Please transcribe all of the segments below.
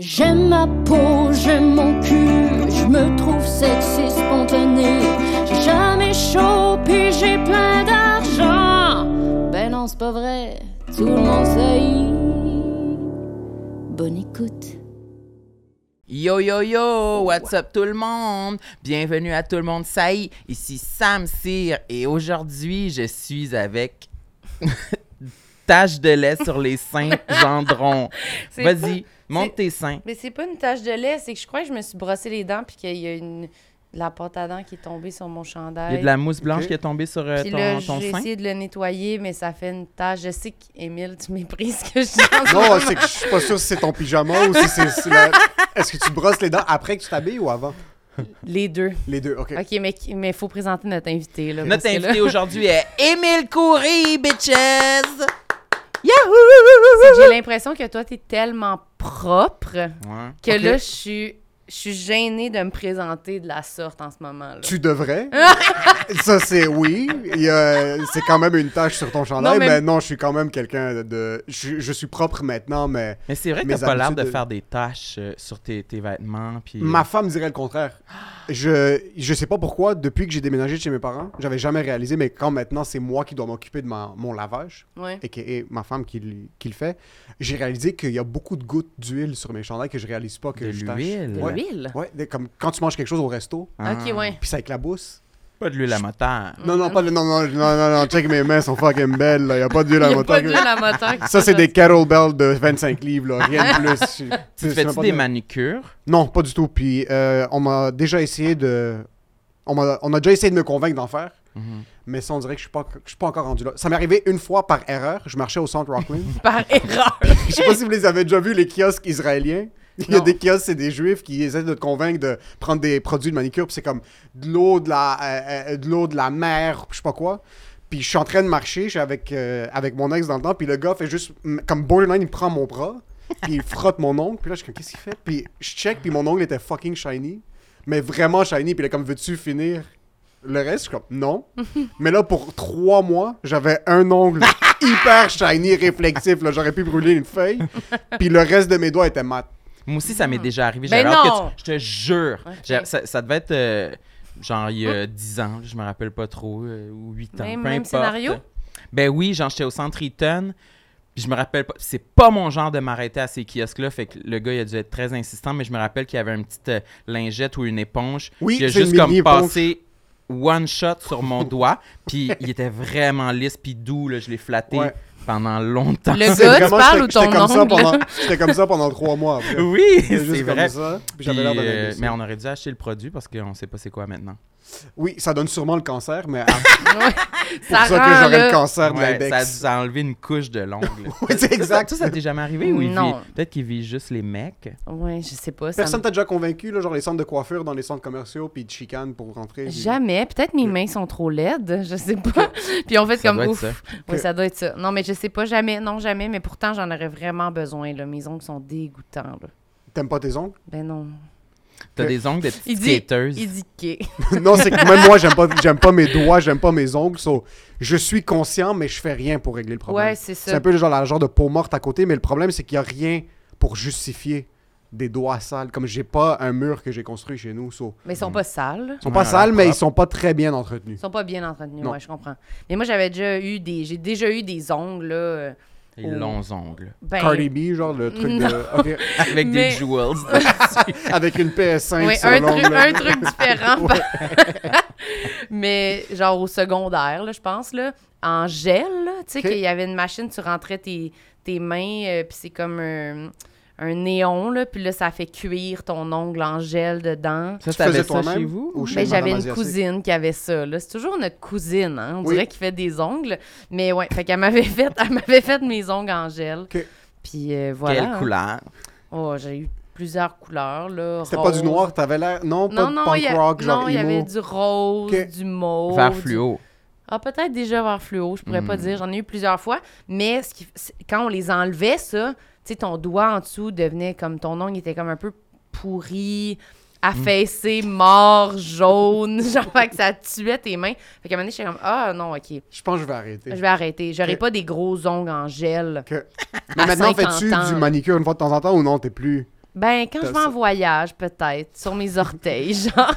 J'aime ma peau, j'aime mon cul, je me trouve sexy spontané. J'ai jamais chaud, puis j'ai plein d'argent. Ben non, c'est pas vrai, tout le monde sait. Bonne écoute. Yo yo yo, what's up tout le monde? Bienvenue à tout le monde, ça y est, ici Sam Cyr et aujourd'hui je suis avec tache de lait sur les seins gendrons. C'est Vas-y, pas- monte tes seins. Mais c'est pas une tache de lait, c'est que je crois que je me suis brossé les dents puis qu'il y a une de la pâte à dents qui est tombée sur mon Il y chandail. a de la mousse blanche qui est tombée sur euh, Puis ton, là, ton j'ai essayé de le nettoyer, mais ça fait une tache. Je sais qu'Émile, tu méprises ce que je dis. Non, c'est que je suis pas sûr si c'est ton pyjama ou si c'est. la- Est-ce que tu brosses les dents après que tu t'habilles ou avant? Les deux. Les deux, ok. OK, mais il faut présenter notre invité. Là, Notre là- invité aujourd'hui est Émile Coury, bitches! que J'ai l'impression que toi, t'es tellement propre Ouais. que Ok. là, je suis, je suis gênée de me présenter de la sorte en ce moment. Là. Tu devrais. Ça, c'est oui. Il y a- C'est quand même une tache sur ton chandail, Non, mais- mais... non, je suis quand même quelqu'un de. Je, je suis propre maintenant, mais Mais c'est vrai que t'as pas l'air de faire des taches euh, sur tes, tes vêtements. Puis... ma femme dirait le contraire. Je, je sais pas pourquoi, depuis que j'ai déménagé de chez mes parents, j'avais jamais réalisé, mais quand maintenant c'est moi qui dois m'occuper de ma- mon lavage, Ouais. et que et ma femme qui, le- qui le fait, j'ai réalisé qu'il y a beaucoup de gouttes d'huile sur mes chandails que je réalise pas que De je tâche. Ouais. L'huile? Ouais, des- comme quand tu manges quelque chose au resto, Ah. OK, ouais. puis ça éclabousse. Pas de l'huile à moteur. Non, non, pas le, non, non, non, non, non, check mes mains sont fucking belles, là. Y a pas d'huile Il à n'y a moteur. pas d'huile à moteur. Ça, c'est des kettlebells de 25 livres, là. Rien de plus. C'est- Tu fais-tu des de- manucures? Non, pas du tout. Puis, euh, on m'a déjà essayé de. On, m'a- on a déjà essayé de me convaincre d'en faire, Mhm. mais ça, on dirait que je suis pas, je suis pas encore rendu là. Ça m'est arrivé une fois par erreur. Je marchais au centre Rockland. Par erreur. Je sais pas si vous les avez déjà vus, les kiosques israéliens. Il y a des kiosques, c'est des juifs qui essaient de te convaincre de prendre des produits de manicure, puis c'est comme de l'eau de la euh, euh, de l'eau de la mer, je sais pas quoi. Puis je suis en train de marcher, je suis avec euh, avec mon ex dans le temps, puis le gars fait juste mm, comme borderline, il me prend mon bras, puis il frotte mon ongle, puis là je suis comme qu'est-ce qu'il fait? Puis je check, puis mon ongle était fucking shiny, mais vraiment shiny, puis il est comme veux-tu finir le reste, je suis comme non. Mais là, pour trois mois, j'avais un ongle hyper shiny, réflexif. là. J'aurais pu brûler une feuille. Puis le reste de mes doigts était mat. Moi aussi, ça m'est déjà arrivé. Ben J'avais hâte que non! tu- Je te jure. Ok. J'ai- Ça, ça devait être euh, genre il y a 10 ans, je me rappelle pas trop, euh, ou 8 ans. Même- peu même importe. scénario? Ben oui, genre j'étais au centre Eaton. Puis je me rappelle pas, c'est pas mon genre de m'arrêter à ces kiosques-là, fait que le gars il a dû être très insistant, mais je me rappelle qu'il y avait une petite euh, lingette ou une éponge. Oui, qui a c'est juste une comme mini-éponge. passé one shot sur mon doigt, puis il était vraiment lisse puis doux, là, je l'ai flatté Ouais. Pendant longtemps. Le gars, tu parles ou ton comme ça ongle? pendant- J'étais comme ça pendant trois mois. après. Oui, c'est comme vrai. ça. Puis Puis, euh, mais on aurait dû acheter le produit parce qu'on sait pas c'est quoi maintenant. Oui, ça donne sûrement le cancer, mais Ouais. pour ça, que rend, j'aurais le cancer de Ouais, l'index. ça a enlevé une couche de l'ongle. Oui, c'est exact. Ça, ça t'est jamais arrivé ou il Non. vit- Peut-être qu'il vit juste les mecs? Ouais, je sais pas. ça Personne me- t'a déjà convaincu, là, genre les centres de coiffure dans les centres commerciaux, puis de chicane pour rentrer. puis- Jamais. Peut-être mes mains sont trop laides, je sais pas. Puis on fait Ça comme doit être ouf. ça. Oui, ça doit être ça. Non, mais je sais pas, jamais. Non, jamais. Mais pourtant, j'en aurais vraiment besoin. Là. Mes ongles sont dégoûtants. Là. T'aimes pas tes ongles? Ben non. T'as des ongles de petites Il dit- skateuses. Il dit que. Non, c'est que même moi, j'aime pas, j'aime pas mes doigts, j'aime pas mes ongles. so, je suis conscient, mais je fais rien pour régler le problème. Ouais, c'est un peu genre la genre de peau morte à côté, mais le problème, c'est qu'il y a rien pour justifier des doigts sales. Comme j'ai pas un mur que j'ai construit chez nous, so, Mais ils sont pas sales. ils sont pas sales, mais propre. ils sont pas très bien entretenus. Ils sont pas bien entretenus. Non. Ouais, je comprends. Mais moi, j'avais déjà eu des. J'ai déjà eu des ongles, là. euh, Oh. longs ongles. Ben, Cardi B, genre le truc Non. de. Avec Mais- des jewels. Avec une PS5 Ouais, sur un, truc, un truc différent. par- Mais genre au secondaire, là, je pense, là, en gel, là, tu sais, qu'il y avait une machine, tu rentrais tes, tes mains, euh, puis c'est comme un, un néon, là, puis là, ça fait cuire ton ongle en gel dedans. Ça, Tu faisais ça chez vous? ou chez Ben, j'avais une Asiatique? cousine qui avait ça. Là. C'est toujours notre cousine, hein? On Oui. dirait qu'il fait des ongles. Mais ouais, fait qu'elle m'avait fait, elle m'avait fait mes ongles en gel. Puis euh, voilà. Quelle couleur? Oh, j'ai eu plusieurs couleurs, là. C'était pas du noir, t'avais l'air. Non, pas Non, de non, punk il y, a- rock, genre non, il y avait du rose, du mauve. Vert du- fluo. Ah, peut-être déjà vert fluo, je pourrais pas Hmm. dire. J'en ai eu plusieurs fois. Mais ce qui- quand on les enlevait, ça, tu sais, ton doigt en dessous devenait comme ton ongle était comme un peu pourri, affaissé, mort, jaune. Genre, fait que ça tuait tes mains. Fait qu'à un moment donné, j'étais comme, ah non, ok, Je pense que je vais arrêter. je vais arrêter. J'aurai Ok. pas des gros ongles en gel. Que- À Mais maintenant, 50 fais-tu ans, du manicure une fois de temps en temps ou non, t'es plus. Ben, quand je vais en voyage, peut-être, sur mes orteils, genre.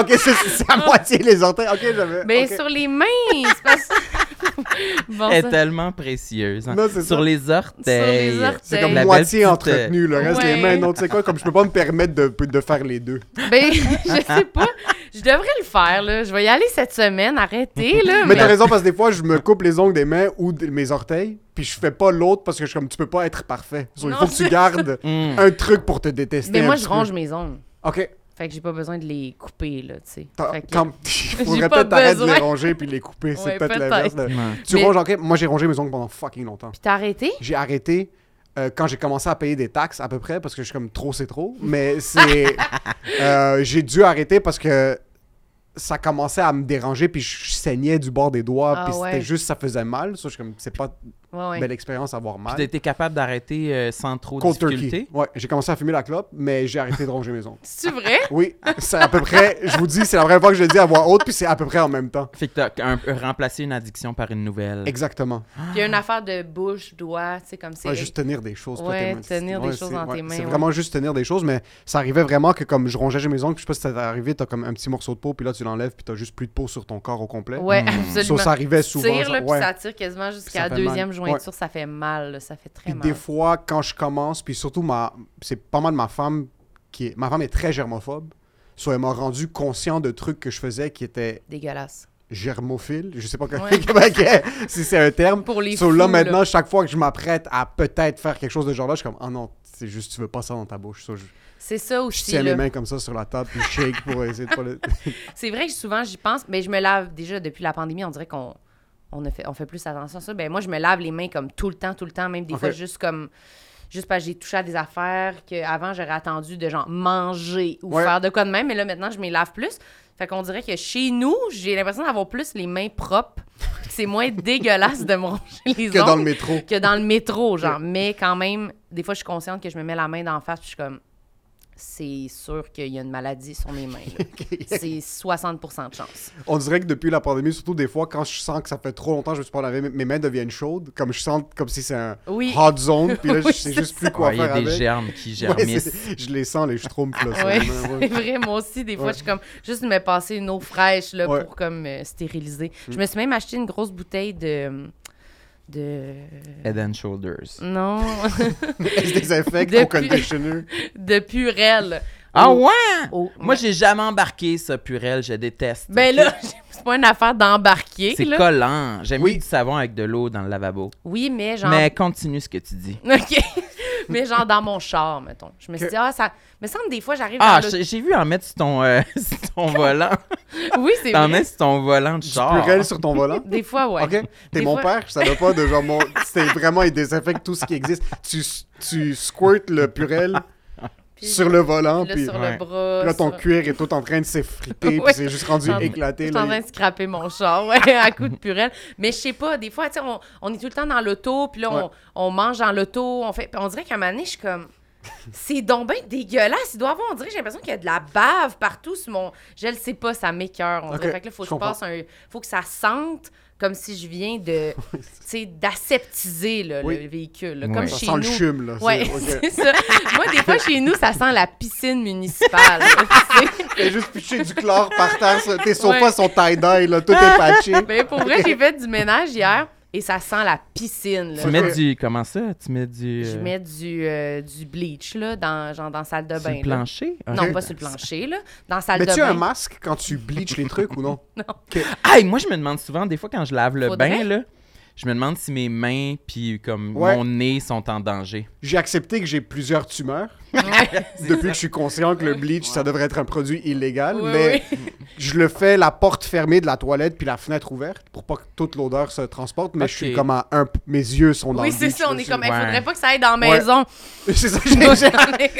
ok, c'est c'est à moitié les orteils. Ok, j'avais. Ben, ok. sur les mains, c'est pas ça. bon, est ça- tellement précieuse. hein. Non, Sur ça. les orteils. Sur les orteils. C'est comme La moitié petite, entretenu, le reste Ouais. les mains. Non, tu sais quoi, comme je peux pas me permettre de, de faire les deux. Ben, je sais pas. Je devrais le faire, là. Je vais y aller cette semaine. Arrêtez, là. Mais t'as raison parce que des fois, je me coupe les ongles des mains ou de mes orteils, puis je fais pas l'autre parce que je suis comme tu peux pas être parfait. So, il faut que tu gardes Mm. un truc pour te détester. Mais moi, je peu. ronge mes ongles. Ok. Fait que j'ai pas besoin de les couper, là, tu sais. Il faudrait peut-être arrêter de les ronger puis les couper. C'est Ouais, peut-être l'inverse. de- Ouais. Tu Mais- ronges, ok. Moi, j'ai rongé mes ongles pendant fucking longtemps. Puis t'as arrêté? J'ai arrêté euh, quand j'ai commencé à payer des taxes à peu près parce que je suis comme trop c'est trop. Mais c'est. euh, j'ai dû arrêter parce que ça commençait à me déranger puis je saignais du bord des doigts Ah puis ouais. c'était juste ça faisait mal. Ça, je suis comme c'est pas Ouais, ouais. belle expérience à avoir mal. t'as été capable d'arrêter euh, sans trop de Cold difficulté. turkey. Ouais, j'ai commencé à fumer la clope, mais j'ai arrêté de ronger mes ongles. C'est vrai? Oui, c'est à peu près, je vous dis, c'est la première fois que je le dis à voix haute, puis c'est à peu près en même temps. Fait que t'as un- remplacé une addiction par une nouvelle. Exactement. Puis il y a une affaire de bouche, doigt, tu sais, comme c'est. Ouais, juste tenir des choses. toi, Ouais, tes mains. tenir des choses c'est- dans tes mains, C'est ouais. vraiment juste tenir des choses, mais ça arrivait vraiment que comme je rongeais mes ongles, puis je sais pas si ça t'est arrivé, t'as comme un petit morceau de peau, puis là tu l'enlèves, puis t'as juste plus de peau sur ton corps au complet. Ouais, Mm. absolument. Ça, ça arrivait Tu souvent. tires, genre, là, puis ouais. ça tire quasiment jusqu'à la deuxième Ça fait mal, là, ça fait très Puis mal. des fois, quand je commence, puis surtout, ma... c'est pas mal ma femme qui est... Ma femme est très germophobe. Soit elle m'a rendu conscient de trucs que je faisais qui étaient Dégueulasse. germophiles. Je sais pas comment- Ouais. si c'est un terme. Pour les So, fous, là, là. maintenant, chaque fois que je m'apprête à peut-être faire quelque chose de genre là, je suis comme, oh non, c'est juste, tu veux pas ça dans ta bouche. So, je, C'est ça je aussi, tiens là. mes mains comme ça sur la table, puis je shake pour essayer de pas le. C'est vrai que souvent, j'y pense, mais je me lave déjà depuis la pandémie, on dirait qu'on on a fait, on fait plus attention à ça. Ben moi, je me lave les mains comme tout le temps, tout le temps, même des fois juste comme juste parce que j'ai touché à des affaires que avant j'aurais attendu de genre manger ou Ouais. faire de quoi de même, mais là maintenant je me lave plus. Fait qu'on dirait que chez nous, j'ai l'impression d'avoir plus les mains propres. C'est moins dégueulasse de me ronger les que dans le métro. que dans le métro, genre. Mais quand même, des fois, je suis consciente que je me mets la main d'en face, puis je suis comme, c'est sûr qu'il y a une maladie sur mes mains. c'est 60% de chance. On dirait que depuis la pandémie, surtout des fois, quand je sens que ça fait trop longtemps que je me suis pas lavé, mes- mes mains deviennent chaudes, comme je sens comme si c'est un Oui. hot zone, puis là, je Oui, sais c'est juste plus quoi Ouais, Il y faire a des avec. germes qui Ouais, germissent. c'est- je les sens, les schtroumpfs, là. Ouais, c'est ouais. vrai, moi aussi, des fois, Ouais. je suis comme, juste me passer une eau fraîche, là, Ouais. Mm. pour comme euh, stériliser. Je me suis même acheté une grosse bouteille de. De. Head and shoulders. Non, se désinfectent Depuis- au conditioner. de Purel. Ah Au- ouais? au- Moi, j'ai jamais embarqué ça, Purel. Je déteste. Ben là, c'est pas une affaire d'embarquer, C'est là. collant. J'aime Oui. mieux du savon avec de l'eau dans le lavabo. Oui, mais genre. Mais continue ce que tu dis. OK. mais genre dans mon char, mettons. Je me suis dit, ah, ça. Me semble des fois, j'arrive Ah, le. j'ai vu en mettre sur ton, euh, sur ton volant. Oui, c'est T'en vrai. mets sur ton volant de Du char. purel sur ton volant? Des fois, ouais. Ok? T'es mon fois- père, je savais pas de genre mon. C'était vraiment, il désinfecte tout ce qui existe. Tu, tu squirtes le purel Puis- sur le volant, puis là, puis sur Ouais. le bras. là, ton sur- cuir est tout en train de s'effriter, Ouais. puis c'est juste rendu en- éclaté. Je suis en train de scraper mon char, ouais, à coup de purelle. Mais je sais pas, des fois, tu sais, on, on est tout le temps dans l'auto, puis là, on, Ouais. on mange dans l'auto, on fait... puis on dirait qu'à un moment donné, je suis comme... C'est donc bien dégueulasse. Il doit y avoir, on dirait, j'ai l'impression qu'il y a de la bave partout sur mon... Je le sais pas, ça m'écœure, on dirait. Fait que là, faut je que je passe un... Faut que ça sente comme si je viens de... d'aseptiser, là, Oui. le véhicule. là. Comme Ça chez sent nous. le chume, là. c'est- Ouais, c'est ça. Moi, des fois, chez nous, ça sent la piscine municipale. T'as juste piché du chlore par terre, tes sofas Ouais. sont tie-dye, là, tout est patché. Mais pour vrai, j'ai fait du ménage hier et ça sent la piscine. Là. Tu mets du. Comment ça? Tu mets du. Je euh, mets du, euh, du bleach là, dans, genre dans la salle de sur bain. le là. plancher? Non, pas sur le plancher, là. Dans la salle Mais de tu bain. as un masque quand tu bleaches les trucs ou non? Aïe, moi, je me demande souvent, des fois, quand je lave le Faudrait. bain, là, je me demande si mes mains puis comme Ouais. mon nez sont en danger. J'ai accepté que j'ai plusieurs tumeurs. depuis que je suis conscient que le bleach, ça devrait être un produit illégal, Oui, mais oui. je le fais la porte fermée de la toilette puis la fenêtre ouverte pour pas que toute l'odeur se transporte, mais je suis comme à un... Mes yeux sont dans Oui, le c'est bleach, ça, on est comme, il Ouais. faudrait pas que ça aille dans la Ouais. maison. C'est ça,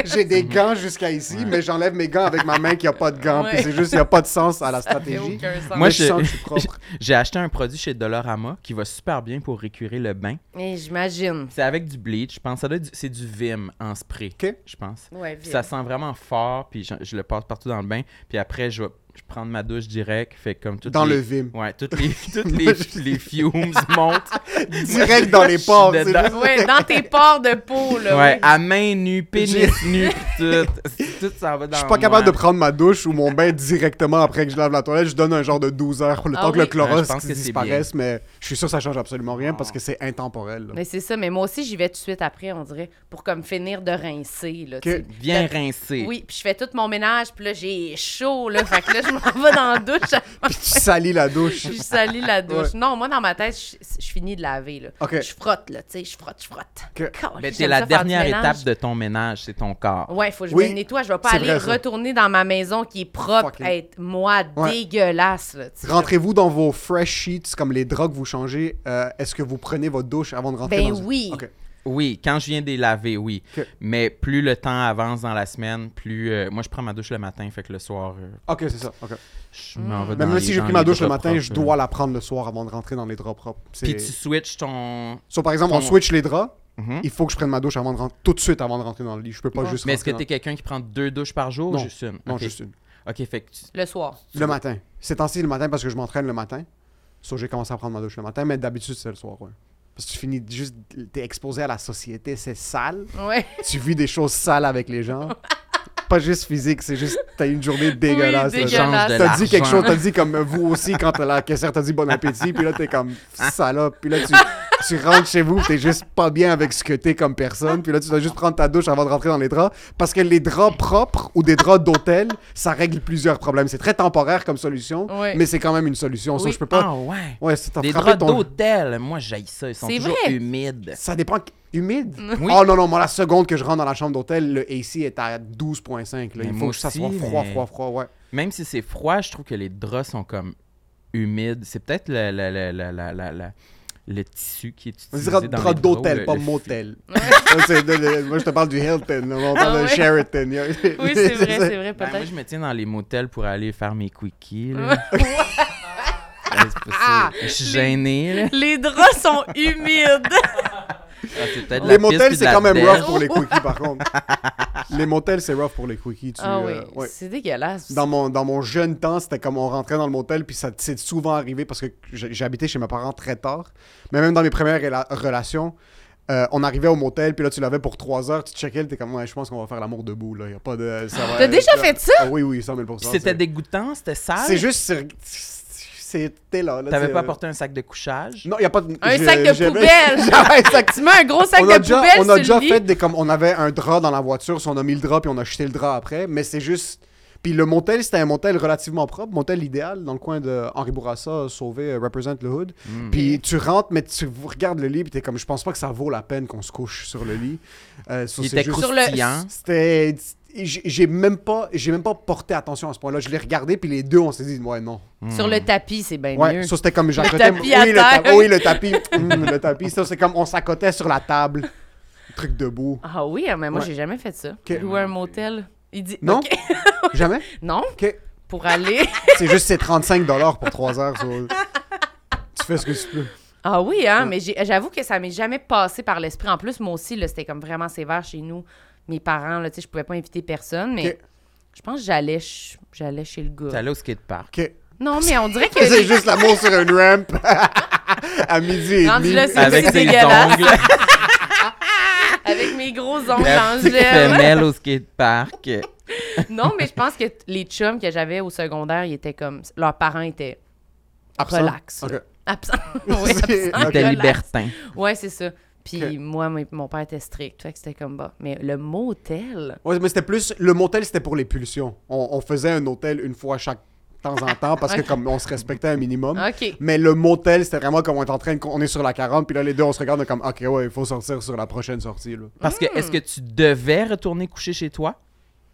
j'ai- des gants jusqu'à ici, mais j'enlève mes gants avec ma main qui a pas de gants. Ouais. Puis c'est juste, il n'y a pas de sens à la stratégie. Moi, je je- sens que je suis propre. J'ai acheté un produit chez Dolorama qui va super bien pour récurer le bain. Eh, J'imagine. C'est avec du bleach, je pense. C'est du Vim en spray, Ok. je pense. Ouais, Puis vite. ça sent vraiment fort, puis je, je le passe partout dans le bain. Puis après, je, vais- je prends ma douche direct. Fait que comme toutes Dans les... le vim. Ouais, toutes les, toutes les, les fumes montent. Direct dans les pores. c'est dedans. juste- Ouais, dans tes pores de peau, là. Ouais, ouais. à main nue, pénis nu, pis tout. Tout s'en va dans Je suis pas capable de prendre ma douche ou mon bain directement après que je lave la toilette. Je donne un genre de 12 heures pour le Ah temps que le chloros Ouais, je pense que c'est disparaisse, mais je suis sûr que ça change absolument rien parce que c'est intemporel. là. Mais c'est ça, mais moi aussi, j'y vais tout de suite après, on dirait, pour comme finir de rincer, là. Viens Fait- rincer. Oui, puis je fais tout mon ménage, puis là, j'ai chaud, là. Fait que là, je m'en vais dans la douche, Puis tu salis la douche. je salis la douche. Non, moi, dans ma tête, je, je finis de laver, là. Ok. Je frotte, là, tu sais, je frotte, je frotte. Mais c'est la dernière étape de ton ménage, c'est ton corps. Ouais, faut que je Oui, me nettoie. Je vais pas aller vrai, retourner dans ma maison qui est propre, être moi Ouais. dégueulasse. Rentrez-vous dans vos fresh sheets, comme les draps que vous changez. euh, Est-ce que vous prenez votre douche avant de rentrer Ben dans oui. Oui, quand je viens des laver, oui. Mais plus le temps avance dans la semaine, plus. euh, moi, je prends ma douche le matin, fait que le soir, euh, Ok, c'est ça. ok. je m'en vais dans Même les- si j'ai pris ma les douche le matin, propres, je euh. dois la prendre le soir avant de rentrer dans les draps propres. Puis tu switches ton. So, par exemple, on switch les draps. Mhm. Il faut que je prenne ma douche avant de rentrer, tout de suite avant de rentrer dans le lit. Je peux pas Ouais. juste. Mais est-ce que rentrer t'es quelqu'un qui prend deux douches par jour Non. ou juste une? Non, Ok. juste une. Ok, fait que tu- Le soir. Le matin. C'est temps-ci le matin parce que je m'entraîne le matin. So, j'ai commencé à prendre ma douche le matin, mais d'habitude, c'est le soir, ouais. Parce que tu finis juste. T'es exposé à la société, c'est sale. Ouais. tu vis des choses sales avec les gens. Pas juste physique, c'est juste. T'as une journée dégueulasse. là. dégueulasse. T'as dit quelque chose, t'as dit comme vous aussi quand la caissière t'a dit bon appétit, puis là t'es comme salope, puis là tu, tu rentres chez vous, t'es juste pas bien avec ce que t'es comme personne, puis là tu dois juste prendre ta douche avant de rentrer dans les draps, parce que les draps propres ou des draps d'hôtel, ça règle plusieurs problèmes. C'est très temporaire comme solution, Ouais. mais c'est quand même une solution. Ça, Oui. je peux pas. Ah ouais. Ouais, c'est Des draps ton- d'hôtel, moi j'aille ça, ils sont C'est toujours vrai. humides. Ça dépend. Humide? Oui. Oh non, non, moi, la seconde que je rentre dans la chambre d'hôtel, le AC est à 12.5. là. Mais Il faut que ça soit froid, mais- froid, froid, ouais. Même si c'est froid, je trouve que les draps sont comme humides. C'est peut-être le, le, le, le- tissu qui est On utilisé dira dans drap les d'hôtel, pas le motel. Moi, je te parle du Hilton, on parle Ah de ouais? Sheraton. Oui, c'est vrai, c'est vrai, Ben, moi, peut-être. je me tiens dans les motels pour aller faire mes quickies. Ah! Je suis gêné. Les draps sont humides. Ah, Les motels, c'est quand même rough pour les quickies, par contre. les motels, c'est rough pour les quickies. Tu, Ah oui, euh, ouais. c'est dégueulasse. Dans mon, dans mon jeune temps, c'était comme on rentrait dans le motel, puis ça c'est souvent arrivé parce que habité chez mes parents très tard. Mais même dans mes premières rela- relations, euh, on arrivait au motel, puis là, tu l'avais pour 3 heures, tu checkais, t'es comme, ouais, je pense qu'on va faire l'amour debout, là. Y a pas de. ça va- T'as déjà fait ça? Ah oui, oui, 100 000 Puis c'est- C'était dégoûtant, c'était sale? C'est juste. C'était là. là T'avais pas apporté un sac de couchage? Non, y a pas de. Un je- sac de poubelle. J'avais un sac Tu mets un gros sac de déjà, poubelle on a sur déjà fait des comme on avait un drap dans la voiture, si on a mis le drap puis on a jeté le drap après, mais c'est juste puis le motel, c'était un motel relativement propre, motel idéal dans le coin de Henri Bourassa, sauvé euh, represent le hood. Mm. Puis tu rentres mais tu regardes le lit puis t'es comme je pense pas que ça vaut la peine qu'on se couche sur le lit. Euh, ça, Il était juste- Sur croustillant. c'était j'ai même pas j'ai même pas porté attention à ce point-là. Je l'ai regardé puis les deux on s'est dit ouais non. Sur le tapis, c'est bien Ouais, mieux. ça c'était comme j'accotais. tapis à oui, ta- oui, le tapis. Hum, le tapis, ça c'est comme on s'accotait sur la table. Truc debout. Ah oui, hein, mais moi, Ouais. j'ai jamais fait ça. Ok. Louer un motel. Il dit. Non? Jamais? Non, pour aller. C'est juste c'est 35 pour 3 heures. ça. Tu fais ce que tu peux. Ah oui, hein, Ouais. mais j'avoue que ça m'est jamais passé par l'esprit. En plus, moi aussi, c'était comme vraiment sévère chez nous. Mes parents, là, tu sais, je pouvais pas inviter personne, mais je pense que j'allais ch- j'allais chez le gars. allé au skatepark. Ok. Non, mais on dirait que. C'est juste l'amour sur une ramp à midi et demi. là, c'est- Avec ses ongles. Avec mes gros ongles La en gel. femelle au skatepark. Non, mais je pense que t- les chums que j'avais au secondaire, ils étaient comme. Leurs parents étaient Absent? relax. Ok. absents. oui, C'est- absents. Ok. T'es relax. libertin. Ouais, c'est ça. Puis moi, mon père était strict. Fait que c'était comme bas. Mais le motel? Ouais, mais c'était plus. Le motel, c'était pour les pulsions. On, on faisait un hôtel une fois chaque temps en temps parce que Ok. comme on se respectait un minimum. OK. Mais le motel, c'était vraiment comme on est en train de. On est sur la 40, puis là, les deux, on se regarde comme, ok, ouais, il faut sortir sur la prochaine sortie. Là. Parce que, est-ce que tu devais retourner coucher chez toi?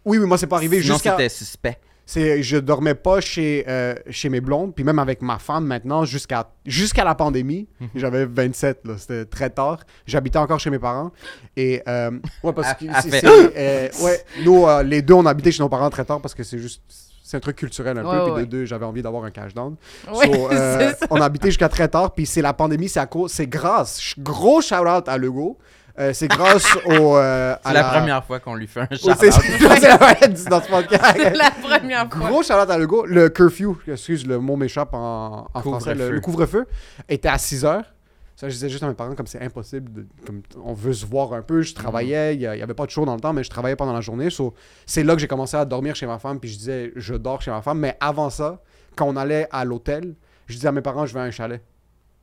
Oui, oui, moi, c'est pas arrivé jusqu'à. c'était suspect. C'est, je dormais pas chez, euh, chez mes blondes, puis même avec ma femme maintenant, jusqu'à, jusqu'à la pandémie, Mhm. j'avais 27, là, c'était très tard. J'habitais encore chez mes parents. Et, euh, ouais, parce que, c'est, fait- c'est, euh, ouais, nous, les deux, on habitait chez nos parents très tard parce que c'est juste, c'est un truc culturel un Ouais, peu, puis de deux, j'avais envie d'avoir un cash down. So, on a habité jusqu'à très tard, puis c'est la pandémie, c'est à cause, c'est grâce, gros shout-out à Legault, Euh, c'est grâce au. euh, C'est à la, première fois qu'on lui fait un shout c'est dans ce podcast. C'est la première fois. Gros shout-out à Legault. Le curfew, excuse, le mot m'échappe en, en français. Le, Couvre-feu. le couvre-feu était à 6 heures. Ça, je disais juste à mes parents, comme c'est impossible, de- comme on veut se voir un peu. Je travaillais, il n'y avait pas de show dans le temps, mais je travaillais pendant la journée. So, c'est là que j'ai commencé à dormir chez ma femme, puis je disais, je dors chez ma femme. Mais avant ça, quand on allait à l'hôtel, je disais à mes parents, je vais à un chalet.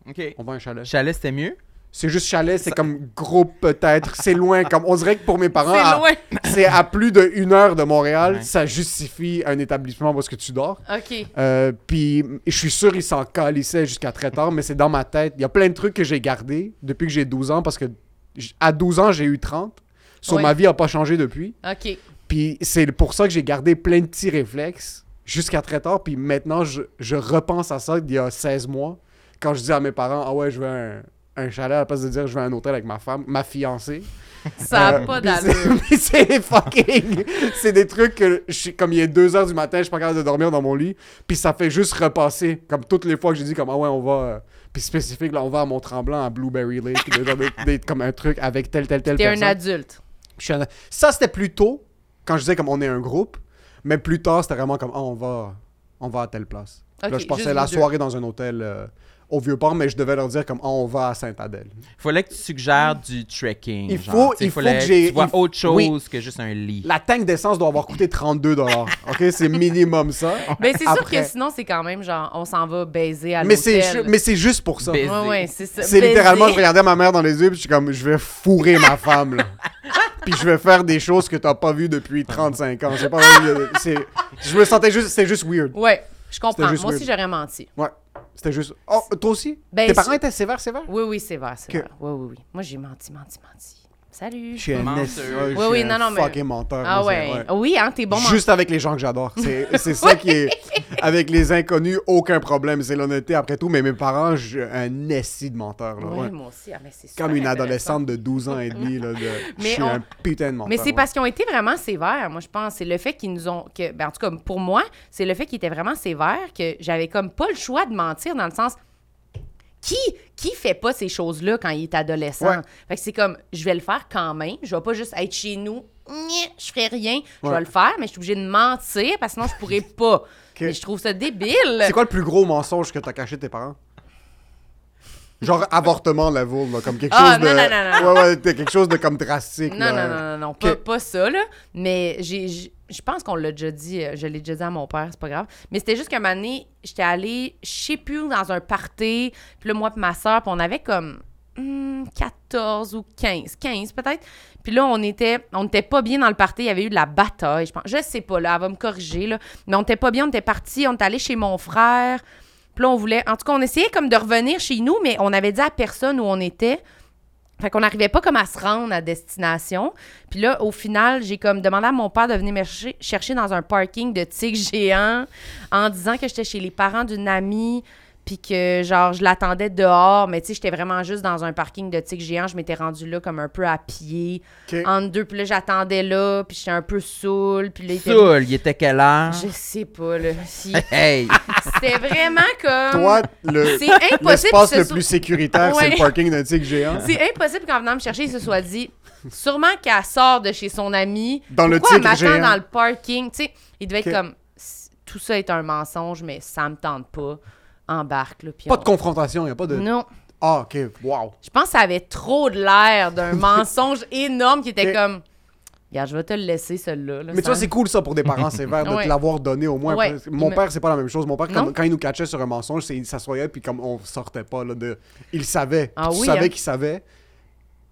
OK. On va à un chalet. Chalet, c'était mieux? C'est juste chalet, c'est comme gros peut-être. C'est loin. Comme, on dirait que pour mes parents, C'est à plus d'une heure de Montréal. Ouais. Ça justifie un établissement où est-ce que tu dors. OK. Euh, puis je suis sûr ils s'en calissaient jusqu'à très tard, mais c'est dans ma tête. Il y a plein de trucs que j'ai gardés depuis que j'ai 12 ans parce que à 12 ans, j'ai eu 30. Sur Ouais. ma vie n'a pas changé depuis. OK. Puis c'est pour ça que j'ai gardé plein de petits réflexes jusqu'à très tard. Puis maintenant, je, je repense à ça d'il y a 16 mois. Quand je dis à mes parents, ah ouais, je veux un, un chalet à la place de dire je veux un hôtel avec ma femme, ma fiancée. Ça a Euh, pas d'allure. c'est fucking. c'est des trucs que, je comme il est 2 heures du matin, je suis pas capable de dormir dans mon lit. Puis ça fait juste repasser. Comme toutes les fois que j'ai dit, comme, ah ouais, on va. euh, puis spécifique, là, on va à Mont-Tremblant, à Blueberry Lake. des des- comme un truc avec tel, tel, tel T'es un adulte. Je suis un- Ça, c'était plus tôt, quand je disais, comme, on est un groupe. Mais plus tard, c'était vraiment comme, ah, on va, on va à telle place. Là, je passais la soirée dans un hôtel euh, au Vieux-Port, mais je devais leur dire, comme, ah, on va à Sainte-Adèle. Fallait que tu suggères du trekking. Il genre. faut- il faut que j'ai- Tu vois il autre chose oui. que juste un lit. La tank d'essence doit avoir coûté 32 dollars. OK? C'est minimum ça. Mais c'est sûr que sinon, c'est quand même genre, on s'en va baiser à c'est, l'hôtel. mais c'est juste pour ça. Baiser. Ouais, ouais, c'est ça. C'est littéralement, je regardais ma mère dans les yeux, puis je suis comme, je vais fourrer ma femme, là. puis je vais faire des choses que t'as pas vues depuis 35 ans. Pas c'est, je me sentais juste, c'était juste weird. Ouais, je comprends. Moi juste aussi, weird. j'aurais menti. Ouais. C'était juste. Oh, toi aussi? Ben, Tes parents étaient sévères, sévères? Oui, oui, Que- vrai. Oui, oui, oui. Moi, j'ai menti, menti, menti. Salut. Je suis un, Menteur. Oui, oui, non, non, mais- fucking menteur. Ah ouais. Oui, hein, t'es bon Juste avec les gens que j'adore. C'est, c'est ça qui est. Avec les inconnus, aucun problème. C'est l'honnêteté après tout. Mais mes parents, je suis un esti de menteur. Là, Oui, ouais. moi aussi. Ah, mais c'est Comme une adolescente de 12 ans et demi. Là, de... Je suis on- un putain de menteur. Mais c'est ouais. parce qu'ils ont été vraiment sévères, moi, je pense. C'est le fait qu'ils nous ont. Que, ben, en tout cas, pour moi, c'est le fait qu'ils étaient vraiment sévères que j'avais comme pas le choix de mentir dans le sens. Qui, qui fait pas ces choses-là quand il est adolescent? Ouais. Fait que c'est comme, je vais le faire quand même. Je vais pas juste être chez nous, je ferai rien. Je Ouais. vais le faire, mais je suis obligée de mentir parce que sinon je pourrais pas. Mais je trouve ça débile. C'est quoi le plus gros mensonge que t'as caché de tes parents? Genre avortement level, là, comme quelque Ah, chose de. non, non, non, non. Ouais, ouais, quelque chose de comme drastique. Non, là. non, non, non, non, pas, pas ça, là. Mais j'ai- je pense qu'on l'a déjà dit, euh, je l'ai déjà dit à mon père, c'est pas grave. Mais c'était juste qu'un moment donné, j'étais allée, je sais plus, dans un party, puis là, moi et ma soeur, puis on avait comme hmm, 14 ou 15, 15 peut-être. Puis là, on était, on était pas bien dans le party, il y avait eu de la bataille, je pense. Je sais pas, là, elle va me corriger, là. Mais on était pas bien, on était partis, on était allé chez mon frère. Puis là, on voulait, en tout cas, on essayait comme de revenir chez nous, mais on avait dit à personne où on était. Fait qu'on n'arrivait pas comme à se rendre à destination. Puis là, au final, j'ai comme demandé à mon père de venir me chercher, dans un parking de tigre géant en disant que j'étais chez les parents d'une amie puis que, genre, je l'attendais dehors. Mais tu sais, j'étais vraiment juste dans un parking de tigre géant. Je m'étais rendue là comme un peu à pied, Ok. entre deux. Puis là, j'attendais là, puis j'étais un peu saoul. Puis là, il était... Soul, il était quelle heure? Je sais pas, là. Si- Hey! C'était vraiment comme... Toi, le, C'est impossible l'espace le soit- plus sécuritaire, c'est le parking d'un tigre géant. C'est impossible qu'en venant me chercher, il se soit dit sûrement qu'elle sort de chez son ami. Dans le Pourquoi m'attend géant? dans le parking? Tu sais, il devait être comme tout ça est un mensonge, mais ça me tente pas. Embarque, là. puis Pas on- de confrontation, y a pas de. Non. Ah, ok, wow. Je pense que ça avait trop de l'air d'un mensonge énorme qui était comme. Regarde, je vais te le laisser, celui-là. là, Mais tu vois, c'est cool ça pour des parents sévères de Ouais. te l'avoir donné au moins. Ouais. Mon père, c'est pas la même chose. Mon père, quand il nous catchait sur un mensonge, il s'assoyait puis comme on sortait pas là, de. Il savait. Ah oui, savais hein? qu'il savait.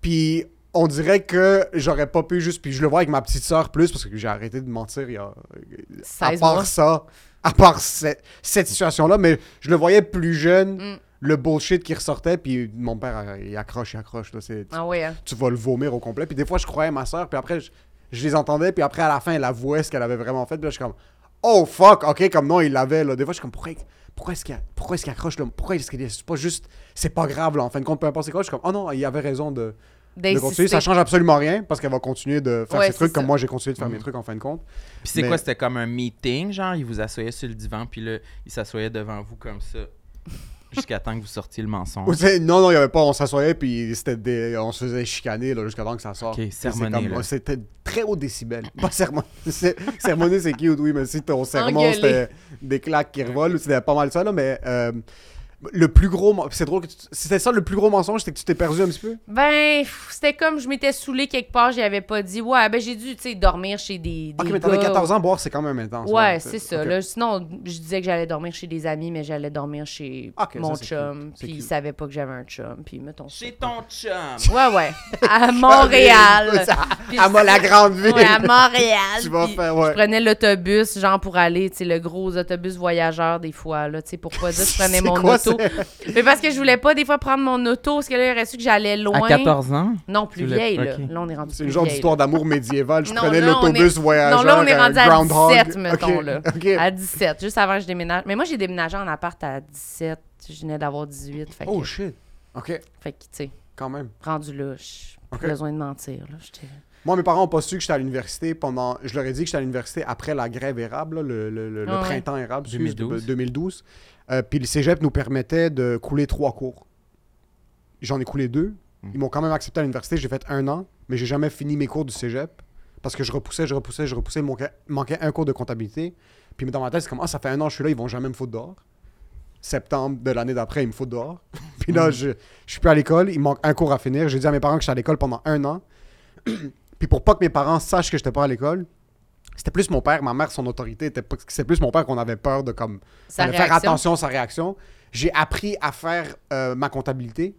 Puis on dirait que j'aurais pas pu juste. Puis je le vois avec ma petite sœur plus parce que j'ai arrêté de mentir il y a. À 16 part mois. ça, à part cette, cette situation-là, mais je le voyais plus jeune. Mm. Le bullshit qui ressortait, puis mon père, il accroche, il accroche. Là, c'est, Ah ouais, hein. tu vas le vomir au complet. Puis des fois, je croyais ma soeur, puis après, je, je les entendais, puis après, à la fin, elle avouait ce qu'elle avait vraiment fait. Puis là, je suis comme, oh fuck, ok, comme non, il l'avait. Là. Des fois, je suis comme, pourquoi, pourquoi est-ce qu'il pourquoi est-ce qu'il accroche là? Pourquoi est-ce qu'il c'est pas juste, c'est pas grave, là, en fin de compte, peu importe c'est quoi. Je suis comme, oh non, il avait raison de, de D'insister. continuer. Ça change absolument rien, parce qu'elle va continuer de faire Ouais, ses trucs comme ça. moi, j'ai continué de faire mes Mhm. trucs en fin de compte. Puis c'est Mais- quoi, c'était comme un meeting, genre, il vous assoyait sur le divan, puis là, il s'assoyait devant vous comme ça. Jusqu'à temps que vous sortiez le mensonge? Non, non, il y avait pas. On s'assoyait puis c'était des... on se faisait chicaner là, jusqu'à temps que ça sorte. C'était très haut décibel. Pas. C'est- sermonner, c'est cute, oui, mais si ton sermon, c'était des claques qui revolent, c'était pas mal ça, là, mais. euh, le plus gros. C'est drôle que tu- C'était ça le plus gros mensonge, c'était que tu t'es perdu un petit peu? Ben, c'était comme je m'étais saoulée quelque part, j'y avais pas dit. Ouais, ben j'ai dû, tu sais, dormir chez des. Ok, des mais t'avais gars. 14 ans, boire, c'est quand même intense. Ouais, c'est ça. Ok. Là, sinon, je disais que j'allais dormir chez des amis, mais j'allais dormir chez Ok, ça, mon chum. Puis il savait pas que j'avais un chum. Puis mettons. Chez ton chum. Ouais, ouais. À Montréal. Puis À moi, la grande ville. Ouais, à Montréal. Tu vas faire, ouais. Je prenais l'autobus, genre pour aller, tu sais, le gros autobus voyageur des fois, là, tu sais, pour pas dire que je prenais mon quoi, auto. Mais parce que je voulais pas des fois prendre mon auto, parce que là, il aurait su que j'allais loin. À 14 ans? Non, plus voulais- vieille, là. Là, on est rendu C'est une genre d'histoire d'amour médiéval. Je Non, prenais l'autobus est- voyageur. Non, là, on est euh, rendu à Groundhog. 17, mettons, Ok, là. ok. À 17, juste avant que je déménage. Mais moi, j'ai déménagé en appart à 17. Je venais d'avoir 18. Fait que, Oh shit. Ok, fait que, tu sais, quand même. rendu là, j'ai besoin de mentir, là. J'étais... Moi, mes parents ont pas su que j'étais à l'université pendant. Je leur ai dit que j'étais à l'université après la grève érable, là, le, le- le- le Ah ouais. printemps érable, excuse, 2012. de- 2012. Euh, puis le cégep nous permettait de couler trois cours. J'en ai coulé deux. Hmm. Ils m'ont quand même accepté à l'université. J'ai fait un an, mais j'ai jamais fini mes cours du cégep parce que je repoussais, je repoussais, je repoussais. Il manquait, manquait un cours de comptabilité. Puis dans ma tête, c'est comme Ah, ça fait un an que je suis là, ils vont jamais me foutre dehors. Septembre de l'année d'après, ils me foutent dehors. puis là, je, je suis plus à l'école. Il manque un cours à finir. J'ai dit à mes parents que j'étais à l'école pendant un an. Puis pour pas que mes parents sachent que j'étais pas à l'école, c'était plus mon père, ma mère, son autorité, était pas- c'est plus mon père qu'on avait peur de comme Sa fallait faire attention à sa réaction. J'ai appris à faire euh, ma comptabilité.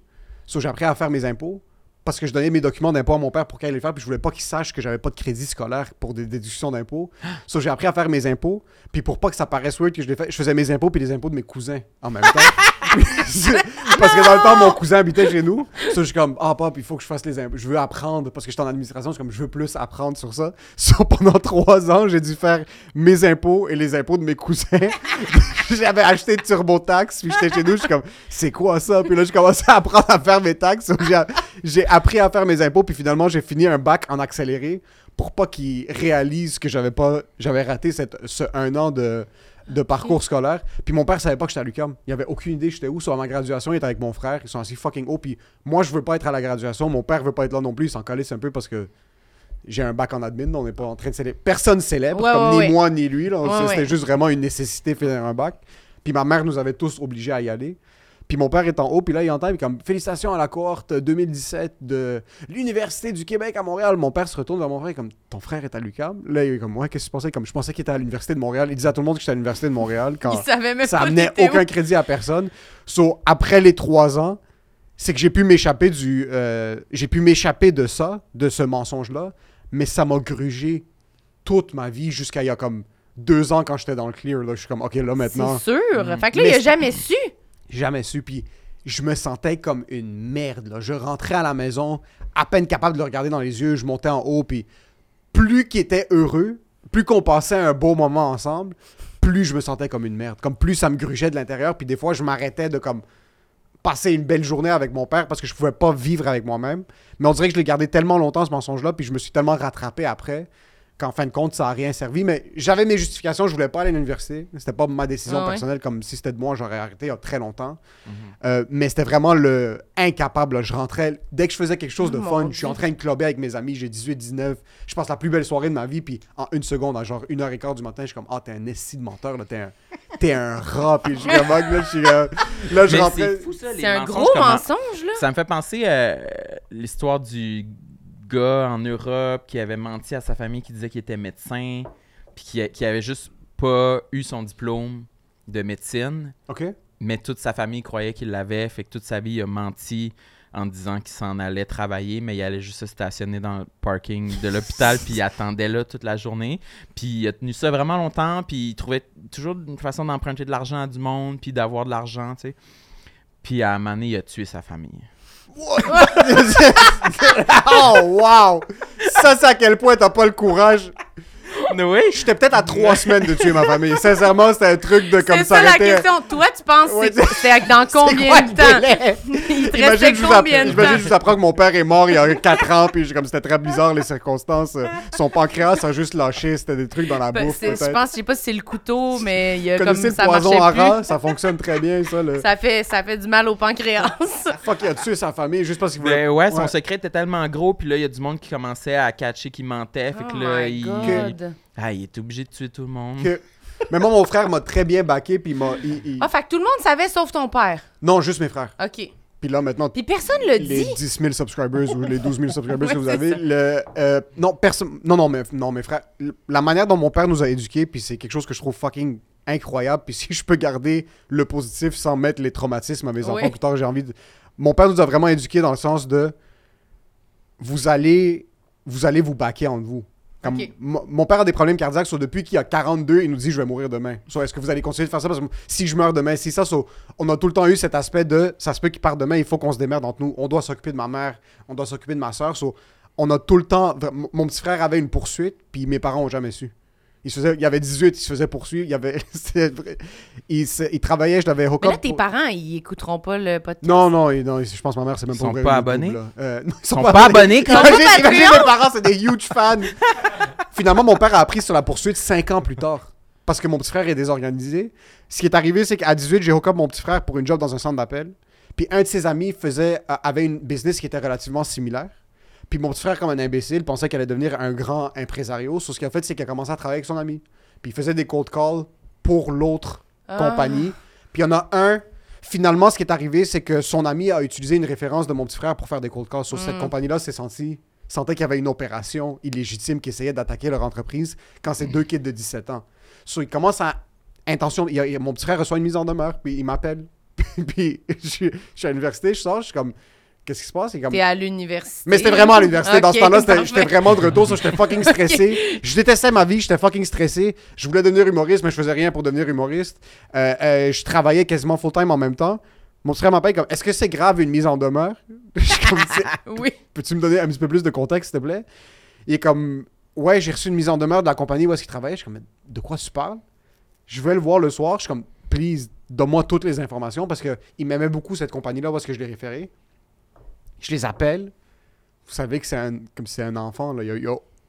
So, j'ai appris à faire mes impôts parce que je donnais mes documents d'impôts à mon père pour qu'il les faire, puis je voulais pas qu'il sache que j'avais pas de crédit scolaire pour des déductions d'impôts. So, j'ai appris à faire mes impôts, puis pour pas que ça paraisse weird que je les fais, je faisais mes impôts puis les impôts de mes cousins en même temps. parce que dans le temps, mon cousin habitait chez nous. So, je suis comme, ah, papa, il faut que je fasse les impôts. Je veux apprendre, parce que j'étais en administration, je suis comme, je veux plus apprendre sur ça. Pendant trois ans, j'ai dû faire mes impôts et les impôts de mes cousins. J'avais acheté TurboTax, puis j'étais chez nous, je suis comme, c'est quoi ça? Puis là, je commençais à apprendre à faire mes taxes. J'ai- appris à faire mes impôts, puis finalement, j'ai fini un bac en accéléré pour pas qu'ils réalisent que j'avais pas j'avais raté ce un an de, de parcours scolaire. Puis mon père savait pas que j'étais à l'UQAM. Il avait aucune idée j'étais où. Sur ma graduation, il était avec mon frère. Ils sont assis fucking haut. Puis moi, je veux pas être à la graduation. Mon père veut pas être là non plus. Il s'en calisse un peu parce que j'ai un bac en admin. On n'est pas en train de célébrer. Personne célèbre, Ouais, comme ouais, ni ouais. moi ni lui. C'était juste vraiment une nécessité de faire un bac. Puis ma mère nous avait tous obligés à y aller. Puis mon père est en haut, puis là, il entend, puis comme Félicitations à la cohorte 2017 de l'Université du Québec à Montréal. Mon père se retourne vers mon frère, comme Ton frère est à l'UQAM? Là, il est comme Ouais, qu'est-ce que tu pensais? Comme je pensais qu'il était à l'Université de Montréal. Il disait à tout le monde que j'étais à l'Université de Montréal. Quand Il savait même ça pas amenait aucun crédit à personne. So, après les trois ans, c'est que j'ai pu m'échapper du. euh, j'ai pu m'échapper de ça, de ce mensonge-là, mais ça m'a grugé toute ma vie jusqu'à il y a comme deux ans quand j'étais dans le clear. Là, je suis comme, ok, là maintenant, C'est sûr. Mm. Fait que là, Mais il a jamais su. Jamais su. Puis je me sentais comme une merde. Je rentrais à la maison, à peine capable de le regarder dans les yeux. Je montais en haut, puis plus qu'il était heureux, plus qu'on passait un beau moment ensemble, plus je me sentais comme une merde. Comme plus ça me grugeait de l'intérieur. Puis des fois, je m'arrêtais de comme passer une belle journée avec mon père parce que je pouvais pas vivre avec moi-même. Mais on dirait que je l'ai gardé tellement longtemps ce mensonge-là, puis je me suis tellement rattrapé après qu'en fin de compte, ça a rien servi. Mais j'avais mes justifications, je voulais pas aller à l'université. C'était pas ma décision Ah ouais. personnelle, comme si c'était de moi, j'aurais arrêté il y a très longtemps. Mhm. Euh, mais c'était vraiment le incapable. là. Je rentrais, dès que je faisais quelque chose de Oh, fun, mon je suis en train de clubber avec mes amis, j'ai 18, 19, je passe la plus belle soirée de ma vie, puis en une seconde, à genre une heure et quart du matin, je suis comme, ah, t'es un esti de menteur, là, t'es un, t'es un rat, puis je suis comme, Ah, là, je suis, euh, là, je rentrais. c'est fou ça, les C'est un mensonges, gros mensonge, là. Ça me fait penser à l'histoire du gars en Europe qui avait menti à sa famille qui disait qu'il était médecin, puis qui, avait juste pas eu son diplôme de médecine, Ok. mais toute sa famille croyait qu'il l'avait, fait que toute sa vie il a menti en disant qu'il s'en allait travailler, mais il allait juste se stationner dans le parking de l'hôpital, puis il attendait là toute la journée. Puis il a tenu ça vraiment longtemps, puis il trouvait toujours une façon d'emprunter de l'argent à du monde, puis d'avoir de l'argent, tu sais. Puis à un moment donné, il a tué sa famille. oh, wow! Ça, c'est à quel point t'as pas le courage Oui. J'étais peut-être à trois semaines de tuer ma famille. Sincèrement, c'était un truc de comme C'est ça. ça la question. Toi, tu penses Ouais, c'est dans quoi combien de temps? délai? Il te Imagine, je vous, combien de imagine, je temps? vous apprends que mon père est mort il y a 4 ans, puis j'ai- comme c'était très bizarre les circonstances. euh, Son pancréas a juste lâché, c'était des trucs dans la Ben, bouffe. Je pense, je sais pas si c'est le couteau, mais il y a comme le ça poison marchait à rat? plus. Ça fonctionne très bien, ça. Le... Ça fait, ça fait du mal au pancréas. Fuck, il a tué sa famille juste parce qu'il voulait. Ben ouais, son Ouais. secret était tellement gros, puis là, il y a du monde qui commençait à catcher qu'il mentait. Fait que Oh là, my il... Ah, il est obligé de tuer tout le monde. Que- Mais moi, mon frère m'a très bien backé, puis il m'a. il- il- Ah, fait que tout le monde savait sauf ton père. Non, juste mes frères. OK. Puis là, maintenant, Puis personne le les dit. 10 000 subscribers ou les 12 000 subscribers Ouais, que vous avez. Le, euh, non, personne. Non, non, mais, non, mes frères. La manière dont mon père nous a éduqués, puis c'est quelque chose que je trouve fucking incroyable. Puis si je peux garder le positif sans mettre les traumatismes à mes Oui. enfants plus tard, j'ai envie de. Mon père nous a vraiment éduqués dans le sens de. Vous allez. Vous allez vous baquer entre vous. Comme mon père a des problèmes cardiaques, so depuis qu'il a 42, il nous dit je vais mourir demain. So, est-ce que vous allez continuer de faire ça? Parce que si je meurs demain, si ça, so, on a tout le temps eu cet aspect de ça se peut qu'il parte demain, il faut qu'on se démerde entre nous. On doit s'occuper de ma mère, on doit s'occuper de ma soeur. So, on a tout le temps. Mon petit frère avait une poursuite, puis mes parents ont jamais su. Il, se faisait, il avait 18, il se faisait poursuivre. Il, avait, il, se- il travaillait, je l'avais hook Mais là, up tes pour- parents, ils écouteront pas le podcast. Non, non, non, je pense que ma mère, c'est même Ils pas sont pas YouTube, abonnés? Euh, non, ils Ils sont pas abonnés quand Imagine, Ils sont pas imagine Patreon? mes parents, c'est des huge fans. Finalement, mon père a appris sur la poursuite 5 ans plus tard. Parce que mon petit frère est désorganisé. Ce qui est arrivé, c'est qu'à 18, j'ai hook up mon petit frère pour une job dans un centre d'appel. Puis un de ses amis faisait, avait une business qui était relativement similaire. Puis mon petit frère, comme un imbécile, pensait qu'elle allait devenir un grand impresario. Sauf ce qu'il a fait, c'est qu'il a commencé à travailler avec son ami. Puis il faisait des cold calls pour l'autre Ah. compagnie. Puis il y en a un. Finalement, ce qui est arrivé, c'est que son ami a utilisé une référence de mon petit frère pour faire des cold calls. Sur cette Mm. compagnie-là s'est senti sentait qu'il y avait une opération illégitime qui essayait d'attaquer leur entreprise quand c'est deux kids de 17 ans. So, il commence à intention. il a- il mon petit frère reçoit une mise en demeure, puis il m'appelle. puis je, je suis à l'université, je sors, je suis comme, qu'est-ce qui se passe? Comme, T'es à l'université. mais c'était vraiment à l'université. Dans ce temps-là, j'étais vraiment de retour, j'étais fucking stressé. Je détestais ma vie, j'étais fucking stressé. Je voulais devenir humoriste, mais je faisais rien pour devenir humoriste. Euh, euh, je travaillais quasiment full-time en même temps. Mon frère m'appelle comme Est-ce que c'est grave une mise en demeure? Comme Oui. Peux-tu me donner un petit peu plus de contexte, s'il te plaît? Il est comme Ouais, j'ai reçu une mise en demeure de la compagnie où est-ce qu'il travaillait. Je suis comme De quoi tu parles? Je vais le voir le soir. Je suis comme Please, donne-moi toutes les informations parce qu'il m'aimait beaucoup cette compagnie-là où est-ce que je l'ai référé. Je les appelle. Vous savez que c'est un, comme c'est un enfant. Là.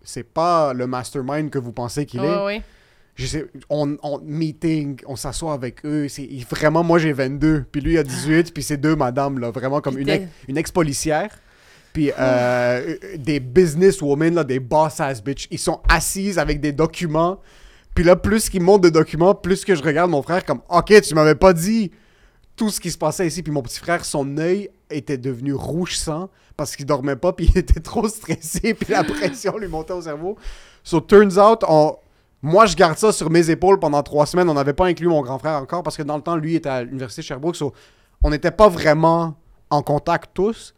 C'est pas le mastermind que vous pensez qu'il est. Je sais, on, on meeting, on s'assoit avec eux. C'est vraiment moi j'ai 22, puis lui il a 18, puis c'est deux madames là, vraiment comme une ex, une ex-policière, puis euh, des businesswomen là, des boss ass bitch. Ils sont assises avec des documents. Puis là plus qu'ils montent de documents, plus que je regarde mon frère comme OK, tu m'avais pas dit tout ce qui se passait ici. Puis mon petit frère, son œil était devenu rouge sang parce qu'il dormait pas, puis il était trop stressé, puis la pression lui montait au cerveau. So, turns out, on... moi, je garde ça sur mes épaules pendant trois semaines. On n'avait pas inclus mon grand frère encore parce que dans le temps, lui était à l'université Sherbrooke. So, on n'était pas vraiment en contact tous.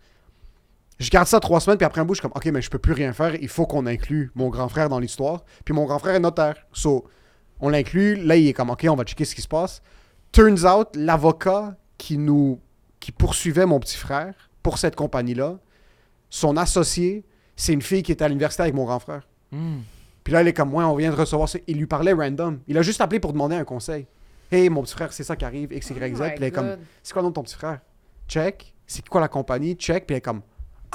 Je garde ça trois semaines, puis après un bout, je suis comme, OK, mais je peux plus rien faire. Il faut qu'on inclue mon grand frère dans l'histoire. Puis mon grand frère est notaire. So, on l'inclut. Là, il est comme, OK, on va checker ce qui se passe. Turns out, l'avocat qui nous qui poursuivait mon petit frère pour cette compagnie-là, son associé, c'est une fille qui était à l'université avec mon grand frère. Hmm. Puis là, elle est comme, moi, on vient de recevoir ça. Il lui parlait random. Il a juste appelé pour demander un conseil. Hey, mon petit frère, c'est ça qui arrive, X, Y, Z. Oh Puis elle est comme, c'est quoi le nom de ton petit frère? Check. C'est quoi la compagnie? Check. Puis elle est comme,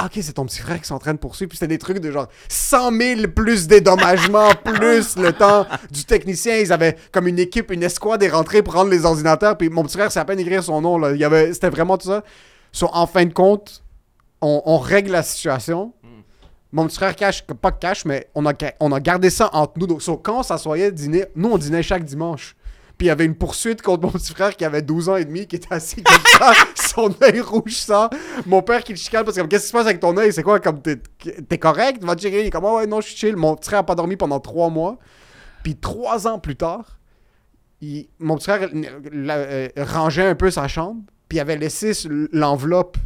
ah, ok, c'est ton petit frère qui s'entraîne pour poursuivre. Puis c'était des trucs de genre 100 000 plus dédommagements, plus le temps du technicien. Ils avaient comme une équipe, une escouade est rentrée pour rendre les ordinateurs. Puis mon petit frère, c'est à peine écrire son nom. Là. Il y avait, c'était vraiment tout ça. So, en fin de compte, on, on règle la situation. Mon petit frère cache, pas cache, mais on a, ga- on a gardé ça entre nous. Donc, so, quand on s'assoyait dîner, nous, on dînait chaque dimanche. Puis il y avait une poursuite contre mon petit frère qui avait 12 ans et demi, qui était assis comme ça, son œil rouge ça. Mon père qui le chicane parce que qu'est-ce qui se passe avec ton œil? C'est quoi? Comme t'es, t'es correct? Va te checker. Il est comme, Ah ouais, non, je suis chill. Mon petit frère a pas dormi pendant trois mois. Puis trois ans plus tard, il- mon petit frère euh, la- euh, rangeait un peu sa chambre, puis il avait laissé l'enveloppe,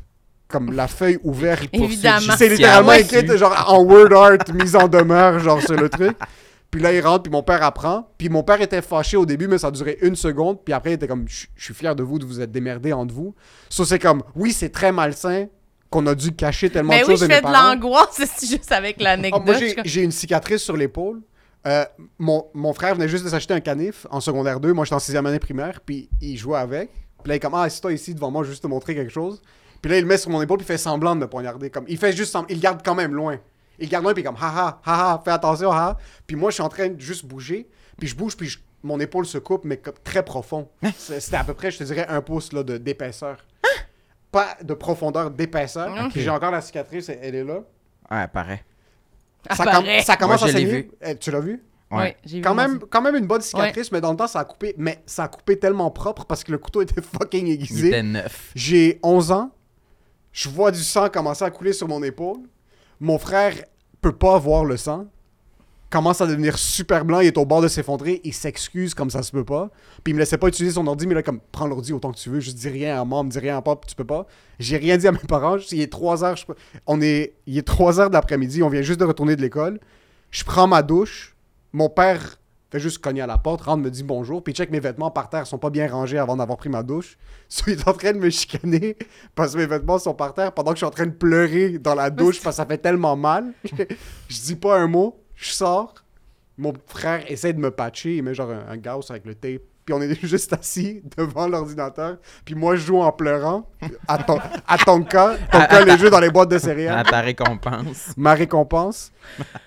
comme la feuille ouverte. Évidemment. C'est littéralement Ouais. écrit genre en word art, mise en demeure, genre sur le truc. Puis là, il rentre, puis mon père apprend. Puis mon père était fâché au début, mais ça a duré une seconde. Puis après, il était comme, je je suis fier de vous, de vous être démerdés entre vous. Ça, c'est comme, oui, c'est très malsain qu'on a dû cacher tellement Mais de oui, choses je de mes fais de l'angoisse c'est juste avec Ah, l'anecdote. moi, Je j'ai une cicatrice sur l'épaule. Euh, mon, mon frère venait juste de s'acheter un canif en secondaire 2. Moi, j'étais en sixième année primaire, puis il jouait avec. Puis là, il est comme, ah, assis-toi ici devant moi, juste te montrer quelque chose. Puis là, il le met sur mon épaule, puis il fait semblant de me poignarder. Comme, il fait juste semblant, il garde quand même loin. Il garde loin, puis comme, haha, haha, fais attention, haha. Puis moi, je suis en train de juste bouger, puis je bouge, puis je- mon épaule se coupe, mais comme très profond. C'est- C'était à peu près, je te dirais, un pouce là, de- d'épaisseur. Pas de profondeur, d'épaisseur. Puis J'ai encore la cicatrice, elle elle est là. Ouais, pareil. Ça, com- ça commence Moi, à je l'ai saigner. vu. Eh, Tu l'as vu? Ouais. Vu Quand moi même, quand même une bonne cicatrice, mais dans le temps, ça a coupé. Mais ça a coupé tellement propre parce que le couteau était fucking Il aiguisé. était neuf. J'ai 11 ans. Je vois du sang commencer à couler sur mon épaule. Mon frère peut pas voir le sang. Commence à devenir super blanc. Il est au bord de s'effondrer. Il s'excuse comme ça se peut pas. Puis il me laissait pas utiliser son ordi, mais là, comme, prends l'ordi autant que tu veux. Juste dis rien à maman, dis rien à papa, tu peux pas. J'ai rien dit à mes parents. Il est 3 heures. je- On est... Il est 3 heures de l'après-midi. On vient juste de retourner de l'école. Je prends ma douche. Mon père fait juste cogner à la porte, rentre, me dit bonjour, puis check mes vêtements par terre, sont pas bien rangés avant d'avoir pris ma douche. So, il est en train de me chicaner parce que mes vêtements sont par terre pendant que je suis en train de pleurer dans la douche parce que ça fait tellement mal. je dis pas un mot, je sors. Mon frère essaie de me patcher, il met genre un, un gauss avec le tape. Puis on est juste assis devant l'ordinateur. Puis moi, je joue en pleurant à, ton, à Tonka. Tonka, les jeux dans les boîtes de céréales À ta récompense. ma récompense.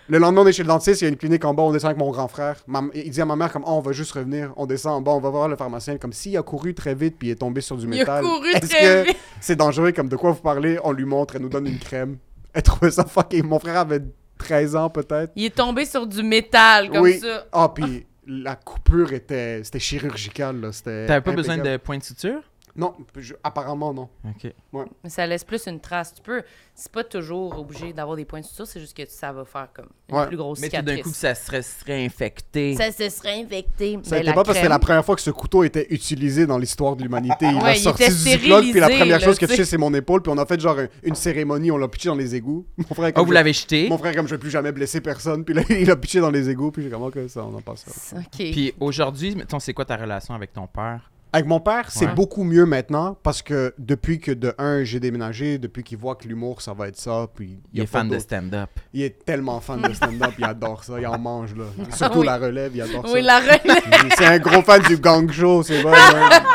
Le lendemain, on est chez le dentiste, il y a une clinique en bas, on descend avec mon grand frère. Ma- il dit à ma mère comme, oh, on va juste revenir, on descend en bas, on va voir le pharmacien. Comme s'il a couru très vite puis il est tombé sur du Il a métal. couru Est-ce très que vite. c'est dangereux comme de quoi vous parlez? On lui montre, elle nous donne une crème. Elle trouvait ça fucking. Mon frère avait 13 ans peut-être. Il est tombé sur du métal comme oui. ça. Ah, puis la coupure était, c'était chirurgical là. C'était. T'avais pas besoin de point de suture? Non, je- apparemment non. Ok. Mais ça laisse plus une trace. Tu peux. C'est pas toujours obligé d'avoir des points de suture, c'est juste que ça va faire comme une Ouais. plus grosse Mais tout d'un coup, que ça serait, serait infecté. Ça se serait infecté. Ça Ben, n'était la pas parce que crème- la première fois que ce couteau était utilisé dans l'histoire de l'humanité. Il Ouais, a il sorti était du ziploc, puis la stérilisé, première là, chose que tu tu sais. sais, c'est mon épaule, puis on a fait genre un- une cérémonie, on l'a pitché dans les égouts. Mon frère, Oh, vous je- l'avez jeté? mon frère, comme je vais plus jamais blesser personne, puis là, il a pitché dans les égouts, puis j'ai comment que ça, on en passe ça. OK. Puis aujourd'hui, mettons, c'est quoi ta relation avec ton père? Avec mon père, c'est Ouais. beaucoup mieux maintenant, parce que depuis que de un, j'ai déménagé, depuis qu'il voit que l'humour, ça va être ça, puis Il a est fan de stand-up. Il est tellement fan de stand-up, il adore ça, il en mange, là. Surtout oui. la relève, il adore ça. oui, la reine. C'est un gros fan du gang show, c'est vrai.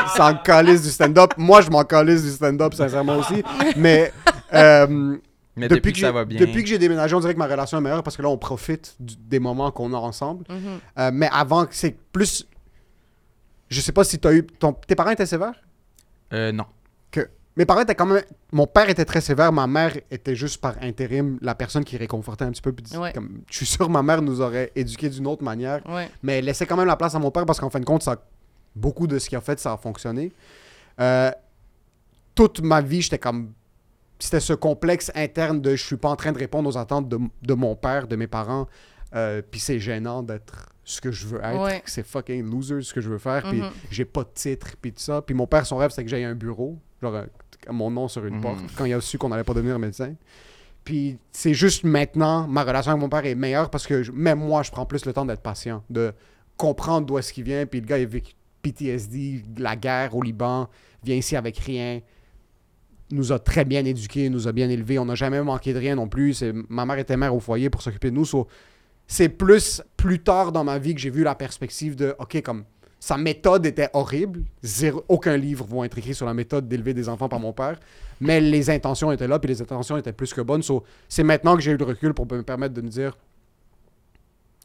Il s'en calisse du stand-up. Moi, je m'en calisse du stand-up, sincèrement aussi. Mais, euh, Mais depuis, que, j'ai- ça va bien. depuis que j'ai déménagé, on dirait que ma relation est meilleure parce que là, on profite du- des moments qu'on a ensemble. Mhm. Euh, mais avant, c'est plus. Je sais pas si t'as eu. ton- Tes parents étaient sévères? Euh, non. que... Mes parents étaient quand même. Mon père était très sévère, ma mère était juste par intérim la personne qui réconfortait un petit peu. puis dis- Ouais. comme, je suis sûr que ma mère nous aurait éduqués d'une autre manière. Ouais. Mais elle laissait quand même la place à mon père parce qu'en fin de compte, ça, beaucoup de ce qu'il a fait, ça a fonctionné. Euh, toute ma vie, j'étais comme. C'était ce complexe interne de je suis pas en train de répondre aux attentes de, de mon père, de mes parents. Euh, puis c'est gênant d'être ce que je veux être. Ouais. C'est fucking loser ce que je veux faire. Puis Mhm. j'ai pas de titre, puis tout ça. Puis mon père, son rêve, c'était que j'aie un bureau. Genre mon nom sur une Mhm. porte. Quand il a su qu'on allait pas devenir médecin. Puis c'est juste maintenant, ma relation avec mon père est meilleure parce que je- même moi, je prends plus le temps d'être patient, de comprendre d'où est-ce qu'il vient. Puis le gars, il vit PTSD, la guerre au Liban, vient ici avec rien. Nous a très bien éduqués, nous a bien élevés. On n'a jamais manqué de rien non plus. C'est- Ma mère était mère au foyer pour s'occuper de nous. so, c'est plus plus tard dans ma vie que j'ai vu la perspective de, OK, comme sa méthode était horrible. Zéro- aucun livre va être écrit sur la méthode d'élever des enfants par mon père. Mais les intentions étaient là, puis les intentions étaient plus que bonnes. So, c'est maintenant que j'ai eu le recul pour me permettre de me dire,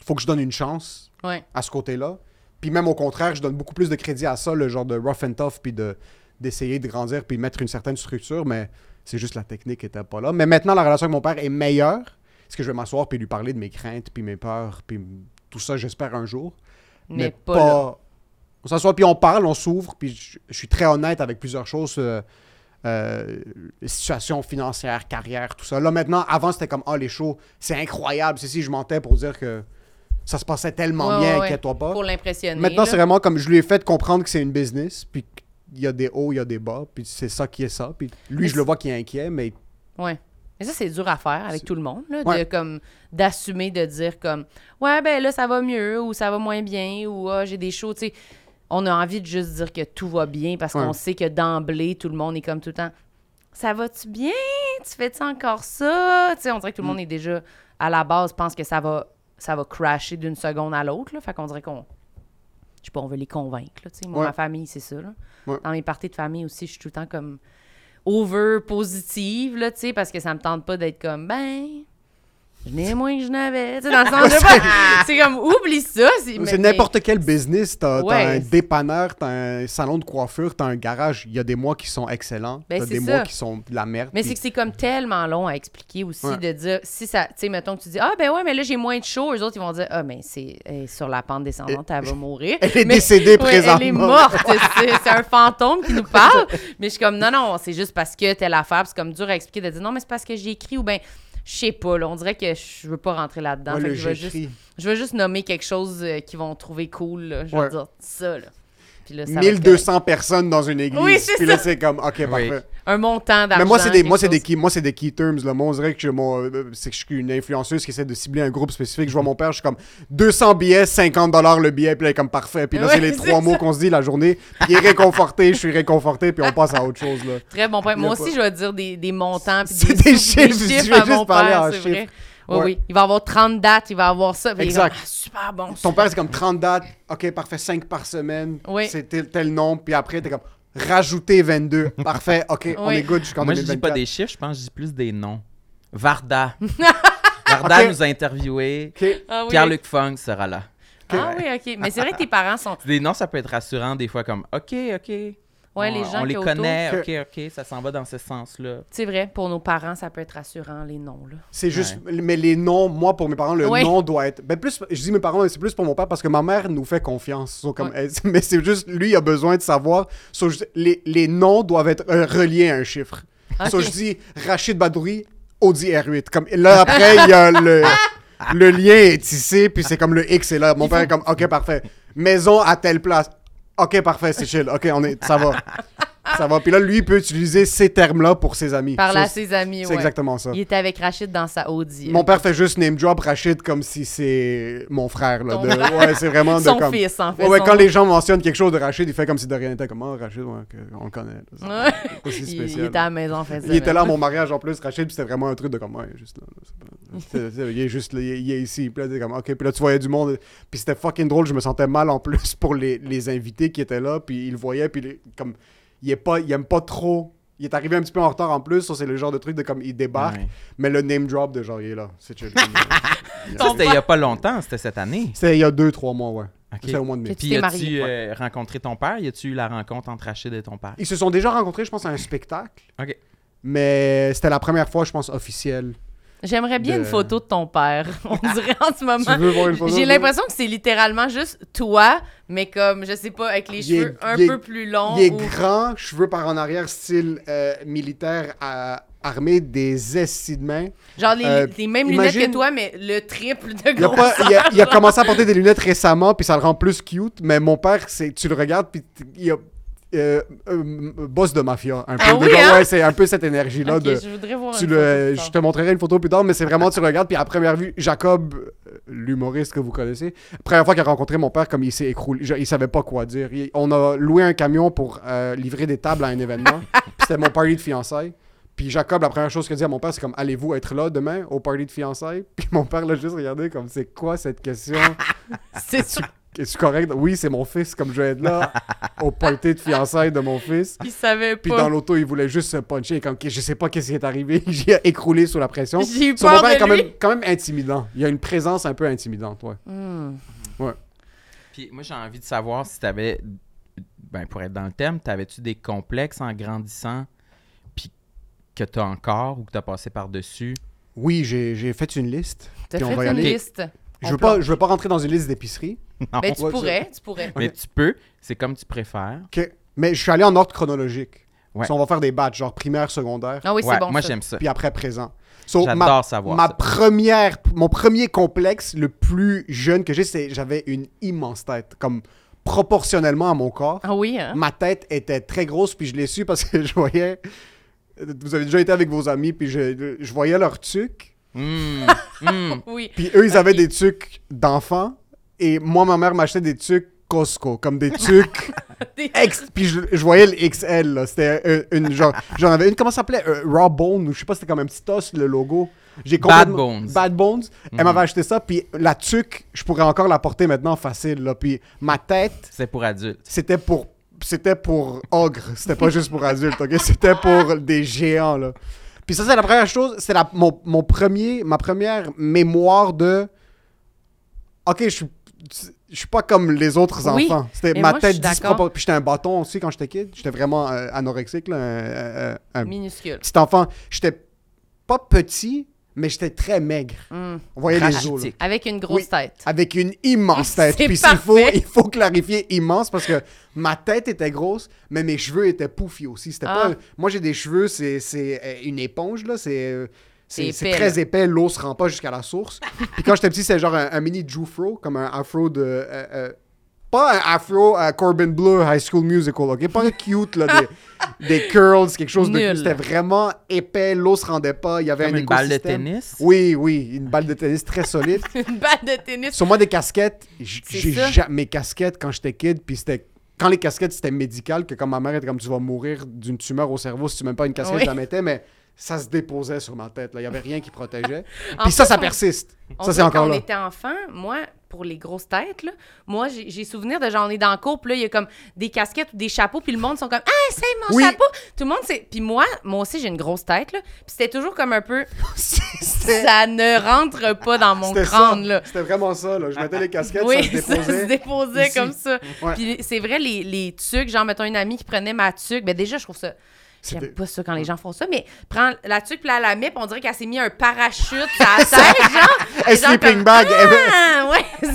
faut que je donne une chance Ouais. à ce côté-là. Puis même au contraire, je donne beaucoup plus de crédit à ça, le genre de rough and tough, puis de, d'essayer de grandir, puis mettre une certaine structure, mais c'est juste la technique qui était pas là. Mais maintenant, la relation avec mon père est meilleure. Est-ce que je vais m'asseoir puis lui parler de mes craintes, puis mes peurs, puis tout ça, j'espère un jour? Mais, pas. On s'assoit puis on parle, on s'ouvre, puis je, je suis très honnête avec plusieurs choses. euh, euh, situation financière, carrière, tout ça. Là maintenant, avant c'était comme ah les shows, c'est incroyable. C'est si je mentais pour dire que ça se passait tellement Ouais, bien, ouais, inquiète-toi pas. Pour l'impressionner. Maintenant, c'est vraiment comme je lui ai fait comprendre que c'est une business, puis qu'il y a des hauts, il y a des bas, puis c'est ça qui est ça. Puis lui, Mais je le vois qui est inquiet, mais Ouais. Mais ça, c'est dur à faire avec tout le monde, là, Ouais. de comme d'assumer, de dire comme Ouais, ben là, ça va mieux ou ça va moins bien ou ah, j'ai des shows, tu sais. On a envie de juste dire que tout va bien parce Ouais. qu'on sait que d'emblée, tout le monde est comme tout le temps Ça va-tu bien? Tu fais-tu encore ça? Tu sais, on dirait que tout le Mm. monde est déjà à la base, pense que ça va ça va crasher d'une seconde à l'autre. là. Fait qu'on dirait qu'on. Je sais pas, on veut les convaincre. Là, tu sais. Moi, Ouais. ma famille, c'est ça. Là. Dans mes parties de famille aussi, je suis tout le temps comme over positive, là, tu sais, parce que ça me tente pas d'être comme, ben. Je n'ai moins que je n'avais. Tu sais, dans le sens de C'est comme, oublie ça. C'est mais- C'est n'importe quel business. T'as Ouais. un dépanneur, t'as un salon de coiffure, t'as un garage. Il y a des mois qui sont excellents. Ben, t'as c'est des ça. mois qui sont de la merde. Mais c'est que c'est comme tellement long à expliquer aussi Ouais. de dire, si ça, tu sais, mettons que tu dis, ah ben ouais, mais là j'ai moins de chaud, eux autres ils vont dire, ah ben c'est sur la pente descendante, elle va mourir. Elle est Mais- décédée Ouais, présentement. Elle est morte, c'est un fantôme qui nous parle. Mais je suis comme, non, non, c'est juste parce que telle affaire, c'est comme dur à expliquer de dire, non, mais c'est parce que j'ai écrit ou ben, je sais pas, là, on dirait que je veux pas rentrer là-dedans. Ouais, je, vais juste, je juste nommer quelque chose euh, qu'ils vont trouver cool, là. Je vais Ouais. dire ça, là. Puis là, ça va être 1200 personnes dans une église. Oui, c'est Puis là, c'est comme, OK, parfait. un montant d'argent. Mais moi, c'est des, moi, quelque c'est des, key, moi, c'est des key terms. Là. Moi, on dirait que je, mon, euh, c'est que je suis une influenceuse qui essaie de cibler un groupe spécifique. Je vois mon père, je suis comme 200 billets, 50 dollars le billet, puis là, il est comme parfait. Puis là, c'est les trois mots qu'on se dit la journée. Puis il est réconforté, je suis réconforté, puis on passe à autre chose. Là. Très bon point. Moi aussi, pas- je vais dire des, des montants puis C'est des, des sous- des chiffres, je chiffres vais à juste mon parler père, en chiffres. Oui, Ouais. oui. Il va avoir 30 dates, il va avoir ça. Exact. Ah, super bon. Ton père, c'est comme 30 dates. OK, parfait, 5 par semaine. Oui. C'est tel, tel nombre. Puis après, t'es comme rajouter 22. Parfait, OK, on est good jusqu'en Moi, je dis 2024. pas des chiffres, je pense que je dis plus des noms. Varda. Varda nous a interviewés. OK. Ah oui. Pierre-Luc Funk sera là. Ah oui, OK. Mais c'est vrai que tes parents sont... Des noms, ça peut être rassurant des fois, comme OK, OK. Ouais, on, les gens on les qui connaît. OK, OK, ça s'en va dans ce sens-là. C'est vrai, pour nos parents, ça peut être rassurant, les noms, là. C'est juste, mais les noms, moi, pour mes parents, le Ouais. nom doit être. Ben, plus, je dis mes parents, mais c'est plus pour mon père parce que ma mère nous fait confiance. So, comme, Ouais. elle- mais c'est juste, lui, il a besoin de savoir. So, je- les, les noms doivent être euh, reliés à un chiffre. So, Ok. je dis Rachid Badouri, Audi R8. Comme, là, après, il y a le. Le lien est tissé, puis c'est comme le X est là. Mon Il père faut- est comme, OK, parfait. Maison à telle place. OK, parfait, c'est chill. OK, on est, ça va. Ça va. Puis là, lui, il peut utiliser ces termes-là pour ses amis. Parler So, à ses amis, C'est ouais. exactement ça. Il était avec Rachid dans sa Audi. Mon père fait juste name drop Rachid comme si c'est mon frère. Là, Ton de- frère. Ouais, c'est vraiment de Son comme... fils, en fait. Ouais, ouais, son- quand les gens mentionnent quelque chose de Rachid, il fait comme si de rien n'était comme oh, Rachid, ouais, que- on le connaît. là. C'est Ouais. pas si Il, spécial. il était à la maison, en fait. Il était là à mon mariage en plus, Rachid, puis c'était vraiment un truc de comme, ouais, il est juste là. là, c'est pas- c'est- c'est- il est juste là, il est, il est ici. Puis là, t'es comme, ok, puis là, tu voyais du monde. Puis c'était fucking drôle, je me sentais mal en plus pour les, les invités qui étaient là, puis ils le voyaient, puis les- comme, il, est pas, il aime pas trop. Il est arrivé un petit peu en retard en plus, ça c'est le genre de truc de comme, il débarque, Ouais. mais le name drop de genre, il est là. C'est chill. Ça, c'était il y a pas longtemps, c'était cette année. C'était il y a deux, trois mois, ouais. OK. C'était au mois de mai. Puis as-tu euh, rencontré ton père? Y a-tu eu la rencontre entre Rachid et ton père? Ils se sont déjà rencontrés, je pense, à un spectacle. OK. Mais c'était la première fois, je pense, officielle. J'aimerais bien de- une photo de ton père, on dirait en ce moment. J'ai l'impression que c'est littéralement juste toi, mais comme, je sais pas, avec les Il est- cheveux un est- peu plus longs. Il est ou- grand, cheveux par en arrière, style euh, militaire, à- armé des estis de main. Genre les, Euh, les mêmes imagine- lunettes que toi, mais le triple de Il a, pas- il a- il a commencé à porter des lunettes récemment, puis ça le rend plus cute. Mais mon père, tu le regardes, puis il a euh, euh, boss de mafia. Un peu Ah oui, hein? ouais, c'est un peu cette énergie-là Ok, de. je voudrais voir Tu le, je te montrerai une photo plus tard, mais c'est vraiment, tu regardes, puis à première vue, Jacob, euh, l'humoriste que vous connaissez, première fois qu'il a rencontré mon père, comme il s'est écroulé, genre, il savait pas quoi dire. Il- on a loué un camion pour euh, livrer des tables à un événement, puis c'était mon party de fiançailles. Puis Jacob, la première chose qu'il dit à mon père, c'est comme Allez-vous être là demain au party de fiançailles? Puis mon père l'a juste regardé comme C'est quoi cette question? C'est Est-tu correct? Oui, c'est mon fils, comme je vais être là au party de fiançailles de mon fils. Il savait Puis pas. dans l'auto, il voulait juste se puncher. Comme, je sais pas qu'est-ce qui est arrivé. J'ai écroulé sous la pression. J'ai eu Son est quand lui. même, quand même intimidant. Il y a une présence un peu intimidante, ouais. Hmm. Puis moi, j'ai envie de savoir si t'avais, ben, pour être dans le thème, t'avais-tu des complexes en grandissant, puis que t'as encore ou que t'as passé par-dessus? Oui, j'ai j'ai fait une liste. T'as Puis on fait va y une aller. liste. Je veux, pas, je veux pas rentrer dans une liste d'épicerie. Non. Ben, tu Ouais, pourrais, tu pourrais. Mais tu peux, c'est comme tu préfères. Ok. Mais je suis allé en ordre chronologique. Ouais. So, on va faire des batchs, genre primaire, secondaire, Ah oui, Ouais, c'est bon. moi, j'aime ça. puis après présent. So, J'adore savoir ma ça. première, mon premier complexe, le plus jeune que j'ai, c'est j'avais une immense tête. Comme proportionnellement à mon corps. Ah oui, hein? Ma tête était très grosse, puis je l'ai su parce que je voyais. Vous avez déjà été avec vos amis, puis je, je voyais leur tuc. Hum. Oui. Puis eux, ils avaient Ok. des tucs d'enfants. Et moi, ma mère m'achetait des tucs Costco, comme des X. Puis je, je voyais le XL, là. C'était euh, une genre. J'en avais une, comment ça s'appelait? Euh, Raw Bone, ou je sais pas, c'était comme un petit os, le logo. J'ai Bad Bones. Bad Bones. Elle Mhm. m'avait acheté ça, puis la tuque, je pourrais encore la porter maintenant facile, là. Puis ma tête, C'est pour adultes. c'était pour c'était pour ogre, c'était pas juste pour adultes, ok? C'était pour des géants, là. Puis ça, c'est la première chose, c'est la- mon, mon premier, ma première mémoire de... Ok, je suis... Je suis pas comme les autres Oui, enfants. C'était ma moi, tête disproportionnée. Puis j'étais un bâton aussi quand j'étais kid. J'étais vraiment euh, anorexique, là, un Minuscule. petit enfant. J'étais pas petit, mais j'étais très maigre. Mm. On voyait les os. là. Avec une grosse Oui. tête. Avec une immense tête. Puis il faut, il faut clarifier immense parce que ma tête était grosse, mais mes cheveux étaient poufis aussi. C'était Ah. pas. Moi, j'ai des cheveux, c'est euh, une éponge, là. C'est. euh, C'est très épais, l'eau se rend pas jusqu'à la source. Puis quand j'étais petit, c'était genre un, un mini Jufro, comme un afro de. euh, euh, pas un afro à Corbin Bleu High School Musical, ok? Pas un cute, là, des, des curls, quelque chose de. Nul. C'était vraiment épais, l'eau se rendait pas, il y avait Comme un une balle de tennis? Oui, oui, une balle de tennis très solide. une balle de tennis. Sur moi, des casquettes, j'ai ça. ja- mes casquettes quand j'étais kid, puis c'était. Quand les casquettes c'était médical, que comme ma mère était comme tu vas mourir d'une tumeur au cerveau si tu mets pas une casquette, Oui. je la mettais, mais ça se déposait sur ma tête. là. Il y avait rien qui protégeait. Puis ça, ça persiste. On Ça, c'est encore quand là. on était enfant, moi, pour les grosses têtes, là, moi, j'ai souvenir de genre, on est dans le cours, puis là, il y a comme des casquettes ou des chapeaux, puis le monde sont comme, ah, c'est mon Oui. chapeau. Tout le monde, c'est. Puis moi, moi aussi, j'ai une grosse tête, là. Puis c'était toujours comme un peu, ça ne rentre pas dans mon crâne, ça. là. C'était vraiment ça. Là. Je mettais les casquettes, Oui, ça se ça se déposait. déposait ici. comme ça. Ouais. Puis c'est vrai, les, les tuques, genre, mettons une amie qui prenait ma tuque, ben déjà, je trouve ça. J'aime pas ça quand les gens font ça, mais prends la tuque, puis là, elle la met, puis on dirait qu'elle s'est mis un parachute sur la tête, genre. Un sleeping comme, bag. Ah, ouais,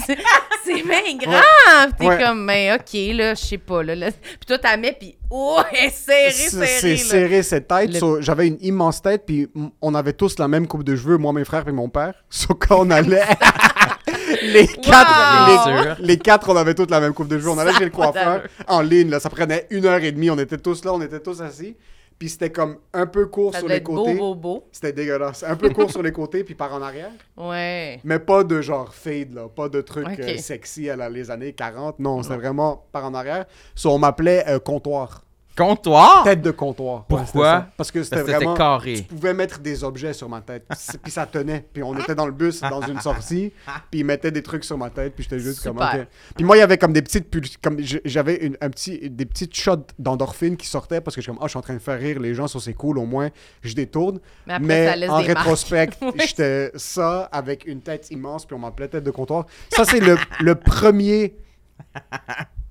c'est bien grave. T'es Ouais. comme, mais OK, là, je sais pas, là. là. Puis toi, t'as mets, puis oh, elle est serrée, C'est serrée, c'est serré cette tête. Le- So, J'avais une immense tête, puis on avait tous la même coupe de cheveux, moi, mes frères et mon père. Sauf quand on allait. les quatre, Wow. les, les quatre, on avait toutes la même coupe de cheveux. On allait Ça chez le coiffeur en ligne. Là, ça prenait une heure et demie. On était tous là, on était tous assis. Puis c'était comme un peu court Ça sur les être côtés. beau, beau. C'était dégueulasse. Un peu court sur les côtés, puis par en arrière. Ouais. Mais pas de genre fade, là. Pas de trucs Ok. euh, sexy à la- les années 40. Non, c'était vraiment par en arrière. So, on m'appelait euh, comptoir. Comptoir? Tête de comptoir. Pourquoi? Parce que c'était vraiment. carré. Tu pouvais mettre des objets sur ma tête. Puis ça tenait. Puis on était dans le bus, dans une sortie. Puis ils mettaient des trucs sur ma tête. Puis j'étais juste comme. Super. ok. Puis moi, il y avait comme des petites. Comme j'avais une- un petit, des petites shots d'endorphine qui sortaient parce que je suis comme, ah, je suis en train de faire rire les gens, ça c'est cool, au moins, je détourne. Mais après, Mais ça laisse en des marques. rétrospect, Oui. j'étais ça avec une tête immense, puis on m'appelait tête de comptoir. Ça, c'est le, le premier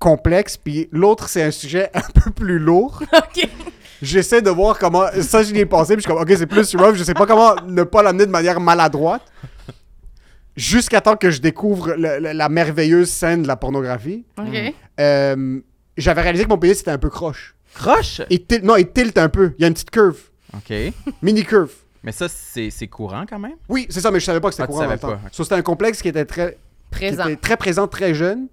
complexe. Puis l'autre, c'est un sujet un peu plus lourd. OK. J'essaie de voir comment. Ça, je l'ai pensé, puis je suis comme, ok, c'est plus rough. Je sais pas comment ne pas l'amener de manière maladroite. Jusqu'à temps que je découvre le- le- la merveilleuse scène de la pornographie. OK. Euh, J'avais réalisé que mon pénis était un peu croche. Croche? Il til- non, il tilt un peu. Il y a une petite curve. OK. Mini curve. Mais ça, c'est c'est courant quand même? Oui, c'est ça, mais je savais pas que c'était Ah, tu courant le savais temps. pas, ok. So, c'était un complexe qui était très, qui Présent. était très présent, très jeune.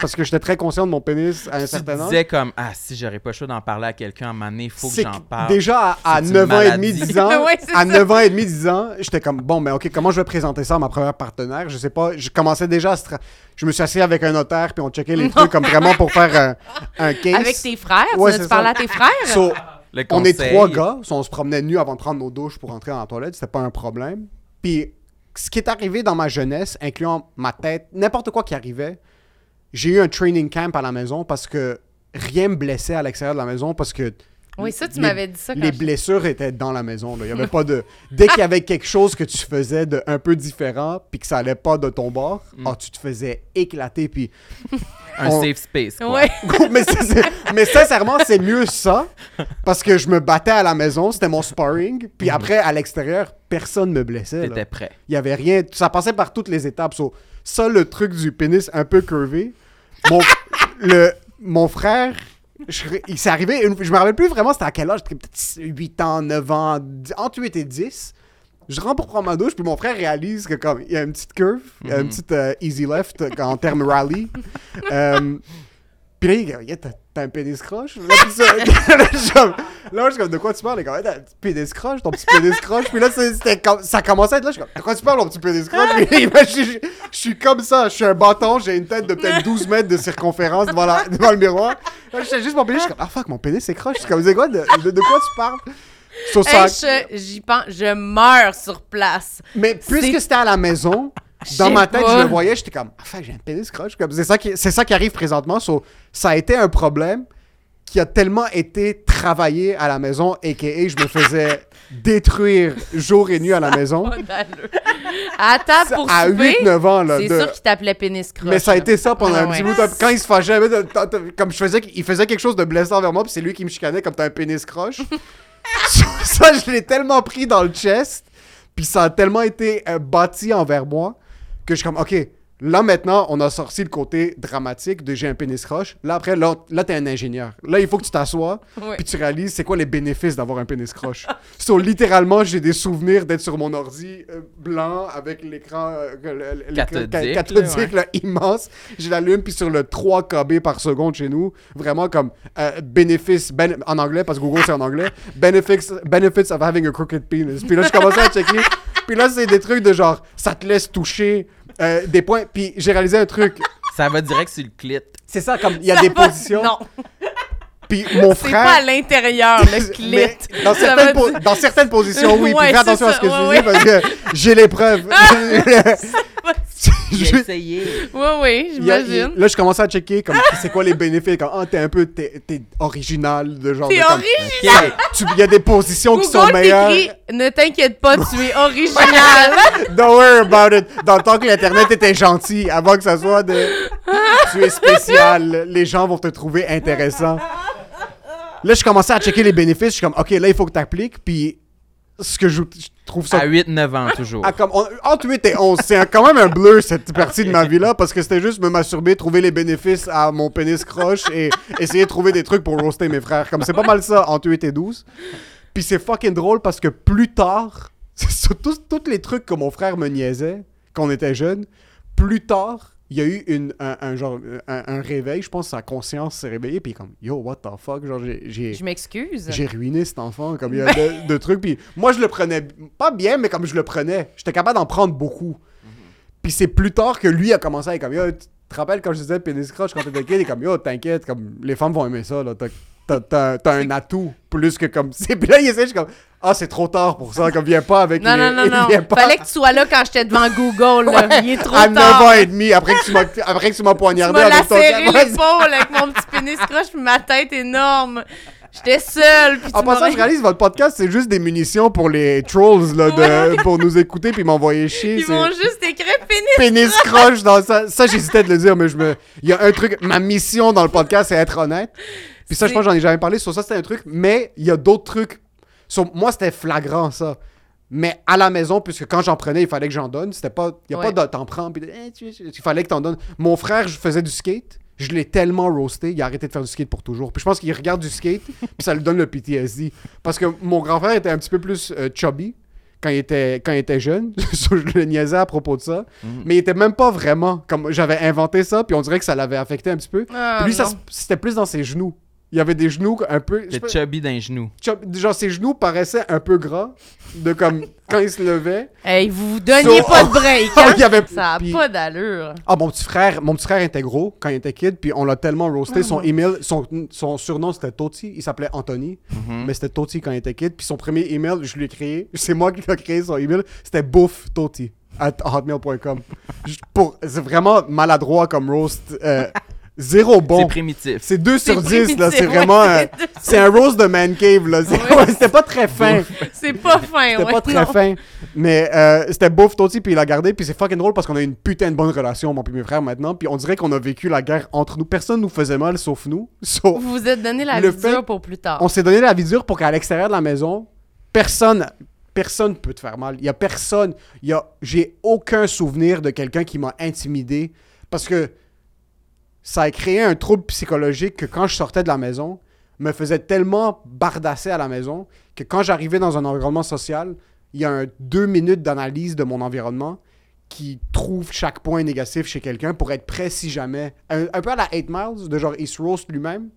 Parce que j'étais très conscient de mon pénis à un Tu certain âge. disais comme, ah, si j'aurais pas le choix d'en parler à quelqu'un à un moment donné, il faut que j'en parle. Déjà à, à C'est une 9 ans et demi, maladie. 10 ans, Ouais, à ça. 9 ans et demi, 10 ans, j'étais comme bon, mais ok, comment je vais présenter ça à ma première partenaire? Je sais pas, je commençais déjà à se Je me suis assis avec un notaire, puis on checkait les trucs comme vraiment pour faire un, un case. Avec tes frères? Ouais, tu ça. à tes frères? So, on est trois gars, so on se promenait nus avant de prendre nos douches pour entrer dans la toilette, c'était pas un problème. Puis ce qui est arrivé dans ma jeunesse, incluant ma tête, n'importe quoi qui arrivait, j'ai eu un training camp à la maison parce que rien me blessait à l'extérieur de la maison parce que Oui, ça, tu les- m'avais dit ça quand les je- blessures étaient dans la maison. là. Il y avait pas de dès qu'il y avait quelque chose que tu faisais de un peu différent puis que ça allait pas de ton bord, Mm. ah, tu te faisais éclater puis Un On- safe space, quoi. Ouais. mais, sincèrement, c'est mieux ça parce que je me battais à la maison, c'était mon sparring, puis après à l'extérieur, personne me blessait. T'étais prêt. Il y avait rien, ça passait par toutes les étapes. So, ça, le truc du pénis un peu curvé. Mon, le, mon frère, je- il s'est arrivé, une- je me rappelle plus vraiment c'était à quel âge, peut-être 8 ans, 9 ans, 10 entre 8 et 10. Je rentre pour prendre ma douche, puis mon frère réalise que comme il y a une petite curve, il y a une Mhm. petite euh, easy left en termes rally. Euh, puis là, il dit, Yeah, t'as un pénis croche? Là, puis ça- là, je suis comme- là, je suis comme, de quoi tu parles? Il est comme, t'as un petit pénis croche, ton petit pénis croche. Puis là, c'était comme- ça commençait à être là, je suis comme, de quoi tu parles, mon petit pénis croche? Puis là, je, je- je suis comme ça, je suis un bâton, j'ai une tête de peut-être 12 mètres de circonférence devant, la- devant le miroir. Là, j'étais juste mon pénis, je suis comme, ah fuck, mon pénis c'est croche. Je suis comme, c'est quoi, de, de, de quoi tu parles? Ça- Hey, je- j'y pense, je meurs sur place. Mais puisque c'était à la maison, Je dans sais ma tête, pas. je le voyais, j'étais comme, enfin, j'ai un pénis croche. C'est ça qui, c'est ça qui arrive présentement. So, ça a été un problème qui a tellement été travaillé à la maison, et que je me faisais détruire jour et nuit à la maison. À table pour à souper, 8-9 ans, là. c'est de- sûr qu'il t'appelait pénis croche. Mais ça a été ça pendant Ah un petit ouais. bout. Quand il se fâchait, comme je faisais, il faisait quelque chose de blessant envers moi, puis c'est lui qui me chicanait comme t'as un pénis croche. ça, ça, je l'ai tellement pris dans le chest, puis ça a tellement été euh, bâti envers moi que je suis comme, ok, là maintenant, on a sorti le côté dramatique de j'ai un pénis croche. Là après, là, là t'es un ingénieur. Là, il faut que tu t'assoies, Ouais. puis tu réalises c'est quoi les bénéfices d'avoir un pénis croche. so, littéralement, j'ai des souvenirs d'être sur mon ordi euh, blanc avec l'écran euh, Cathodique, là, immense. Je l'allume, puis sur le 3 KB par seconde chez nous, vraiment comme euh, bénéfice, ben- en anglais, parce que Google c'est en anglais, benefits, benefits of having a crooked penis. Puis là, je commençais à checker. Puis là, c'est des trucs de genre, ça te laisse toucher euh, des points. Puis j'ai réalisé un truc. Ça va direct sur le clit. C'est ça, comme il y a Ça des va- positions. Non, Puis mon c'est frère. pas à l'intérieur, le clit. Mais dans, certaines va po- dire- dans certaines positions, oui. Ouais, puis fais attention c'est à ce que ouais, dis parce que j'ai les preuves. J'ai essayé. Oui, oui, j'imagine. là, je commençais à checker comme c'est quoi les bénéfices. Comme, ah, t'es un peu t'es, t'es original de genre. T'es de, comme- original. Il y a des positions qui sont meilleures. t'écrit « Ne t'inquiète pas, tu es original. Don't worry about it. Dans le temps que l'internet était gentil, avant que ça soit de tu es spécial, les gens vont te trouver intéressant. Là, je commençais à checker les bénéfices. Je suis comme, ok, là, il faut que tu appliques. Puis, ce que je, je trouve ça À 8-9 ans, toujours. Ah, comme on- entre 8 et 11, c'est quand même un bleu cette partie de ma vie-là parce que c'était juste me masturber, trouver les bénéfices à mon pénis croche et essayer de trouver des trucs pour roaster mes frères. Comme c'est pas mal ça entre 8 et 12. Puis c'est fucking drôle parce que plus tard, c'est tous les trucs que mon frère me niaisait quand on était jeune, plus tard, il y a eu une, un, un genre, un, un réveil, je pense que sa conscience s'est réveillée, puis comme, yo, what the fuck, genre, j'ai- j'ai... Je m'excuse. J'ai ruiné cet enfant, comme il y a de, de trucs. Puis moi, je le prenais pas bien, mais comme je le prenais, j'étais capable d'en prendre beaucoup. Puis c'est plus tard que lui a commencé à être comme Yo, tu te rappelles quand je disais pénis croche quand t'étais kid, il est comme Yo, t'inquiète, comme les femmes vont aimer ça, là. T'as, un atout plus que comme. C'est... Puis là, il essaie, je suis comme Ah, c'est trop tard pour ça, comme viens pas avec Non, les. non, non, non. pas Fallait que tu sois là quand j'étais devant Google. là. Il est trop à 9 tard. ans et demi, après que tu m'as, après que tu m'as Tu poignardé avec ton Ouais, l'épaule avec mon petit pénis croche puis ma tête énorme. J'étais seule. Puis En passant, je réalise votre podcast, c'est juste des munitions pour les trolls, là, de, pour nous écouter puis m'envoyer chier. Ils vont juste écrire pénis. pénis croche dans ça. Ça, j'hésitais de le dire, mais je me. Il y a un truc. Ma mission dans le podcast, c'est être honnête. Puis ça, je pense que j'en ai jamais parlé. Sur ça, c'était un truc. Mais il y a d'autres trucs. Sur moi, c'était flagrant, ça. Mais à la maison, puisque quand j'en prenais, il fallait que j'en donne. C'était pas. Il y a Ouais. pas de t'en prends. Puis de, Eh, tu- tu- il fallait que t'en donnes. Mon frère, je faisais du skate. Je l'ai tellement roasté, il a arrêté de faire du skate pour toujours. Puis je pense qu'il regarde du skate, puis ça lui donne le PTSD. Parce que mon grand-frère était un petit peu plus euh, chubby quand il était, quand il était jeune. Je le niaisais à propos de ça. Mhm. Mais il était même pas vraiment. Comme j'avais inventé ça, puis on dirait que ça l'avait affecté un petit peu. Ah, Puis lui, non. c'était plus dans ses genoux. Il y avait des genoux un peu. pas- chubby d'un genou. genre, ses genoux paraissaient un peu gras. De comme quand il se levait. Hey, vous vous donniez So- pas de break. Oh, hein? il y avait- Ça a puis- pas d'allure. Ah, mon petit frère, mon petit frère était gros quand il était kid, puis on l'a tellement roasté. Son email, son, son surnom c'était Toti. Il s'appelait Anthony, Mhm. mais c'était Toti quand il était kid. Puis son premier email, je lui ai créé. C'est moi qui l'ai créé son email. C'était bouffe Toti at hotmail.com. C'est vraiment maladroit comme roast. euh, zéro C'est bon. primitif. C'est 2 sur C'est 10, là. C'est ouais, vraiment. c'est- c'est un roast de man cave, là. C'est- Ouais. C'était pas très fin. C'est pas fin, C'était ouais. pas très non. fin. Mais euh, c'était bouffe Toti, puis il l'a gardé. Puis c'est fucking drôle parce qu'on a une putain de bonne relation, mon puis mes frères, maintenant. Puis on dirait qu'on a vécu la guerre entre nous. Personne nous faisait mal, sauf nous. Sauf- Vous vous êtes donné la vie fait- dure pour plus tard. On s'est donné la vie dure pour qu'à l'extérieur de la maison, personne. Personne peut te faire mal. Il y a personne. Il y a, j'ai aucun souvenir de quelqu'un qui m'a intimidé parce que ça a créé un trouble psychologique que quand je sortais de la maison, me faisait tellement bardasser à la maison que quand j'arrivais dans un environnement social, il y a un deux minutes d'analyse de mon environnement qui trouve chaque point négatif chez quelqu'un pour être prêt si jamais. Un, un peu à la 8 Miles, de genre il se roast lui-même,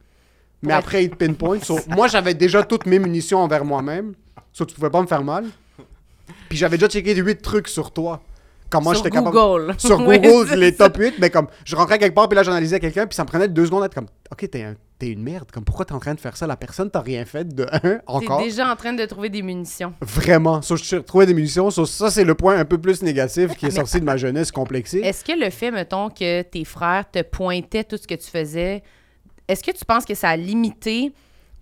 mais Ouais. après il te pinpoint. So, moi j'avais déjà toutes mes munitions envers moi-même, so tu pouvais pas me faire mal. Puis j'avais déjà checké 8 trucs sur toi. Comment Sur j'étais capable sur Google les top 8, mais comme je rentrais quelque part, puis là j'analysais quelqu'un, puis ça me prenait deux secondes d'être comme Ok, t'es un, t'es une merde. Comme pourquoi t'es en train de faire ça? La personne t'a rien fait de un T'es encore. déjà en train de trouver des munitions. Vraiment. So, je trouvais des munitions. So, ça, c'est le point un peu plus négatif qui est sorti de ma jeunesse complexée. Est-ce que le fait, mettons, que tes frères te pointaient tout ce que tu faisais, est-ce que tu penses que ça a limité,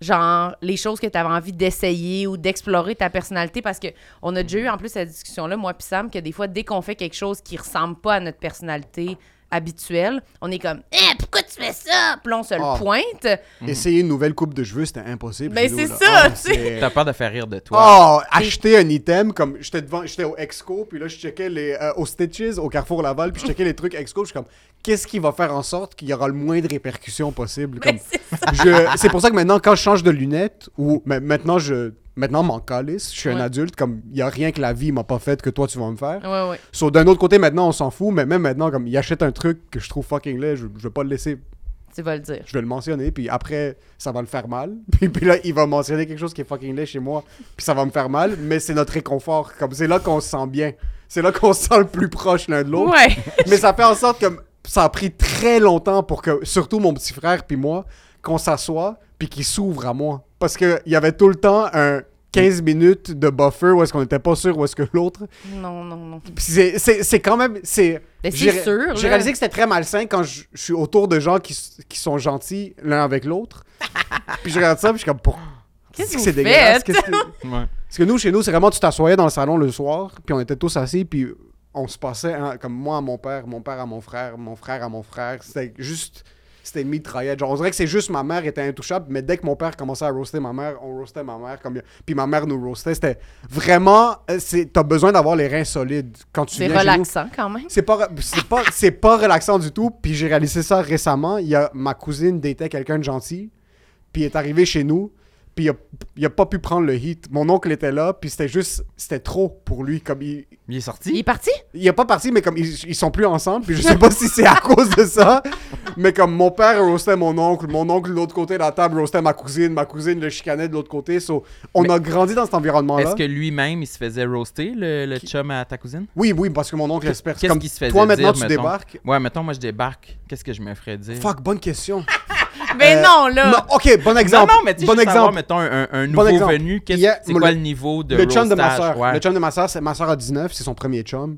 genre, les choses que tu avais envie d'essayer ou d'explorer ta personnalité? Parce que on a déjà eu, en plus, cette discussion-là, moi puis Sam, que des fois, dès qu'on fait quelque chose qui ressemble pas à notre personnalité habituelle, on est comme « Eh, pourquoi tu fais ça? » Puis là, on se le Ah. pointe. Essayer une nouvelle coupe de cheveux, c'était impossible. Ben, chez nous, c'est là. ça, Ah, tu sais. c'est- T'as peur de faire rire de toi. Oh, acheter un item comme j'étais devant, j'étais au Exco, puis là je checkais les euh, au Stitches au Carrefour Laval, puis je checkais les trucs Exco, je suis comme qu'est-ce qui va faire en sorte qu'il y aura le moins de répercussions possible? Comme Ben, c'est ça. je c'est pour ça que maintenant quand je change de lunettes ou maintenant je maintenant m'en calisse, je suis un adulte comme il y a rien que la vie m'a pas fait que toi tu vas me faire. Ouais, ouais. So, d'un autre côté maintenant on s'en fout, mais même maintenant comme il achète un truc que je trouve fucking laid, je, je vais pas le laisser Tu vas le dire. je vais le mentionner, puis après, ça va le faire mal. Puis, puis là, il va mentionner quelque chose qui est fucking laid chez moi, puis ça va me faire mal, mais c'est notre réconfort. Comme c'est là qu'on se sent bien. C'est là qu'on se sent le plus proche l'un de l'autre. Ouais. Mais ça fait en sorte que ça a pris très longtemps pour que, surtout mon petit frère puis moi, qu'on s'assoie, puis qu'il s'ouvre à moi. Parce qu'il y avait tout le temps un 15 minutes de buffer où est-ce qu'on n'était pas sûr où est-ce que l'autre. Non, non, non. C'est- c'est c'est quand même. C'est Mais j'ai- c'est sûr, J'ai réalisé que c'était très malsain quand je, je suis autour de gens qui, qui sont gentils l'un avec l'autre. puis je regarde ça, puis je suis comme. Qu'est-ce que c'est dégueulasse? qu'est-ce que- Ouais. Parce que nous, chez nous, c'est vraiment, tu t'assoyais dans le salon le soir, puis on était tous assis, puis on se passait, hein, comme moi à mon père, mon père à mon frère, mon frère à mon frère. C'était juste. C'était mitraillette. Genre, on dirait que c'est juste ma mère était intouchable, mais dès que mon père commençait à roaster ma mère, on roastait ma mère, comme puis ma mère nous roastait. C'était vraiment. euh, c'est- T'as besoin d'avoir les reins solides quand tu C'est viens chez nous. relaxant quand même. C'est pas, c'est pas, c'est pas relaxant du tout. Puis j'ai réalisé ça récemment. Il y a ma cousine datait quelqu'un de gentil. Puis est arrivé chez nous. Puis il a, il a pas pu prendre le hit. Mon oncle était là. Puis c'était juste, c'était trop pour lui. Comme il, Il est Il est sorti? parti? il est pas parti, mais comme ils, ils sont plus ensemble. Puis je sais pas si c'est à cause de ça. Mais comme mon père roastait mon oncle, mon oncle de l'autre côté de la table roastait ma cousine, ma cousine le chicanait de l'autre côté. So, on Mais- a grandi dans cet environnement-là. Est-ce que lui-même, il se faisait roaster, le, le Qui- chum à ta cousine? Oui, oui, parce que mon oncle espère. Qu'est-ce Comme qu'il se faisait toi maintenant dire, tu mettons? débarques? Ouais, mettons, moi, je débarque. Qu'est-ce que je me ferais dire? Fuck, bonne question. Mais Euh, non, là! Non, ok, bon exemple. Non, non, mais tu bon exemple. savoir, mettons, un, nouveau exemple. venu, qu'est-ce- c'est moi, quoi le- niveau de le chum de ma soeur. Ouais. Le chum de ma soeur, c'est ma soeur a 19, c'est son premier chum.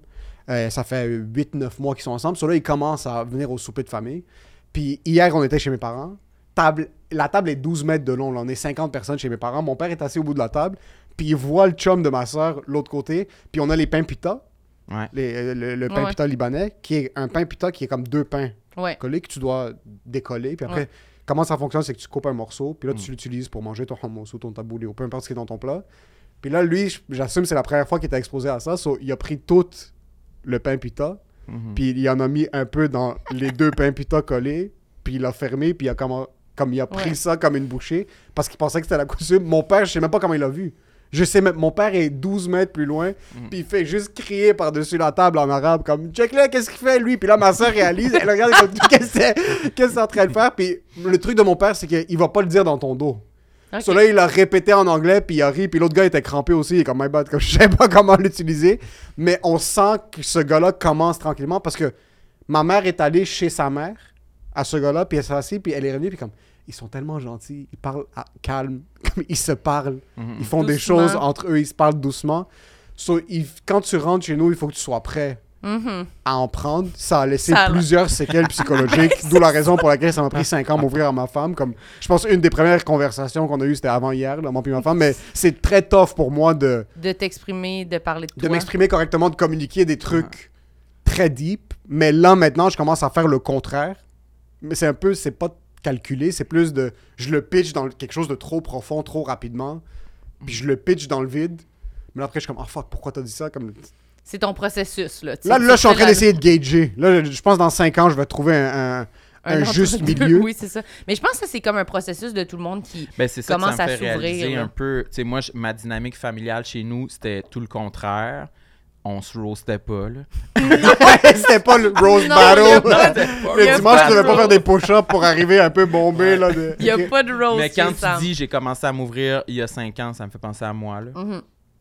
Euh, ça fait 8-9 mois qu'ils sont ensemble. Sur là, ils commencent à venir au souper de famille. Puis hier, on était chez mes parents. Table, la table est 12 mètres de long. là. On est 50 personnes chez mes parents. Mon père est assis au bout de la table. Puis il voit le chum de ma soeur l'autre côté. Puis on a les pains pita, Ouais. les- euh, le, le pain ouais. pita libanais, qui est un pain pita qui est comme deux pains Ouais. collés que tu dois décoller. Puis après, Ouais. comment ça fonctionne, c'est que tu coupes un morceau, puis là, Mm. tu l'utilises pour manger ton hummus ou ton taboulé ou peu importe ce qui est dans ton plat. Puis là, lui, j'assume c'est la première fois qu'il était exposé à ça. so, il a pris tout le pain pita, Mhm. puis il en a mis un peu dans les deux pains pita collés, puis il l'a fermé, puis il a comme, comme il a pris Ouais. ça comme une bouchée, parce qu'il pensait que c'était la coutume. Mon père, je sais même pas comment il l'a vu. Je sais même, mon père est 12 mètres plus loin, Mhm. puis il fait juste crier par-dessus la table en arabe, comme check là, qu'est-ce qu'il fait lui? Puis là, ma soeur réalise, elle regarde, elle dit, qu'est-ce que c'est en train de faire? Puis le truc de mon père, c'est qu'il va pas le dire dans ton dos. Ok. So là, il l'a répété en anglais, puis il a ri, puis l'autre gars était crampé aussi, il est comme, my bad, comme je sais pas comment l'utiliser. Mais on sent que ce gars-là commence tranquillement parce que ma mère est allée chez sa mère, à ce gars-là, puis elle s'est assise, puis elle est revenue, puis comme, ils sont tellement gentils, ils parlent à- calme, ils se parlent, Mhm. ils font des choses entre eux, ils se parlent doucement. So, il- quand tu rentres chez nous, il faut que tu sois prêt Mhm. à en prendre. Ça a laissé Ça a- plusieurs séquelles psychologiques, d'où la raison pour laquelle ça m'a pris 5 ans à m'ouvrir à ma femme. Comme, je pense une des premières conversations qu'on a eues, c'était avant hier, là, moi puis ma femme, mais c'est très tough pour moi de, De t'exprimer, de parler de de toi. m'exprimer correctement, de communiquer des trucs très deep. Mais là, maintenant, je commence à faire le contraire. Mais c'est un peu, c'est pas calculé, c'est plus de, je le pitch dans quelque chose de trop profond, trop rapidement, puis je le pitch dans le vide. Mais là, après, je suis comme, oh fuck, pourquoi t'as dit ça? Comme, C'est ton processus, là. tu Là, sais, là, je suis en train d'essayer de gager. Là, je pense dans 5 ans, je vais trouver un, un- un entre juste deux. milieu. Oui, c'est ça. Mais je pense que c'est comme un processus de tout le monde qui. Ben, c'est ça que commence ça me à fait s'ouvrir, un peu. Tu sais, moi, je- ma dynamique familiale chez nous, c'était tout le contraire. On se roastait pas, là. Ouais, C'était pas le Rose Non, y a Battle. pas de- Le y a dimanche, je devais de pas faire roast. des push-ups pour arriver un peu bombé. Là, de... Il n'y a pas de rose. Mais quand tu dis j'ai commencé à m'ouvrir il y a 5 ans, ça me fait penser à moi, là.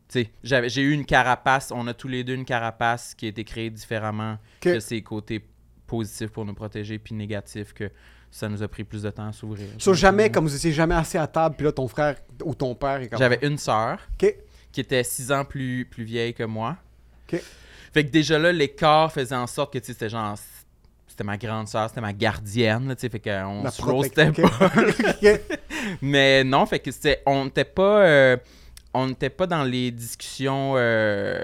Tu sais, j'avais- j'ai eu une carapace, on a tous les deux une carapace qui a été créée différemment que ses côtés positif pour nous protéger, puis négatif que ça nous a pris plus de temps à s'ouvrir. Sur jamais, comme vous étiez jamais assis à table, puis là, ton frère ou ton père est comme. J'avais une sœur qui était six ans plus, plus vieille que moi. Fait que déjà là, l'écart faisait en sorte que tu sais, c'était genre. C'était ma grande sœur, c'était ma gardienne, là, tu sais, fait qu'on se roastait ok. pas. Mais non, fait que c'était. On n'était pas. euh, on n'était pas dans les discussions euh,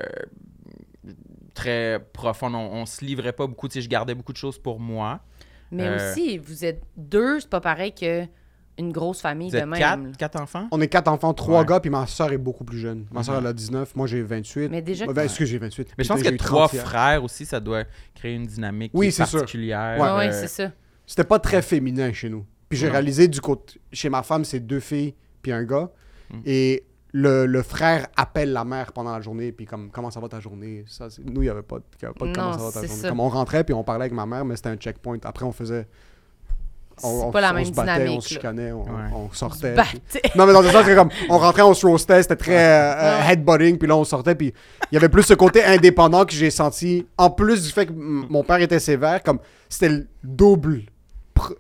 très profondes. On, on se livrait pas beaucoup. Tu sais, je gardais beaucoup de choses pour moi. Mais Euh, aussi, vous êtes deux, c'est pas pareil que une grosse famille Vous de êtes même. quatre, quatre enfants? On est quatre enfants, trois Ouais. gars, puis ma soeur est beaucoup plus jeune. Ma soeur, elle a 19, moi j'ai 28. Mais déjà, ben, excuse, j'ai 28. Mais je pense que j'ai eu trois 30 hier. frères aussi, ça doit créer une dynamique Oui, qui est c'est sûr. particulière. ouais, ouais, euh, c'est ça. C'était pas très féminin chez nous. Puis j'ai Non. réalisé du côté. Chez ma femme, c'est deux filles, puis un gars. Mm. Et le, le frère appelle la mère pendant la journée, puis comme, comment ça va ta journée? Ça, c'est- nous, il n'y avait pas, de- il y avait pas de comment ça va ta c'est journée. ça. Comme on rentrait, puis on parlait avec ma mère, mais c'était un checkpoint. Après, on faisait. On, pas la on même se battait, dynamique. On se là. chicanait, on, Ouais. on sortait. Puis-. Non, mais dans le sens que comme, on rentrait, on se roastait, c'était très euh, euh, headbutting, puis là, on sortait, puis il y avait plus ce côté indépendant que j'ai senti, en plus du fait que m- mon père était sévère, comme, c'était le double,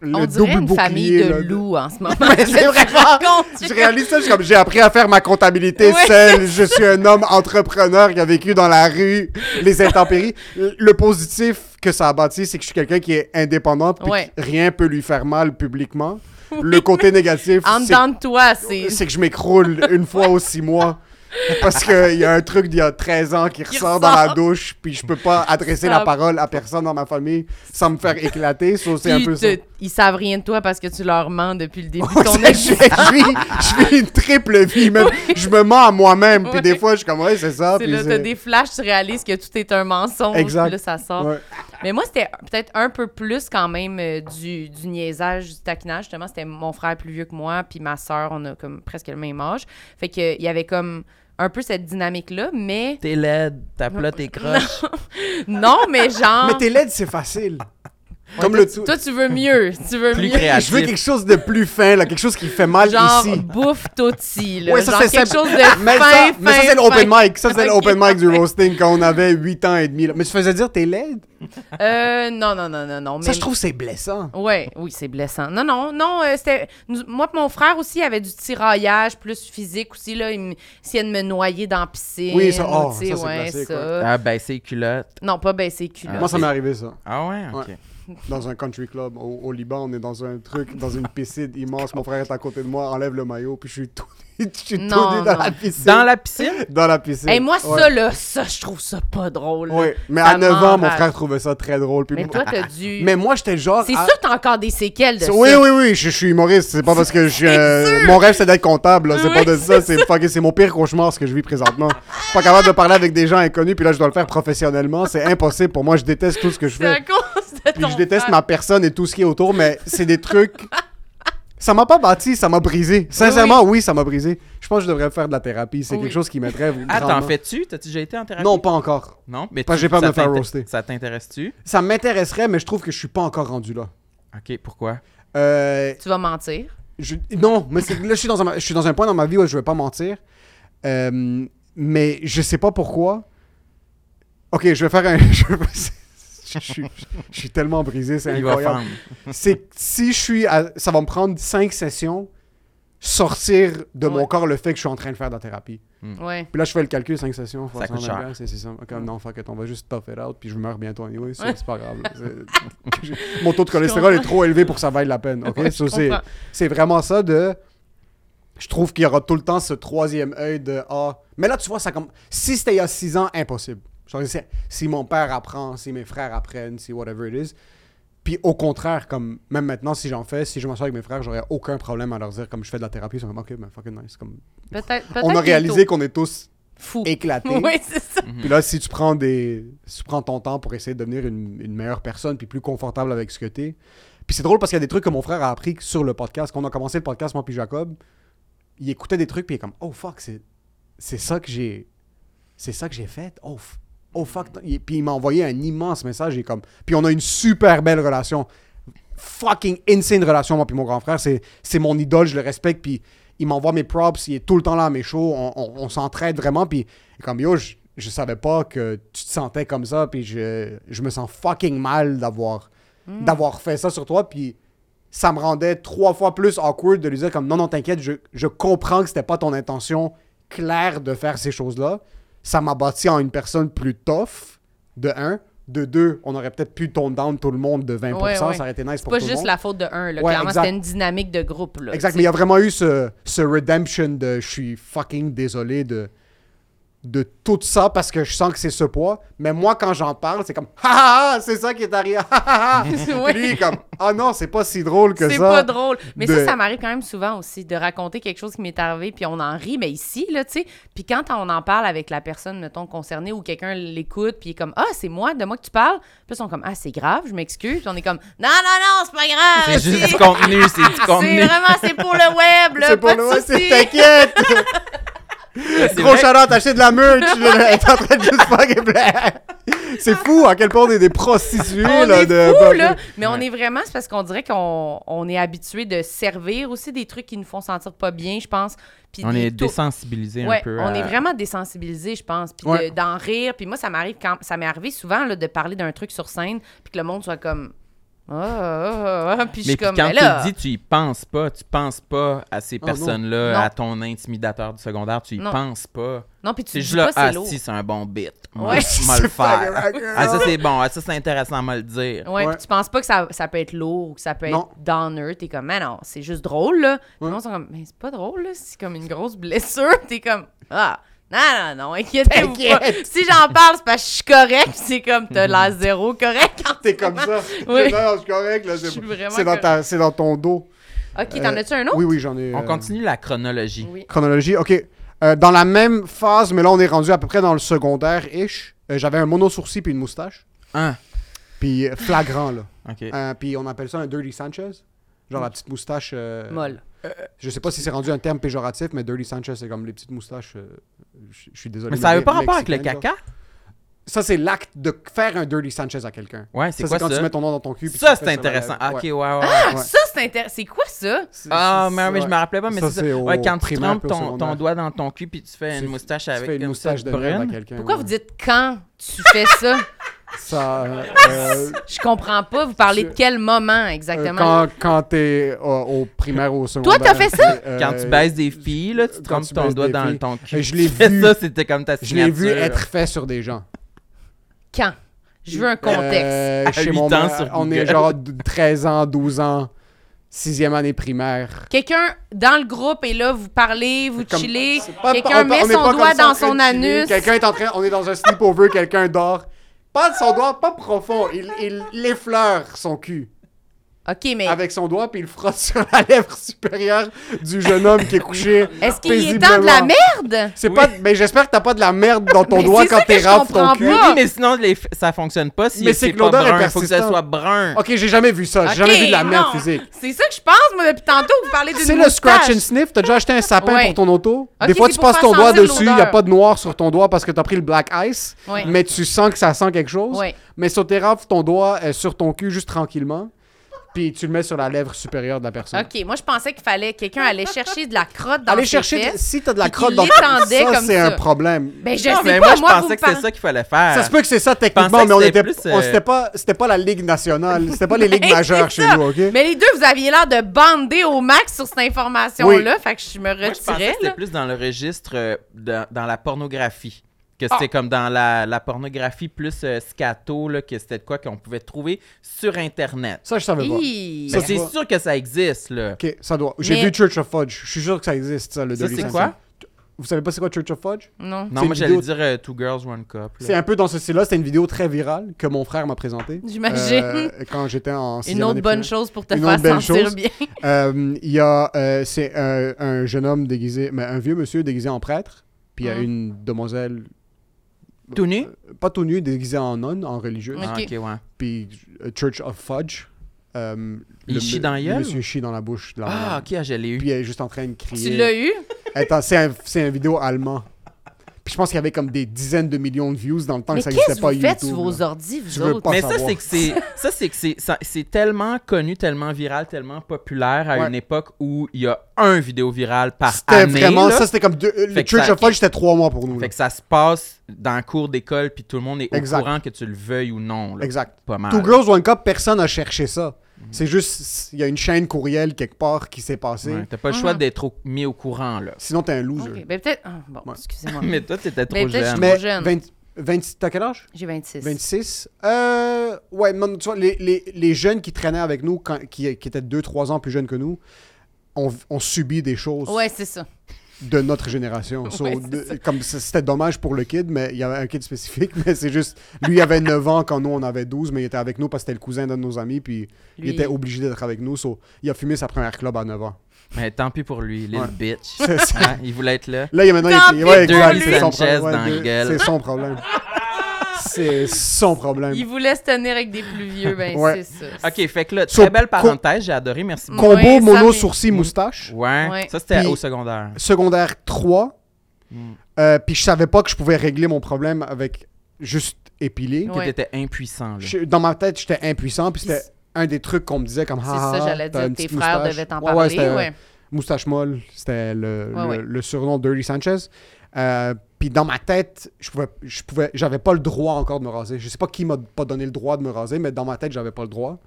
le On dirait double une bouclier. famille de là, loups en ce moment. Mais c'est vraiment- Je réalise ça, je suis comme, j'ai appris à faire ma comptabilité Ouais. seul, je suis un homme entrepreneur qui a vécu dans la rue, les intempéries. Le positif que ça a bâti, c'est que je suis quelqu'un qui est indépendant, puis Ouais. rien peut lui faire mal publiquement. Le côté négatif, En c'est dedans de toi, c'est. c'est que je m'écroule une fois aux six mois. Parce qu'il y a un truc d'il y a 13 ans qui, Qui ressort dans la douche, puis je peux pas adresser la parole à personne dans ma famille sans me faire éclater. So, c'est un peu ça. Ils savent rien de toi parce que tu leur mens depuis le début de ton je, vis, une triple vie, même. Je me mens à moi-même, puis des fois, je suis comme, ouais, c'est ça. Puis là, t'as des flashs, tu réalises que tout est un mensonge, Exact. puis là, ça sort. Ouais. Mais moi, c'était peut-être un peu plus quand même euh, du, du niaisage, du taquinage. Justement, c'était mon frère plus vieux que moi, puis ma soeur, on a comme presque le même âge. Fait qu'il y avait comme un peu cette dynamique-là, mais T'es laide, ta plat, t'es croche. non, mais genre... Mais t'es laide, c'est facile. Comme toi, le tu- tout. toi, tu veux mieux. Tu veux Plus mieux. créatif. Je veux quelque chose de plus fin, là, quelque chose qui fait mal Genre ici. bouffe toti, là. Ouais, ça, genre c'est quelque simple. chose de Mais fin, ça, fin, mais ça c'est l'open mic. Ça, c'est l'open mic du roasting quand on avait 8 ans et demi. là. Mais tu faisais dire t'es laide? Euh, non, non, non, non, non. Ça, mais- je trouve c'est blessant. Ouais, oui, c'est blessant. Non, non, non, euh, c'était... Moi mon frère aussi avait du tiraillage plus physique aussi, là. Il me- essayait de me noyer dans la piscine. Oui, ça- oh, ça, c'est ouais, classique, ça. Ah, ben, c'est culotte. Non, pas baisser les culottes. Ah, Moi, ça m'est arrivé, ça. Ah ouais, ok. Ouais. Dans un country club au, au Liban, on est dans un truc, dans une piscine immense. Mon frère est à côté de moi, enlève le maillot, puis je suis tout, je suis tout Non, nu dans non. la piscine. Dans la piscine? Dans la piscine. Hey, moi, Ouais. ça, là, ça, je trouve ça pas drôle. Ouais, mais Ça à 9 ans, mon frère trouvait ça très drôle. Puis Mais moi- toi, t'as dû... mais moi, j'étais le genre. C'est à- sûr que t'as encore des séquelles de ça. Oui, oui, oui, je, je suis humoriste. C'est pas parce que je suis. euh, mon rêve, c'est d'être comptable. C'est pas Oui, de ça. C'est fuck- c'est mon pire cauchemar, ce que je vis présentement. pas capable de parler avec des gens inconnus, puis là, je dois le faire professionnellement. C'est impossible pour moi. Je déteste tout ce que je fais. Puis je déteste frère. ma personne et tout ce qui est autour, mais c'est des trucs. Ça m'a pas bâti, ça m'a brisé. Sincèrement, oui, ça m'a brisé. Je pense que je devrais faire de la thérapie. C'est Oui. quelque chose qui m'aiderait. Ah, t'en fais-tu? T'as-tu déjà été en thérapie? Non, pas encore. Non, mais Parce que tu- j'ai peur de ça me faire roaster. Ça t'intéresse-tu? Ça m'intéresserait, mais je trouve que je suis pas encore rendu là. Ok, pourquoi? Euh, Tu vas mentir? Je- non, mais là, je suis, dans un, je suis dans un point dans ma vie où je vais pas mentir. Euh, mais je sais pas pourquoi. Ok, je vais faire un. Je, suis, je suis tellement brisé, c'est incroyable. C'est que si je suis. à- ça va me prendre cinq sessions sortir de mon corps le fait que je suis en train de faire de la thérapie. Ouais. Puis là, je fais le calcul, 5 sessions, fois Ça coûte 120 cher. piastres, c'est ça. Comme, non, fuck it, on va juste tough it out, puis je meurs bientôt anyway, c'est pas grave. Mon taux de cholestérol est trop élevé pour que ça vaille la peine, ok? So, c'est- vraiment ça de. Je trouve qu'il y aura tout le temps ce troisième œil de Ah. Mais là, tu vois, ça comme. Si c'était il y a 6 ans, impossible. Genre, si- mon père apprend, si mes frères apprennent, si whatever it is. Puis au contraire, comme même maintenant, si j'en fais, si je m'assois avec mes frères, j'aurais aucun problème à leur dire comme je fais de la thérapie. Ils sont comme ok, ben fucking nice. Comme... On a réalisé qu'on est tous Fou. éclatés. Oui, c'est ça. Puis là, si tu prends des. Si tu prends ton temps pour essayer de devenir une, une meilleure personne, puis plus confortable avec ce que t'es. Puis c'est drôle parce qu'il y a des trucs que mon frère a appris sur le podcast. Quand on a commencé le podcast, moi puis Jacob, il écoutait des trucs, puis il est comme Oh fuck, c'est, c'est ça que j'ai. C'est ça que j'ai fait. Oh, f- oh fuck. Il- Puis il m'a envoyé un immense message. Et comme... Puis on a une super belle relation. Fucking insane relation, moi puis mon grand frère. C'est, mon idole, je le respecte. Puis il m'envoie mes props, il est tout le temps là à mes shows. On, on- on s'entraide vraiment. Puis comme yo, j- je savais pas que tu te sentais comme ça, puis je, je me sens fucking mal d'avoir Hmm. d'avoir fait ça sur toi, puis ça me rendait trois fois plus awkward de lui dire comme non, non, t'inquiète, je, je comprends que c'était pas ton intention claire de faire ces choses-là. Ça m'a bâti en une personne plus tough, de un. De deux, on aurait peut-être pu tone down tout le monde de 20%, Ouais, ouais. ça aurait été nice C'est pour pas tout le juste monde. la faute de un. Là. Ouais, Clairement, c'était une dynamique de groupe. Là, Exact, mais il y a vraiment eu ce, ce redemption de je suis fucking désolé de, de tout ça parce que je sens que c'est ce poids. Mais moi, quand j'en parle, c'est comme ha ha ha, c'est ça qui est arrivé. ha, ha, ha. Ouais. Puis lui, comme ah non, c'est pas si drôle que ça. C'est pas drôle. Mais de- ça, ça m'arrive quand même souvent aussi de raconter quelque chose qui m'est arrivé, puis on en rit, mais ici, là, tu sais. Puis quand on en parle avec la personne, mettons, concernée, ou quelqu'un l'écoute, puis il est comme Ah, c'est moi, de moi que tu parles. Puis ils sont comme Ah, c'est grave, je m'excuse. Puis on est comme Non, non, non, c'est pas grave. C'est juste du contenu, c'est du C'est contenu. vraiment, c'est pour le web, là. C'est pour le c'est t'inquiète. C'est Gros de la merch. là, Elle est en train de juste. C'est fou à quel point on est des prostituées. On là, est de... fous, là. Mais on est vraiment, c'est parce qu'on dirait qu'on on est habitué de servir aussi des trucs qui nous font sentir pas bien, je pense. Puis On est taux- désensibilisé Ouais, un peu. on à- est vraiment désensibilisé, je pense. Puis Ouais. de- d'en rire. Puis moi, ça m'arrive quand ça m'est arrivé souvent là, de parler d'un truc sur scène, puis que le monde soit comme ah, ah, ah, ah. puis je Mais suis puis comme quand mais tu le dis, tu y penses pas. Tu penses pas à ces Ah, non. personnes-là, Non. à ton intimidateur du secondaire. Tu y Non. penses pas. non, puis tu C'est dis juste là, ah c'est si, c'est un bon bit. Moi, Ouais. je vais le faire. Ah, ça c'est bon. Ah, ça c'est intéressant à me le dire. Ouais, Ouais. puis tu penses pas que ça, ça peut être lourd ou que ça peut Non. être downer. T'es comme, mais non, c'est juste drôle, là. Ouais. monde sont comme, mais c'est pas drôle, là. C'est comme une grosse blessure. T'es comme, ah, non, non, non, inquiétez-vous pas. Si j'en parle, c'est parce que je suis correct. C'est comme, t'as l'air zéro correct. en T'es comme ça. Oui. Non, non, je suis correct. Là, Je c'est c'est dans, ta- c'est dans ton dos. Ok, t'en Euh, as-tu un autre? Oui, oui, j'en ai. On euh, continue la chronologie. Oui. Chronologie, ok. Euh, dans la même phase, mais là, on est rendu à peu près dans le secondaire-ish. euh, J'avais un mono-sourcil puis une moustache. Ah, Puis flagrant, là. ok. Euh, puis on appelle ça un Dirty Sanchez. Genre la petite moustache. Euh. Je sais pas si c'est rendu un terme péjoratif, mais Dirty Sanchez, c'est comme les petites moustaches. euh, je suis désolé. Mais ça les pas rapport avec le genre. caca? Ça, c'est l'acte de faire un Dirty Sanchez à quelqu'un. Ouais, c'est Ça, quoi c'est quand ça? tu mets ton nom dans ton cul. puis Ça, tu c'est intéressant. ok, Ouais. ouais. Ah, Ouais. ça, c'est intéressant. C'est quoi ça? Ah, mais, mais je me rappelais pas, mais c'est ça. Ouais, quand tu trempes ton, doigt dans ton cul puis tu fais une moustache tu avec fais une moustache de merde à brune. quelqu'un. Pourquoi vous dites quand tu fais ça? Ça. euh, Je comprends pas. Vous parlez de quel moment euh, exactement? quand quand t'es euh, au primaire ou au secondaire. t'as fait ça? euh, Quand tu baisses des filles, là, tu tu ton doigt dans filles. ton cul. Je l'ai vu. ça, c'était comme ta Je signature. l'ai vu être fait sur des gens. Quand? Je veux un contexte. Euh, À chez mon ans sur on est genre de 13 ans, 12 ans, sixième année primaire. Quelqu'un dans le groupe est là, vous parlez, vous Comme- chillez. Quelqu'un met on son doigt dans son anus. Quelqu'un est en train, on est dans un sleepover, quelqu'un dort. Pas de son doigt, pas profond. Il, il effleure son cul OK, mais avec son doigt, puis il frotte sur la lèvre supérieure du jeune homme qui est couché. est-ce qu'il est temps de la merde? C'est pas, mais j'espère que t'as pas de la merde dans ton Mais doigt quand t'es rafle ton cul. Oui, mais sinon, les ça fonctionne pas si Mais c'est que pas l'odeur est brun. Faut que ça soit brun. Ok, j'ai jamais vu ça. J'ai OK, jamais vu de la merde non. physique. C'est ça que je pense, moi, depuis tantôt, vous parlez d'une C'est le scratch and sniff. T'as déjà acheté un sapin Ouais. pour ton auto? Ok, Des fois, tu passes ton doigt dessus, il n'y a pas de noir sur ton doigt parce que t'as pris le black ice, mais tu sens que ça sent quelque chose. Mais sur tes ton doigt est sur ton cul juste tranquillement, puis tu le mets sur la lèvre supérieure de la personne. OK, moi, je pensais qu'il fallait quelqu'un allait chercher de la crotte dans Allez ses chercher, fesses. si t'as de la puis crotte qu'il dans l'étendait ça, comme c'est ça. un problème. Ben, je Non, sais mais pas, moi, je vous pensais que c'est ça qu'il fallait faire. Ça se peut que c'est ça pensais techniquement, que mais on c'était était, plus, on- euh, c'était pas, c'était pas la ligue nationale, c'était pas les ligues Hey, majeures c'est chez ça. nous, ok? Mais les deux, vous aviez l'air de bander au max sur cette information-là, fait que je me Moi, je pensais que retirais. c'était là. plus dans le registre euh, de- dans la pornographie. Que c'était Ah. comme dans la, la pornographie plus euh, scato, là, que c'était de quoi qu'on pouvait trouver sur Internet. Ça, je savais pas. Hi. C'est sûr que ça existe, là. Ok, ça doit. J'ai Mais- vu Church of Fudge. Je suis sûr que ça existe, ça, le Ça, c'est quoi? Vous savez pas c'est quoi Church of Fudge? Non. Non, C'est moi, j'allais vidéo- dire euh, Two Girls, One Cup. C'est un peu dans ce style-là. C'était une vidéo très virale que mon frère m'a présentée. J'imagine. Euh, quand j'étais en Une autre bonne chose pour te Une faire sentir chose. bien. Euh, Il y a, euh, c'est un, un jeune homme déguisé, mais un vieux monsieur déguisé en prêtre, puis il y a Mhm. une demoiselle, Tout nu? euh, pas tout nu, déguisée en nonne, en religieuse, Ok. Ah, ok, ouais. puis euh, Church of Fudge. Euh, Il le- chie dans la le gueule? monsieur chie dans la bouche. la Ah, ok, je l'ai eu. Puis elle est juste en train de crier. Tu l'as eu? Attends, c'est un, c'est un vidéo allemand. Puis je pense qu'il y avait comme des dizaines de millions de views dans le temps Mais que ça qu'est-ce n'existait que pas vous faites YouTube. sur vos là. ordis, vous Je veux autres? pas Mais ça, savoir. c'est que c'est ça, c'est que c'est ça- c'est tellement connu, tellement viral, tellement populaire à Ouais. une époque où il y a un vidéo viral par C'était année. vraiment là. ça, c'était comme deux, euh, le Fait que Church ça- of Fudge, c'était trois mois pour nous. là. Fait que ça se passe dans le cours d'école, puis tout le monde est Exact. au courant que tu le veuilles ou non. là. Exact. Pas mal. Two Girls One Cup, personne n'a cherché ça. C'est juste, il y a une chaîne courriel quelque part qui s'est passée. Ouais, T'as pas le choix Mhm. d'être au- mis au courant, là. Sinon, t'es un loser. Ok, ben peut-être. ah, bon, Ouais. excusez-moi. Mais toi, t'étais trop Mais peut-être jeune. je- Mais Trop jeune. 20, 20 t'as quel âge? J'ai 26. 26. Euh, ouais, tu vois, les, les, les jeunes qui traînaient avec nous, quand- qui, qui étaient 2-3 ans plus jeunes que nous, ont, ont subi des choses Ouais, c'est ça. De notre génération. So, Ouais, de- comme C'était dommage pour le kid, mais il y avait un kid spécifique, mais c'est juste, lui il avait 9 ans quand nous on avait 12, mais il était avec nous parce que c'était le cousin d'un de nos amis, puis il était obligé d'être avec nous. So, il a fumé sa première club à 9 ans. Mais tant pis pour lui, little Ouais. bitch. C'est ça. Hein, il voulait être là. Là, il y a maintenant. Tant il- pis ouais, pour exact, lui. c'est son problème. Ouais. C'est son problème. C'est son problème. Il voulait se tenir avec des plus vieux, ben Ouais. c'est ça. Ok, fait que là, So, très belle co- parenthèse, j'ai adoré, merci beaucoup. Combo, Ouais, ça mono, sourcil, moustache. Ouais, Ouais. ça c'était au secondaire. Secondaire 3. Mm. Euh, puis je savais pas que je pouvais régler mon problème avec juste épiler. Ouais. Que t'étais impuissant, là. Je- dans ma tête, j'étais impuissant. Puis c'était un des trucs qu'on me disait comme C'est ah, ça, ah, j'allais dire. Tes frères moustache. devaient t'en parler. Ouais, Moustache molle, c'était le, Ouais, le, ouais. le surnom Dirty Sanchez. Euh, puis dans ma tête, je pouvais, je pouvais, j'avais pas le droit encore de me raser. Je sais pas qui m'a pas donné le droit de me raser, mais dans ma tête, j'avais pas le droit.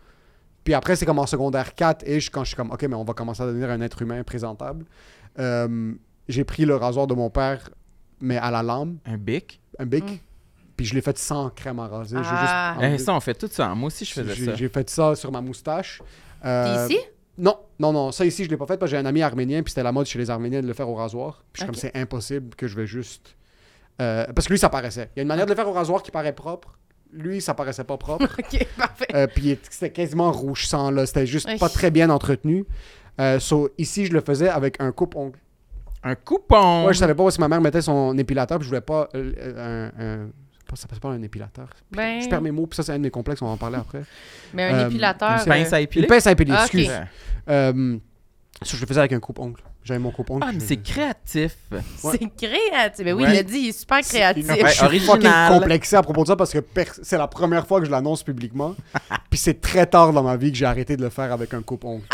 Puis après, c'est comme en secondaire 4 et quand je suis comme, ok, mais on va commencer à devenir un être humain présentable. Euh, j'ai pris le rasoir de mon père, mais à la lame, Un bic? un bic. Mm. Puis je l'ai fait sans crème à raser. J'ai Ah. juste Eh, ça, on fait tout ça. Moi aussi, je faisais j'ai, ça. j'ai fait ça sur ma moustache. Euh, T'es ici? Non, non, non. Ça ici, je l'ai pas fait parce que j'ai un ami arménien, puis c'était la mode chez les Arméniens de le faire au rasoir. Puis je suis comme c'est impossible que je vais juste. euh, parce que lui, ça paraissait. Il y a une manière de le faire au rasoir qui paraît propre. Lui, ça paraissait pas propre. Ok, parfait. Euh, puis c'était quasiment rouge sang, là. C'était juste pas très bien entretenu. Euh, so, ici, je le faisais avec un coupe-ongle. Un coupon. Ouais, je savais pas où si ma mère mettait son épilateur, puis je voulais pas euh, un. Ça s'appelle pas un épilateur. Ben, Je perds mes mots, puis ça, c'est un de mes complexes, on va en parler après. mais un Euh, épilateur. Une pince à épiler? Une pince à épiler, Ah, excuse. Ouais. Euh, ça, je le faisais avec un coupe-ongle. J'avais mon coupe-ongle. Ah, mais je- c'est créatif. C'est créatif. Ben oui, Ouais. il l'a dit, il est super créatif. Ouais, je suis fucking complexé à propos de ça parce que per- c'est la première fois que je l'annonce publiquement. Puis c'est très tard dans ma vie que j'ai arrêté de le faire avec un coupe-ongle.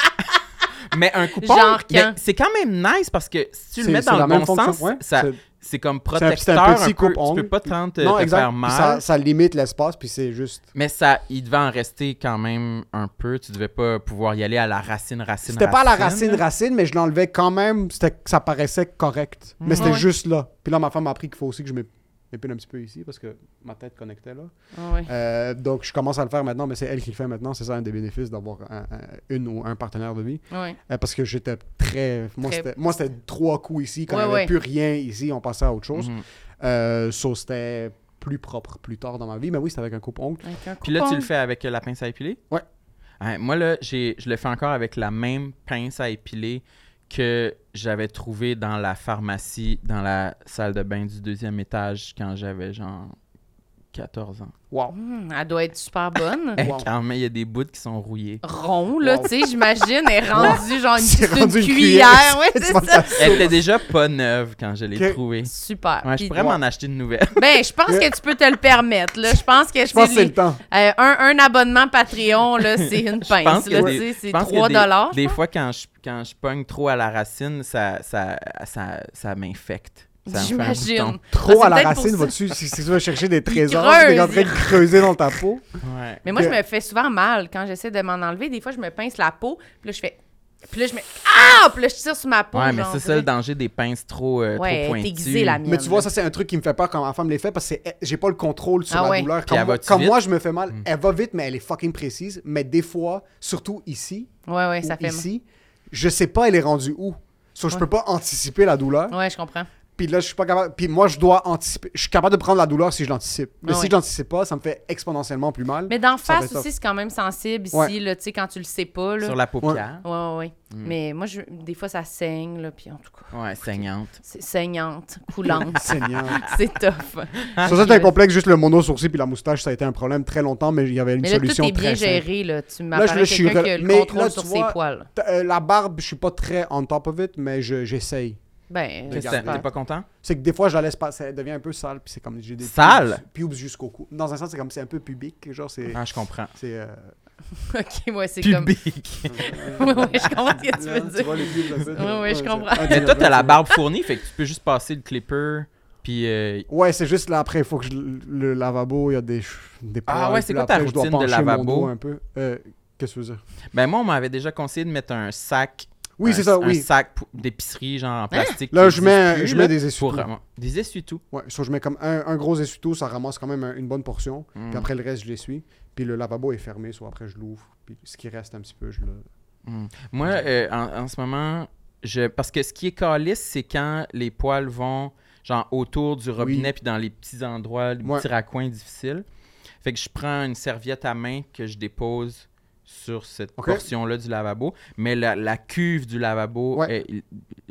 Mais un coupon, Genre mais quand? c'est quand même nice parce que si tu le mets dans le même bon fonction, sens, ouais, ça, c'est- comme un- protecteur un un, petit peu. coupe-ongle. Tu peux pas tant te, non, te faire mal. Ça, ça limite l'espace, puis c'est juste. Mais ça, il devait en rester quand même un peu. Tu devais pas pouvoir y aller à la racine, racine, C'était pas à la racine, racine, mais je l'enlevais quand même. C'était ça paraissait correct. Mais c'était Ouais. juste là. Puis là, ma femme m'a appris qu'il faut aussi que je m'ép- m'épile un petit peu ici parce que ma tête connectait là. Ah ouais. Euh, donc, je commence à le faire maintenant, mais c'est elle qui le fait maintenant. C'est ça un des bénéfices d'avoir un- un- une ou un partenaire de vie. Ouais. Euh, parce que j'étais très. Moi, Très- c'était trois coups ici. Quand Ouais, il n'y avait ouais. plus rien ici, on passait à autre chose. Euh, so, c'était plus propre plus tard dans ma vie. Mais oui, c'était avec un coupe-ongle. Puis là, tu le fais avec la pince à épiler? Ouais. Hein, moi, là, j'ai, je le fais encore avec la même pince à épiler que j'avais trouvé dans la pharmacie, dans la salle de bain du deuxième étage quand j'avais genre 14 ans. Wow. Hum, elle doit être super bonne. Wow. Quand même, il y a des bouts qui sont rouillés. Rond, là, Wow. tu sais, j'imagine, elle est rendue genre une, petite rendu une cuillère. cuillère. Ouais, Tu c'est ça. Elle était déjà pas neuve quand je l'ai trouvée. Super. Ouais, je pourrais m'en acheter une nouvelle. Ben, je pense que tu peux te le permettre, là. Je pense que Je pense c'est le temps. euh, un, un abonnement Patreon, là, c'est une pense pince, c'est pense que 3 des- dollars. Des, fois, quand je, quand je pogne trop à la racine, ça, ça, ça, ça m'infecte. J'imagine. bouton. Trop Ah, à la racine, vas-tu, si, si tu vas chercher des trésors, tu es en train de creuser dans ta peau. Ouais. Mais moi, je me fais souvent mal quand j'essaie de m'en enlever. Des fois, je me pince la peau, puis là, je fais. Puis là, je me. Ah! Puis là, je tire sur ma peau. Ouais, mais c'est ça le danger des pinces trop, euh, Ouais, trop pointues. aiguisée, la mienne. Mais tu vois, ça, c'est un truc qui me fait peur quand ma femme les fait parce que c'est- j'ai pas le contrôle sur Ah la ouais. douleur. Puis Quand, elle moi, je me fais mal, Mm. elle va vite, mais elle est fucking précise. Mais des fois, surtout ici, Ouais, ouais, ça fait mal. ici, je sais pas elle est rendue où. So, je peux pas anticiper la douleur. Ouais, je comprends. Puis là, je suis pas capable. Puis moi, je dois anticiper. Je suis capable de prendre la douleur si je l'anticipe. Mais Ah si je l'anticipe pas, ça me fait exponentiellement plus mal. Mais d'en face aussi, c'est quand même sensible ici, Ouais. là, tu sais, quand tu le sais pas, là. Sur la paupière. Ouais, ouais, ouais. Mm. Mais moi, je... des fois, ça saigne, là, puis en tout cas, Ouais, saignante. c'est saignante, coulante. Seigneur. c'est tough. Sur ça, c'est un complexe, juste le mono sourcil puis la moustache, ça a été un problème très longtemps, mais il y avait une Mais là, tout solution est bien très simple. géré, là. Tu suis quelqu'un rela- qui a le mais contrôle là, sur tu ses vois- poils. Euh, la barbe, je suis pas très on top of it, mais je- j'essaye. Ben, T'es pas content? C'est que des fois, je la laisse passer, elle devient un peu sale, puis c'est comme j'ai des Sale? pubes, pubes jusqu'au cou. Dans un sens, c'est comme c'est un peu pubique, genre c'est Ah, je comprends. c'est euh, ok, ouais, c'est comme. Public. ouais, ouais, je comprends ce que tu veux tu dire. vois les pubs là, Ouais, ouais, je comprends. Mais toi, t'as la barbe fournie, fait que tu peux juste passer le clipper, puis... euh, Ouais, c'est juste là après, il faut que je, le lavabo, il y a des des Ah ouais, c'est quoi ta après, je dois routine de lavabo? dos un peu. Euh, Qu'est-ce que tu veux dire? Ben moi, on m'avait déjà conseillé de mettre un sac... Oui, c'est ça, Un oui. sac d'épicerie, genre en plastique. Là, je mets, je mets des essuie-tout. Des essuie-tout. Ouais, soit je mets comme un, un gros essuie-tout, ça ramasse quand même un- une bonne portion. Mm. Puis après, le reste, je l'essuie. Puis le lavabo est fermé, soit après, je l'ouvre. Puis ce qui reste un petit peu, je le. Mm. Moi, euh, en, en ce moment, je parce que ce qui est calice, c'est quand les poils vont genre autour du robinet puis dans les petits endroits, les Ouais. petits raccoins difficiles. Fait que je prends une serviette à main que je dépose sur cette portion-là du lavabo, mais la, la cuve du lavabo, Ouais. il-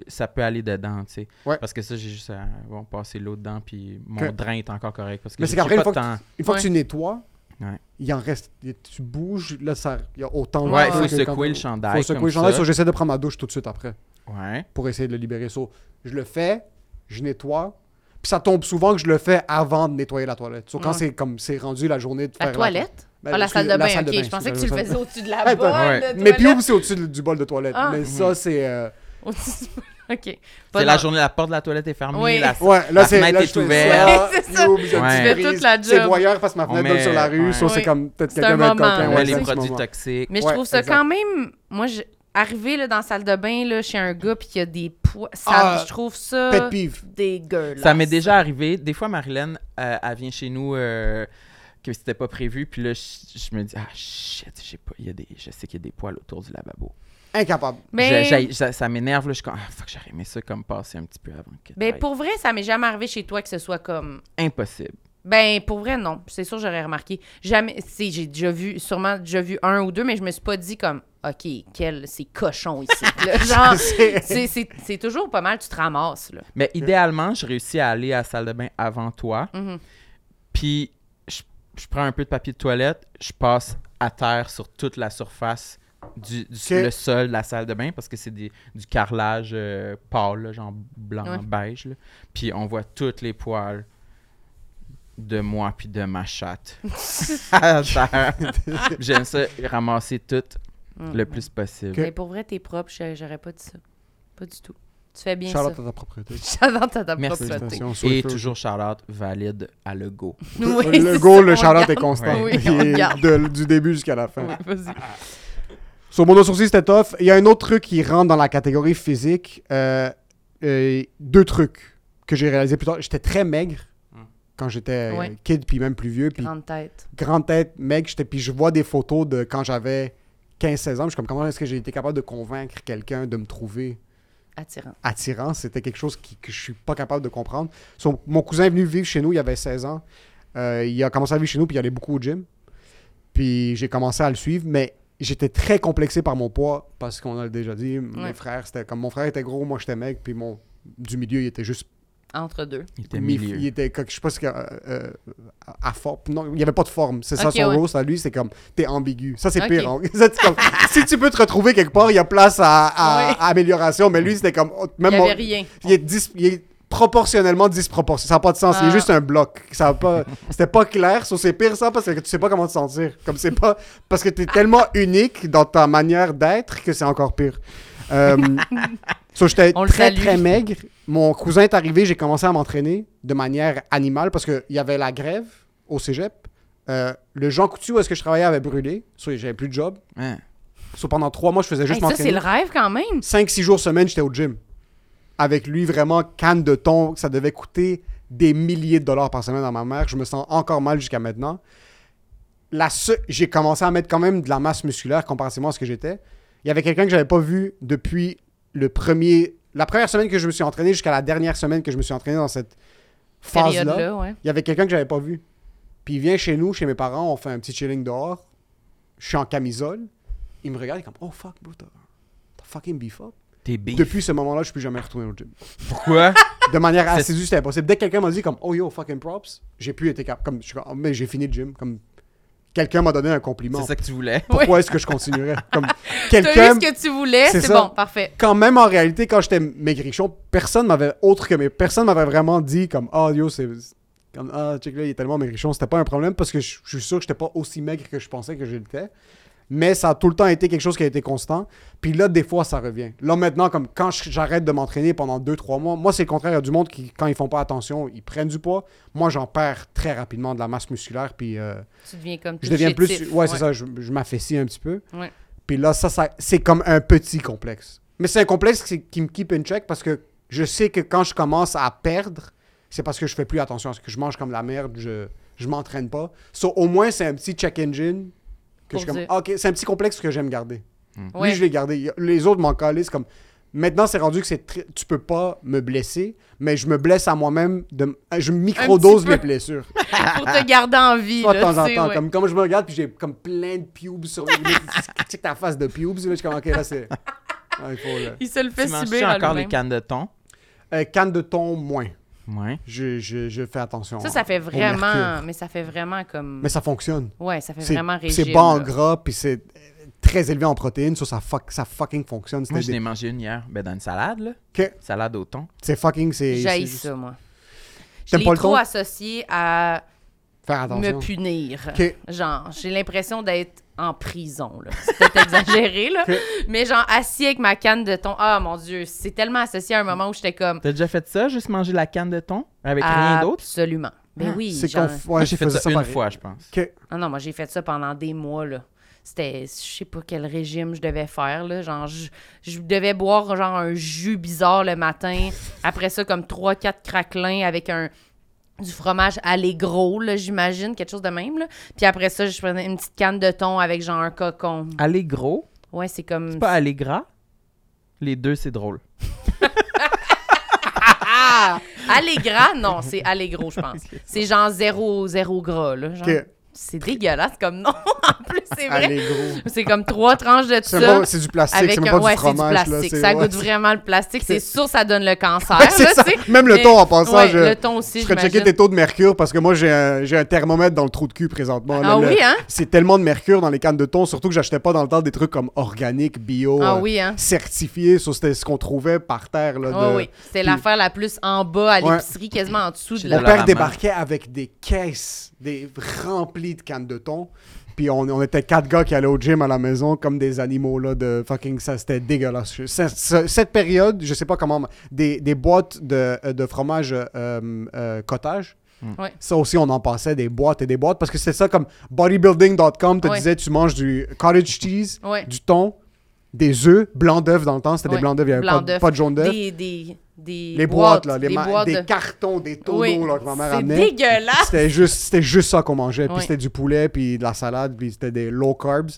ça peut aller dedans, tu sais. Ouais. Parce que ça, j'ai juste à bon, passer l'eau dedans, puis mon drain est encore correct. Parce que Mais c'est qu'après, une fois que temps. Une fois Ouais. que tu nettoies, Ouais. il en reste. Tu bouges, là, ça, il y a autant de Ouais, il il faut secouer le chandail. faut secouer le chandail. j'essaie de prendre ma douche tout de suite après Ouais. pour essayer de le libérer. So, je le fais, je nettoie. Puis ça tombe souvent que je le fais avant de nettoyer la toilette. So, quand Ouais. c'est comme c'est rendu la journée de La faire toilette Ben, Ah, la excuse- salle de bain, salle de ok. bain, je pensais que tu le faisais au-dessus de la Ouais, bonne ouais. de Mais c'est au-dessus du bol de toilette. Ah. Mais ça, c'est. euh, Au-dessus- ok. C'est la journée, la porte de la toilette est fermée. Oui. la- Ouais, là, La c'est. fenêtre là, est ouverte. C'est ça. Ouais. le Tu fais toute la C'est job. voyeur parce que ma fenêtre donne sur la rue. Ça, c'est comme peut-être C'est quelqu'un un va être moment, coquin. on ouais, les c'est produits toxiques. Mais je trouve ça quand même. Moi, arriver là, dans la salle de bain là, chez un gars, puis qu'il y a des Ça, Ah, je trouve ça dégueulasse. Ça m'est déjà arrivé. Des fois, Marilyn, euh, elle vient chez nous euh, que c'était pas prévu. Puis là, je, je me dis, ah shit, j'ai pas, il y a des, je sais qu'il y a des poils autour du lavabo. Incapable. Mais, Je- ça, ça m'énerve. là, Je suis comme, ah fuck, j'aurais aimé ça comme passer un petit peu avant que ben, pour vrai, ça m'est jamais arrivé chez toi que ce soit comme. Impossible. Ben, pour vrai, non. C'est sûr, j'aurais remarqué. Jamais. si, J'ai déjà vu, sûrement déjà vu un ou deux, mais je me suis pas dit comme, OK, quel. C'est cochon ici. là. Genre, C'est- c'est- c'est c'est toujours pas mal, tu te ramasses, là. Mais idéalement, je réussis à aller à la salle de bain avant toi. Mhm. Puis je, je prends un peu de papier de toilette, je passe à terre sur toute la surface du, du- le sol de la salle de bain parce que c'est des- du carrelage euh, pâle, là, genre blanc, Ouais. beige. là. Puis on voit toutes les poils de moi puis de ma chatte à terre. J'aime ça ramasser tout Le plus possible. Mais pour vrai, t'es propre, j'a- j'aurais pas dit ça. Pas du tout. Tu fais bien Charlotte ça. à ta propriété. Charlotte à ta Merci. sur Et toujours Charlotte valide à le go. Oui, le le Charlotte est constant. Oui, est de- du début jusqu'à la fin. Oui, vas-y. Sur mon sourcil, c'était tough. Il y a un autre truc qui rentre dans la catégorie physique. Euh, euh, deux trucs que j'ai réalisé plus tard. J'étais très maigre quand j'étais Ouais. kid, puis même plus vieux. Puis Grande tête. grande tête, maigre. J'étais, puis je vois des photos de quand j'avais 15-16 ans. Je suis comme, comment est-ce que j'ai été capable de convaincre quelqu'un de me trouver Attirant. attirant? C'était quelque chose qui- que je suis pas capable de comprendre. Son- mon cousin est venu vivre chez nous, il avait 16 ans. Euh, il a commencé à vivre chez nous, puis il allait beaucoup au gym. Puis j'ai commencé à le suivre, mais j'étais très complexé par mon poids, parce qu'on a déjà dit, mes Ouais. frères, c'était comme mon frère était gros, moi j'étais maigre, puis mon du milieu, il était juste Entre deux. Il était mi- milieu. il était comme- je sais pas ce que euh, euh, à forme non il y avait pas de forme c'est ça son ouais. rose à lui c'est comme t'es ambigu ça c'est pire hein. Ça, c'est comme, si tu peux te retrouver quelque part il y a place à, à- à amélioration mais lui c'était comme oh, Il même y mon- avait rien. il est, dis- il est proportionnellement disproportionné. Ça n'a pas de sens. Il Ah. est juste un bloc. Ça a pas, c'était pas clair. So, c'est pire ça parce que tu sais pas comment te sentir. Comme c'est pas, parce que tu es tellement unique dans ta manière d'être que c'est encore pire. Euh, so, j'étais très salue. très maigre. Mon cousin est arrivé, j'ai commencé à m'entraîner de manière animale parce qu'il y avait la grève au cégep. Euh, le Jean Coutu où est-ce que je travaillais avait brûlé. So, j'avais plus de job. Hein. So, pendant trois mois, je faisais juste Hey, ça, c'est m'entraîner. le rêve quand même. 5-6 jours semaine, j'étais au gym. Avec lui, vraiment, canne de thon, ça devait coûter des milliers de dollars par semaine à ma mère. Je me sens encore mal jusqu'à maintenant. La se- J'ai commencé à mettre quand même de la masse musculaire comparativement à ce que j'étais. Il y avait quelqu'un que j'avais pas vu depuis le premier... La première semaine que je me suis entraîné jusqu'à la dernière semaine que je me suis entraîné dans cette phase-là. Ouais. Il y avait quelqu'un que j'avais pas vu. Puis il vient chez nous, chez mes parents, on fait un petit chilling dehors. Je suis en camisole. Il me regarde, il est comme Oh fuck, bro, t'as fucking beef up. T'es beef. Depuis ce moment-là, je suis plus jamais retourné au gym. Pourquoi? De manière assidue, c'était impossible. Dès que quelqu'un m'a dit comme Oh yo, fucking props, j'ai plus été capable. Comme, je suis comme, Oh, mais j'ai fini le gym. Comme quelqu'un m'a donné un compliment. C'est ça que tu voulais. Pourquoi est-ce que je continuerais? Comme quelqu'un ce que tu voulais, C'est bon, parfait. quand même en réalité quand j'étais maigrichon, personne m'avait autre que mes personne m'avait vraiment dit comme ah yo c'est comme ah check là il est tellement maigrichon, c'était pas un problème parce que je je suis sûr que j'étais pas aussi maigre que je pensais que j'étais. Mais ça a tout le temps été quelque chose qui a été constant. Puis là, des fois, ça revient. Là, maintenant, comme quand j'arrête de m'entraîner pendant 2-3 mois, moi, c'est le contraire. Il y a du monde qui, quand ils font pas attention, ils prennent du poids. Moi, j'en perds très rapidement de la masse musculaire. Puis euh, Tu deviens comme je deviens plus. Ouais, c'est ça. Je, je m'affaissis un petit peu. Ouais. Puis là, ça, ça c'est comme un petit complexe. Mais c'est un complexe qui, qui me keep in check parce que je sais que quand je commence à perdre, c'est parce que je fais plus attention. C'est que je mange comme la merde, je, je m'entraîne pas. So, au moins, c'est un petit check engine que Pour je suis comme. dire. ah, ok, c'est un petit complexe que j'aime garder. Ouais. Lui, je l'ai gardé. Les autres m'en calissent comme. Maintenant, c'est rendu que c'est très- tu peux pas me blesser, mais je me blesse à moi-même. De... Je microdose les blessures. Pour te garder en vie. Soit de temps en tu temps. ouais. Comme, comme je me regarde, puis j'ai comme plein de pubes sur mes. tu sais que ta face de pubes, là, je suis comme, ok, là, c'est. Ah, il faut, là. Il se le fait Tu à encore les cannes de thon? Euh, canne de thon, moins. Ouais. Je, je, je fais attention. Ça, ça fait vraiment... Mais ça fait vraiment comme... Mais ça fonctionne. Ouais, ça fait C'est vraiment régime. c'est bas en gras, puis c'est euh, très élevé en protéines. Ça, ça, fuck- ça fucking fonctionne. Moi, je n'ai mangé une hier. Ben, dans une salade, là. Salade au thon. C'est fucking. c'est J'haïs c'est- ça, moi. Je l'ai pas le trop associé à Faire attention. me punir. Genre, j'ai l'impression d'être en prison, là. C'est peut-être exagéré, là. Mais genre, assis avec ma canne de thon. Ah, mon Dieu, c'est tellement associé à un moment où j'étais comme... T'as déjà fait ça, juste manger la canne de thon? Avec rien d'autre? Absolument. Ben Ah, oui. C'est genre- conf- Moi, ouais, j'ai fait faisais ça, une pareil. fois, je pense. Ah non, moi, j'ai fait ça pendant des mois, là. C'était, je sais pas quel régime je devais faire, là. Genre, je, je devais boire, genre, un jus bizarre le matin. Après ça, comme 3-4 craquelins avec un du fromage allégro, là, j'imagine, quelque chose de même, là. Puis après ça, je prenais une petite canne de thon avec, genre, un cocon. Aller gros, Ouais, c'est comme... c'est pas aller gras. Les deux, c'est drôle. Ah! Allégras? Non, c'est allégro, je pense. C'est genre zéro, zéro gras, là. genre. C'est dégueulasse comme nom, en plus, c'est vrai. C'est comme trois tranches de C'est ça. c'est du plastique, Avec c'est même un, pas ouais, du c'est du fromage. là, plastique. c'est- Ça ouais, goûte c'est- vraiment le plastique. C'est sûr, ça donne le cancer. Ouais, là, c'est ça. tu sais. Même le thon en passant, ouais, je, le thon aussi, je ferais checker tes taux de mercure parce que moi j'ai un, j'ai un thermomètre dans le trou de cul présentement. là, Ah le- oui, hein? C'est tellement de mercure dans les cannes de thon, surtout que j'achetais pas dans le temps des trucs comme organiques, bio, Ah euh, oui, hein? certifiés. Ça, C'était ce qu'on trouvait par terre. Là, Ah de- oui. C'était puis- l'affaire la plus en bas à l'épicerie, quasiment en dessous de la. Mon père débarquait avec des caisses, des de cannes de thon. Puis on, on était quatre gars qui allaient au gym à la maison comme des animaux là de fucking ça c'était dégueulasse. Cette période, je sais pas comment des, des boîtes de, de fromage euh, euh, cottage. Ouais. Ça aussi on en passait des boîtes et des boîtes parce que c'est ça comme bodybuilding.com te Ouais. disait tu manges du cottage cheese, Ouais. du thon, des œufs, blanc d'œuf dans le temps, c'était des blancs d'œuf, il y avait Blanc pas, de jaune d'œuf. Des, des, des Les boîtes, là, les des ma- boîtes des de- cartons, des tonneaux Oui. là, que ma mère amenait. dégueulasse! C'était juste, c'était juste ça qu'on mangeait. Puis c'était du poulet, puis de la salade, puis c'était des low carbs.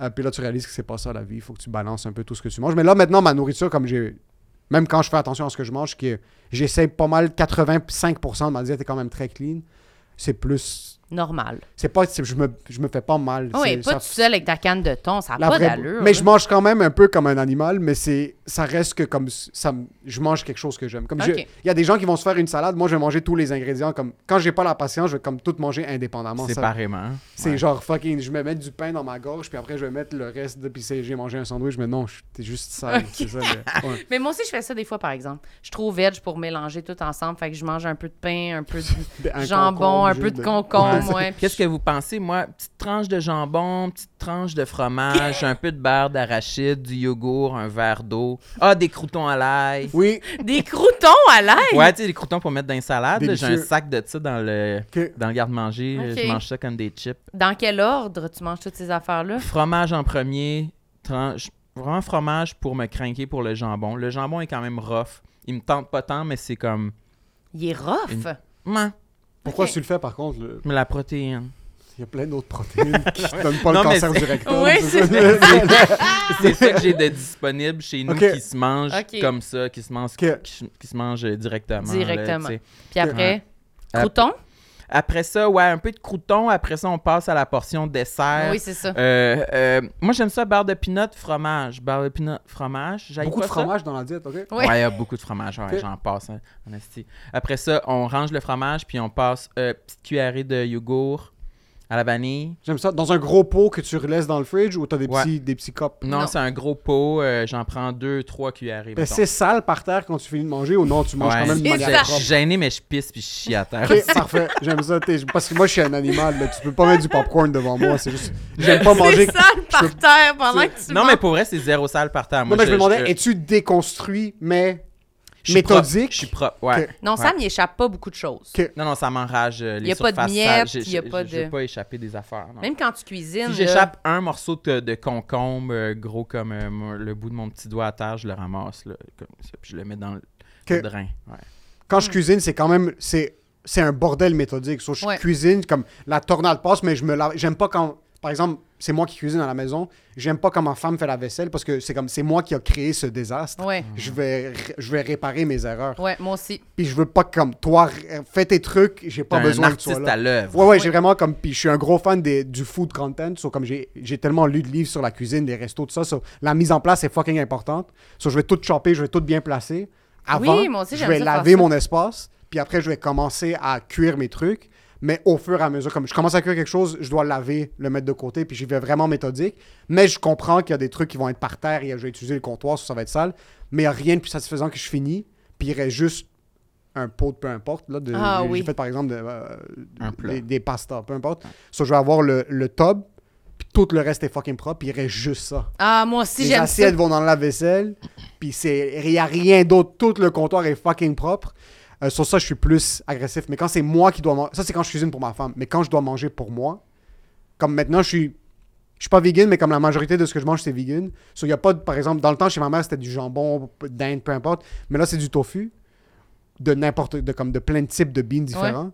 Euh, puis là, tu réalises que c'est pas ça la vie. Il faut que tu balances un peu tout ce que tu manges. Mais là, maintenant, ma nourriture, comme j'ai. Même quand je fais attention à ce que je mange, j'essaie pas mal, 85% de ma diète est quand même très clean. C'est plus. Normal. C'est pas. c'est- Je me, je me fais pas mal. Oui, C'est- pas ça- tout seul avec ta canne de thon, ça n'a pas vraie- d'allure. Mais là. je mange quand même un peu comme un animal, mais c'est ça reste que comme ça je mange quelque chose que j'aime. Comme il y a des gens qui vont se faire une salade, moi je vais manger tous les ingrédients comme quand j'ai pas la patience, je vais comme tout manger indépendamment. Ça- Séparément. C'est Ouais. genre fucking je vais mettre du pain dans ma gorge puis après je vais mettre le reste de puis c'est- j'ai mangé un sandwich mais non, je- t'es juste sale, c'est ça. ouais. Mais moi aussi, je fais ça des fois, par exemple. Je suis trop veg pour mélanger tout ensemble. Fait que je mange un peu de pain, un peu de Un jambon, concombre, un peu de concombre. Ouais. Qu'est-ce que vous pensez, moi? Petite tranche de jambon, petite tranche de fromage, un peu de beurre d'arachide, du yogourt, un verre d'eau. Ah, des croutons à l'ail. Oui, Des croutons à l'ail! Ouais, tu sais, des croutons pour mettre dans une salade. J'ai un sac de ça dans le, dans le garde-manger. Je mange ça comme des chips. Dans quel ordre tu manges toutes ces affaires-là? Fromage en premier. tranche- Vraiment fromage pour me craquer pour le jambon. Le jambon est quand même rough. Il me tente pas tant, mais c'est comme... Il est rough? Une- Man, pourquoi Ok. tu le fais par contre le- mais la protéine. Il y a plein d'autres protéines qui te donnent pas Non, le cancer du rectum. Oui, c'est ça. C'est ça que j'ai de disponible chez nous qui se mange Ok. comme ça, qui se mange, qui, qui se mange directement. là, Directement. Puis après, Ouais. croutons? Après ça, ouais, un peu de croûton. Après ça, on passe à la portion dessert. Oui, c'est ça. Euh, euh, moi, j'aime ça, beurre de pinot, fromage. Beurre de pinot, fromage. Beaucoup pas de ça? fromage dans la diète, ok? Oui. Ouais, il y a beaucoup de fromage. Ouais, j'en passe hein. Après ça, on range le fromage, puis on passe euh, petite cuillerée de yogourt, À la vanille. J'aime ça. Dans un gros pot que tu laisses dans le fridge ou t'as des Ouais. petits, des petits copes? Non, Non. c'est un gros pot. euh, J'en prends deux, trois cuillerées. Ben, mettons. c'est sale par terre quand tu finis de manger ou non, tu manges Ouais. quand même de C'est manière ça. Je suis gêné, mais je pisse puis je chie à terre. Ok, parfait. J'aime ça. t'es- Parce que moi, je suis un animal. là. Tu peux pas mettre du popcorn devant moi. C'est juste. J'aime pas manger. C'est sale par terre pendant que tu Non, manges. mais pour vrai, c'est zéro sale par terre. Non, Moi, mais je me demandais, je- es-tu déconstruit, mais. Méthodique? Je suis propre, ouais. Non, Ouais. Sam, il échappe pas beaucoup de choses. Non, non, ça m'enrage. euh, les Y a pas de miettes, sales. J'ai- y a pas Je de- pas échapper des affaires. non. Même quand tu cuisines. Si là, j'échappe un morceau de, de concombre euh, gros comme euh, le bout de mon petit doigt à terre, je le ramasse là, comme ça, puis je le mets dans le, drain. Ouais. Quand je cuisine, c'est quand même. C'est c'est un bordel méthodique. So, je Ouais. cuisine comme la tornade passe, mais je me lave. J'aime pas quand. Par exemple, c'est moi qui cuisine à la maison. J'aime pas quand ma femme fait la vaisselle parce que c'est comme c'est moi qui a créé ce désastre. Ouais. Je vais je vais réparer mes erreurs. Ouais, moi aussi. Puis je veux pas comme toi fais tes trucs, j'ai pas besoin un que tu sois artiste là. à l'œuvre. Ouais, ouais, Oui. j'ai vraiment comme. Puis je suis un gros fan des, du food content. So, comme j'ai j'ai tellement lu de livres sur la cuisine, les restos, tout ça. so, la mise en place est fucking importante. So, je vais tout chopper, je vais tout bien placer. Avant, Oui, moi aussi, je vais ça laver mon espace. Puis après, je vais commencer à cuire mes trucs. Mais au fur et à mesure, comme je commence à cuire quelque chose, je dois laver, le mettre de côté. Puis j'y vais vraiment méthodique. Mais je comprends qu'il y a des trucs qui vont être par terre et je vais utiliser le comptoir, ça, ça va être sale. Mais il n'y a rien de plus satisfaisant que je finis. Puis il reste juste un pot de peu importe. Là, de, Ah j'ai oui. j'ai fait par exemple de, euh, Un des, des pastas, peu importe. So, je vais avoir le, le tub, puis tout le reste est fucking propre, puis il reste juste ça. Ah, moi aussi, Les j'aime ça. assiettes vont dans la vaisselle, puis c'est il y a rien d'autre, tout le comptoir est fucking propre. Euh, sur ça, je suis plus agressif. Mais quand c'est moi qui dois manger, ça c'est quand je cuisine pour ma femme. Mais quand je dois manger pour moi, comme maintenant je suis, je suis pas vegan, mais comme la majorité de ce que je mange c'est vegan. So, y a pas, par exemple, dans le temps chez ma mère c'était du jambon, dinde, peu importe. Mais là c'est du tofu, de n'importe, comme de plein de types de beans différents.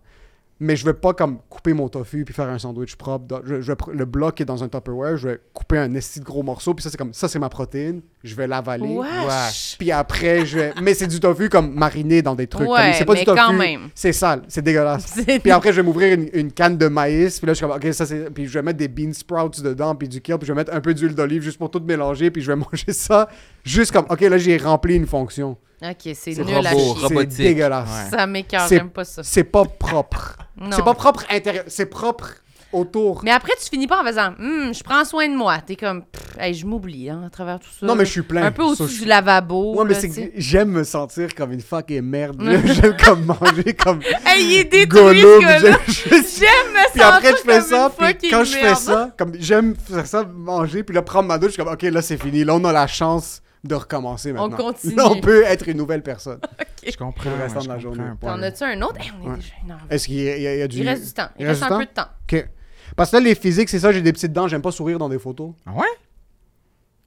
Mais je vais pas comme couper mon tofu puis faire un sandwich propre. Je, je vais le bloc est dans un Tupperware, je vais couper un esti de gros morceau puis ça c'est comme ça c'est ma protéine, je vais l'avaler. Wesh. Puis après, je vais... Mais c'est du tofu comme mariné dans des trucs. Ouais. C'est pas mais du tofu. quand même. C'est sale, c'est dégueulasse. Puis après, je vais m'ouvrir une, une canne de maïs. Puis là, je suis comme, OK, ça c'est. Puis je vais mettre des bean sprouts dedans, puis du kale, puis je vais mettre un peu d'huile d'olive juste pour tout mélanger. Puis je vais manger ça juste comme, OK, là, j'ai rempli une fonction. Ok, c'est nul à chier. C'est dégueulasse. Ouais. Ça m'écœure, C'est- j'aime pas ça. C'est pas propre. Non. C'est pas propre intérieur, c'est propre autour. Mais après, tu finis pas en faisant Hum, je prends soin de moi. T'es comme Pff, hey, je m'oublie hein, à travers tout ça. Non, mais je suis plein. Un peu au-dessus je- du lavabo. Ouais, mais là, c'est tu sais. que j'aime me sentir comme une fucking merde. J'aime comme manger comme Hey, il est détruit. J'aime me Puis après, je sentir fais comme ça, une puis quand je fais merde. ça, comme j'aime faire ça, manger, puis là, prendre ma douche, je suis comme, OK, là, c'est fini. Là, on a la chance de recommencer maintenant. continue. Là, on peut être une nouvelle personne. Je comprends. Le restant ouais, de la journée. T'en as-tu un autre? Hey, on est Ouais. déjà énervé. Est-ce qu'il y, a- il y a- il y a du... Il reste du temps. Il, Il reste, un temps? peu de temps. OK. Parce que là, les physiques, c'est ça, j'ai des petites dents, j'aime pas sourire dans des photos. Ah ouais?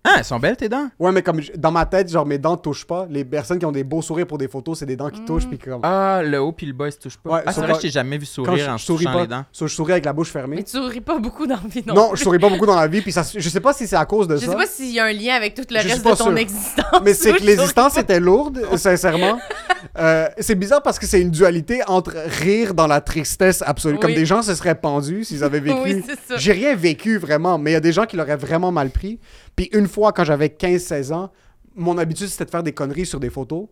Ah, elles sont belles tes dents? Ouais, mais comme dans ma tête, genre, mes dents touchent pas. Les personnes qui ont des beaux sourires pour des photos, c'est des dents qui touchent, puis comme... Ah, le haut puis le bas, ils se touchent pas. Ouais, ah, c'est vrai quand- je t'ai jamais vu Quand sourire je, en je se souris touchant pas, les dents. so, je souris avec la bouche fermée. Mais tu ris pas beaucoup dans la vie, non? Non, je souris pas beaucoup dans la vie, puis ça, se- je sais pas si c'est à cause de Je ça. sais pas s'il y a un lien avec tout le Je suis reste pas de ton sûr. existence. Mais c'est que l'existence souris était lourde, sincèrement. Euh, c'est bizarre parce que c'est une dualité entre rire dans la tristesse absolue. Comme Oui. des gens se seraient pendus s'ils avaient vécu. Oui, c'est ça. J'ai rien vécu vraiment, mais il y a des gens qui l'auraient vraiment mal pris. Puis une fois, quand j'avais 15-16 ans, mon habitude c'était de faire des conneries sur des photos.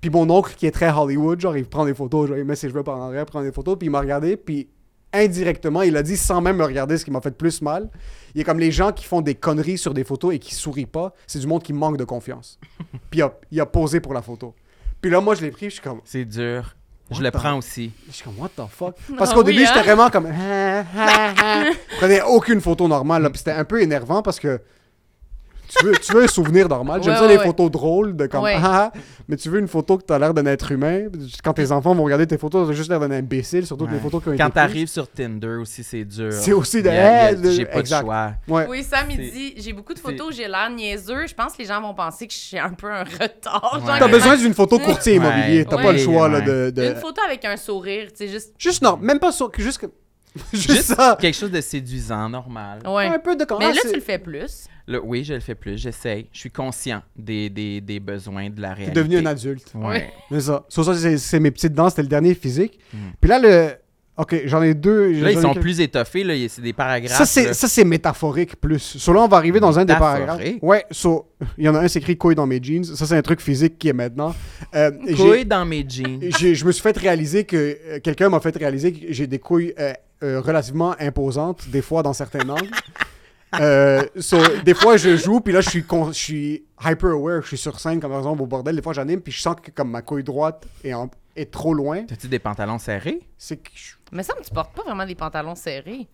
Puis mon oncle qui est très Hollywood, genre il prend des photos, genre il met ses cheveux par en arrière, prend des photos, puis il m'a regardé, puis indirectement, il a dit sans même me regarder ce qui m'a fait plus mal. Il est comme les gens qui font des conneries sur des photos et qui sourient pas, c'est du monde qui manque de confiance. puis il a, il a posé pour la photo. Puis là, moi je l'ai pris, je suis comme, C'est dur. Je le prends aussi. je suis comme, what the fuck? Parce Ah qu'au oui, début, hein? j'étais vraiment comme, ah, ah, ah. je prenais aucune photo normale, là, puis c'était un peu énervant parce que tu veux, tu veux un souvenir normal. J'aime Ouais, ça ouais, les ouais. photos drôles de comme, Ouais. ah, ah, mais tu veux une photo que t'as l'air d'un être humain. Quand tes enfants vont regarder tes photos, t'as juste l'air d'un imbécile, surtout Ouais. les photos qui ont Quand t'arrives sur Tinder aussi, c'est dur. C'est aussi de- J'ai pas exact. de choix. Ouais. Oui, Sam, il dit j'ai beaucoup de photos j'ai l'air niaiseux. Je pense que les gens vont penser que je suis un peu un retard. T'as besoin d'une photo courtier immobilier. T'as Ouais. pas le choix là, de. de- Une photo avec un sourire, tu sais, juste. Juste non, même pas. Juste, que- juste, Juste ça. quelque chose de séduisant, normal. Ouais. Un peu de Mais là, tu le fais plus. Là, oui, je le fais plus. J'essaye. Je suis conscient des, des, des besoins de la T'es réalité. devenu un adulte. Ouais. C'est ça. Sur ça, c'est- mes petites dents. C'était le dernier physique. Mm. Puis là, le. Ok, j'en ai deux. Là, ils sont quelques- plus étoffés. Là. C'est des paragraphes. Ça, c'est, là. ça, c'est métaphorique plus. So, là, on va arriver dans un des paragraphes. Ouais, so, il y en a un, c'est écrit couille dans mes jeans. Ça, c'est un truc physique qui est maintenant. Euh, Couilles dans mes jeans. je me suis fait réaliser que. euh, quelqu'un m'a fait réaliser que j'ai des couilles euh, euh, relativement imposante, des fois dans certains angles. Euh, so, des fois, je joue, puis là, je suis, con- je suis hyper aware. Je suis sur scène, comme par exemple au bordel. Des fois, j'anime, puis je sens que comme ma couille droite est, en- est trop loin. T'as-tu des pantalons serrés? C'est que je- Mais ça, tu portes pas vraiment des pantalons serrés.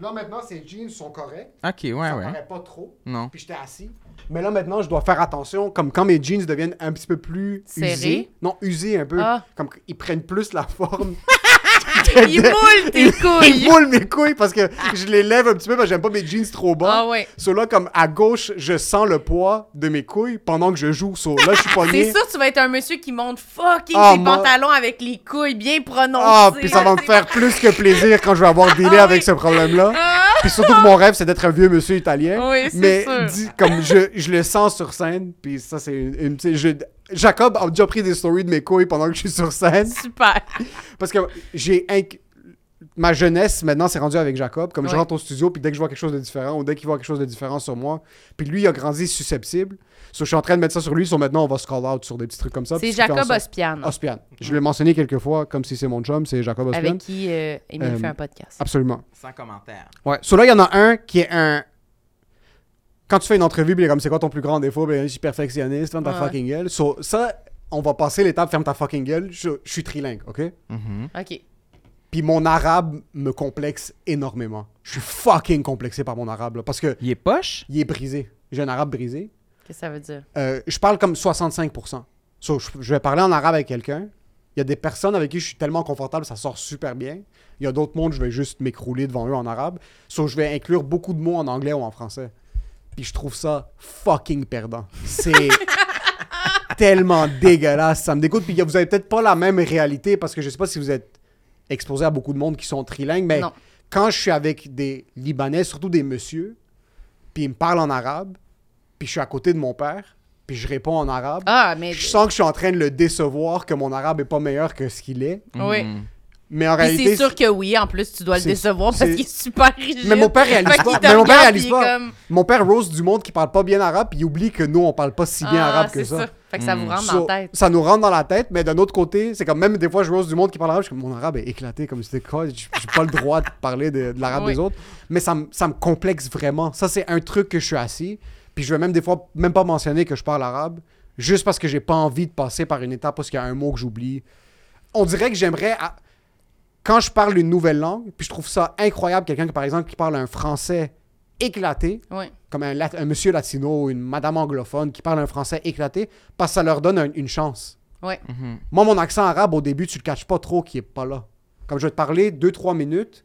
Là, maintenant, ces jeans sont corrects. Ok, ouais, ça ouais. paraît pas trop. Non. Puis j'étais assis. Mais là, maintenant, je dois faire attention. Comme quand mes jeans deviennent un petit peu plus usés. Non, usés un peu. Ah. Comme ils prennent plus la forme. Il moule tes couilles! moulent mes couilles parce que je les lève un petit peu parce que j'aime pas mes jeans trop bas. Ah ouais. So là, comme à gauche, je sens le poids de mes couilles pendant que je joue. So là, je suis C'est sûr, tu vas être un monsieur qui monte fucking Ah, ses pantalons avec les couilles bien prononcées. Ah, puis ça va me faire plus que plaisir quand je vais avoir dealé Ah avec oui. ce problème-là. Ah! Puis surtout que mon rêve, c'est d'être un vieux monsieur italien. Oui, c'est mais sûr. dis- comme je, je le sens sur scène, puis ça, c'est une. une- sais, je- Jacob a déjà pris des stories de mes couilles pendant que je suis sur scène. Super. Parce que j'ai. inc- Ma jeunesse, maintenant, c'est rendu avec Jacob. Comme je rentre au studio, puis dès que je vois quelque chose de différent, ou dès qu'il voit quelque chose de différent sur moi, puis lui, il a grandi susceptible. So, je suis en train de mettre ça sur lui, sur maintenant, on va se call out sur des petits trucs comme ça. C'est Jacob sorte- Ospian, Ospian. Je l'ai mentionné quelques fois, comme si c'est mon chum, c'est Jacob Ospian. avec qui euh, Émile Euh, fait un podcast. Absolument. Sans commentaire. Ouais. So là, il y en a un qui est un. Quand tu fais une entrevue, puis comme c'est quoi ton plus grand défaut, ben je suis perfectionniste, ferme ta Ouais. fucking gueule. So, ça, on va passer l'étape ferme ta fucking gueule. Je, je suis trilingue, ok? Mhm. OK. Puis mon arabe me complexe énormément. Je suis fucking complexé par mon arabe, là, parce que Il est poche? il est brisé. J'ai un arabe brisé. Qu'est-ce que ça veut dire? Euh, je parle comme 65%. So, je, je vais parler en arabe avec quelqu'un. Il y a des personnes avec qui je suis tellement confortable, ça sort super bien. Il y a d'autres mondes, je vais juste m'écrouler devant eux en arabe. So, je vais inclure beaucoup de mots en anglais ou en français. Puis je trouve ça fucking perdant. C'est tellement dégueulasse, ça me dégoûte. Puis vous avez peut-être pas la même réalité parce que je sais pas si vous êtes exposé à beaucoup de monde qui sont trilingues, mais Non. quand je suis avec des Libanais, surtout des messieurs, puis ils me parlent en arabe, puis je suis à côté de mon père, puis je réponds en arabe, Ah, mais... je sens que je suis en train de le décevoir, que mon arabe est pas meilleur que ce qu'il est. Oui. Mais en Puis réalité, c'est sûr que oui, en plus, tu dois le décevoir parce qu'il est super rigide. Mais mon père réalise pas. Mais mon père réalise pas. comme- mon père rose du monde qui parle pas bien arabe, puis il oublie que nous, on parle pas si bien Ah, arabe que c'est ça. Fait que ça vous Mm. rentre So, dans la tête. Ça nous rentre dans la tête, mais d'un autre côté, c'est comme même des fois, je rose du monde qui parle arabe, je suis comme mon arabe est éclaté, comme c'était quoi, j'ai j'ai pas le droit de parler de, de l'arabe Oui. des autres. Mais ça, me- ça me complexe vraiment. Ça, c'est un truc que je suis assis, puis je vais même des fois même pas mentionner que je parle arabe, juste parce que j'ai pas envie de passer par une étape parce qu'il y a un mot que j'oublie. On dirait que j'aimerais. à- Quand je parle une nouvelle langue, puis je trouve ça incroyable, quelqu'un qui, par exemple, qui parle un français éclaté, Oui. comme un, lat- un monsieur latino ou une madame anglophone qui parle un français éclaté, parce que ça leur donne un- une chance. Oui. Mhm. Moi, mon accent arabe, au début, tu le caches pas trop qu'il est pas là. Comme je vais te parler 2-3 minutes,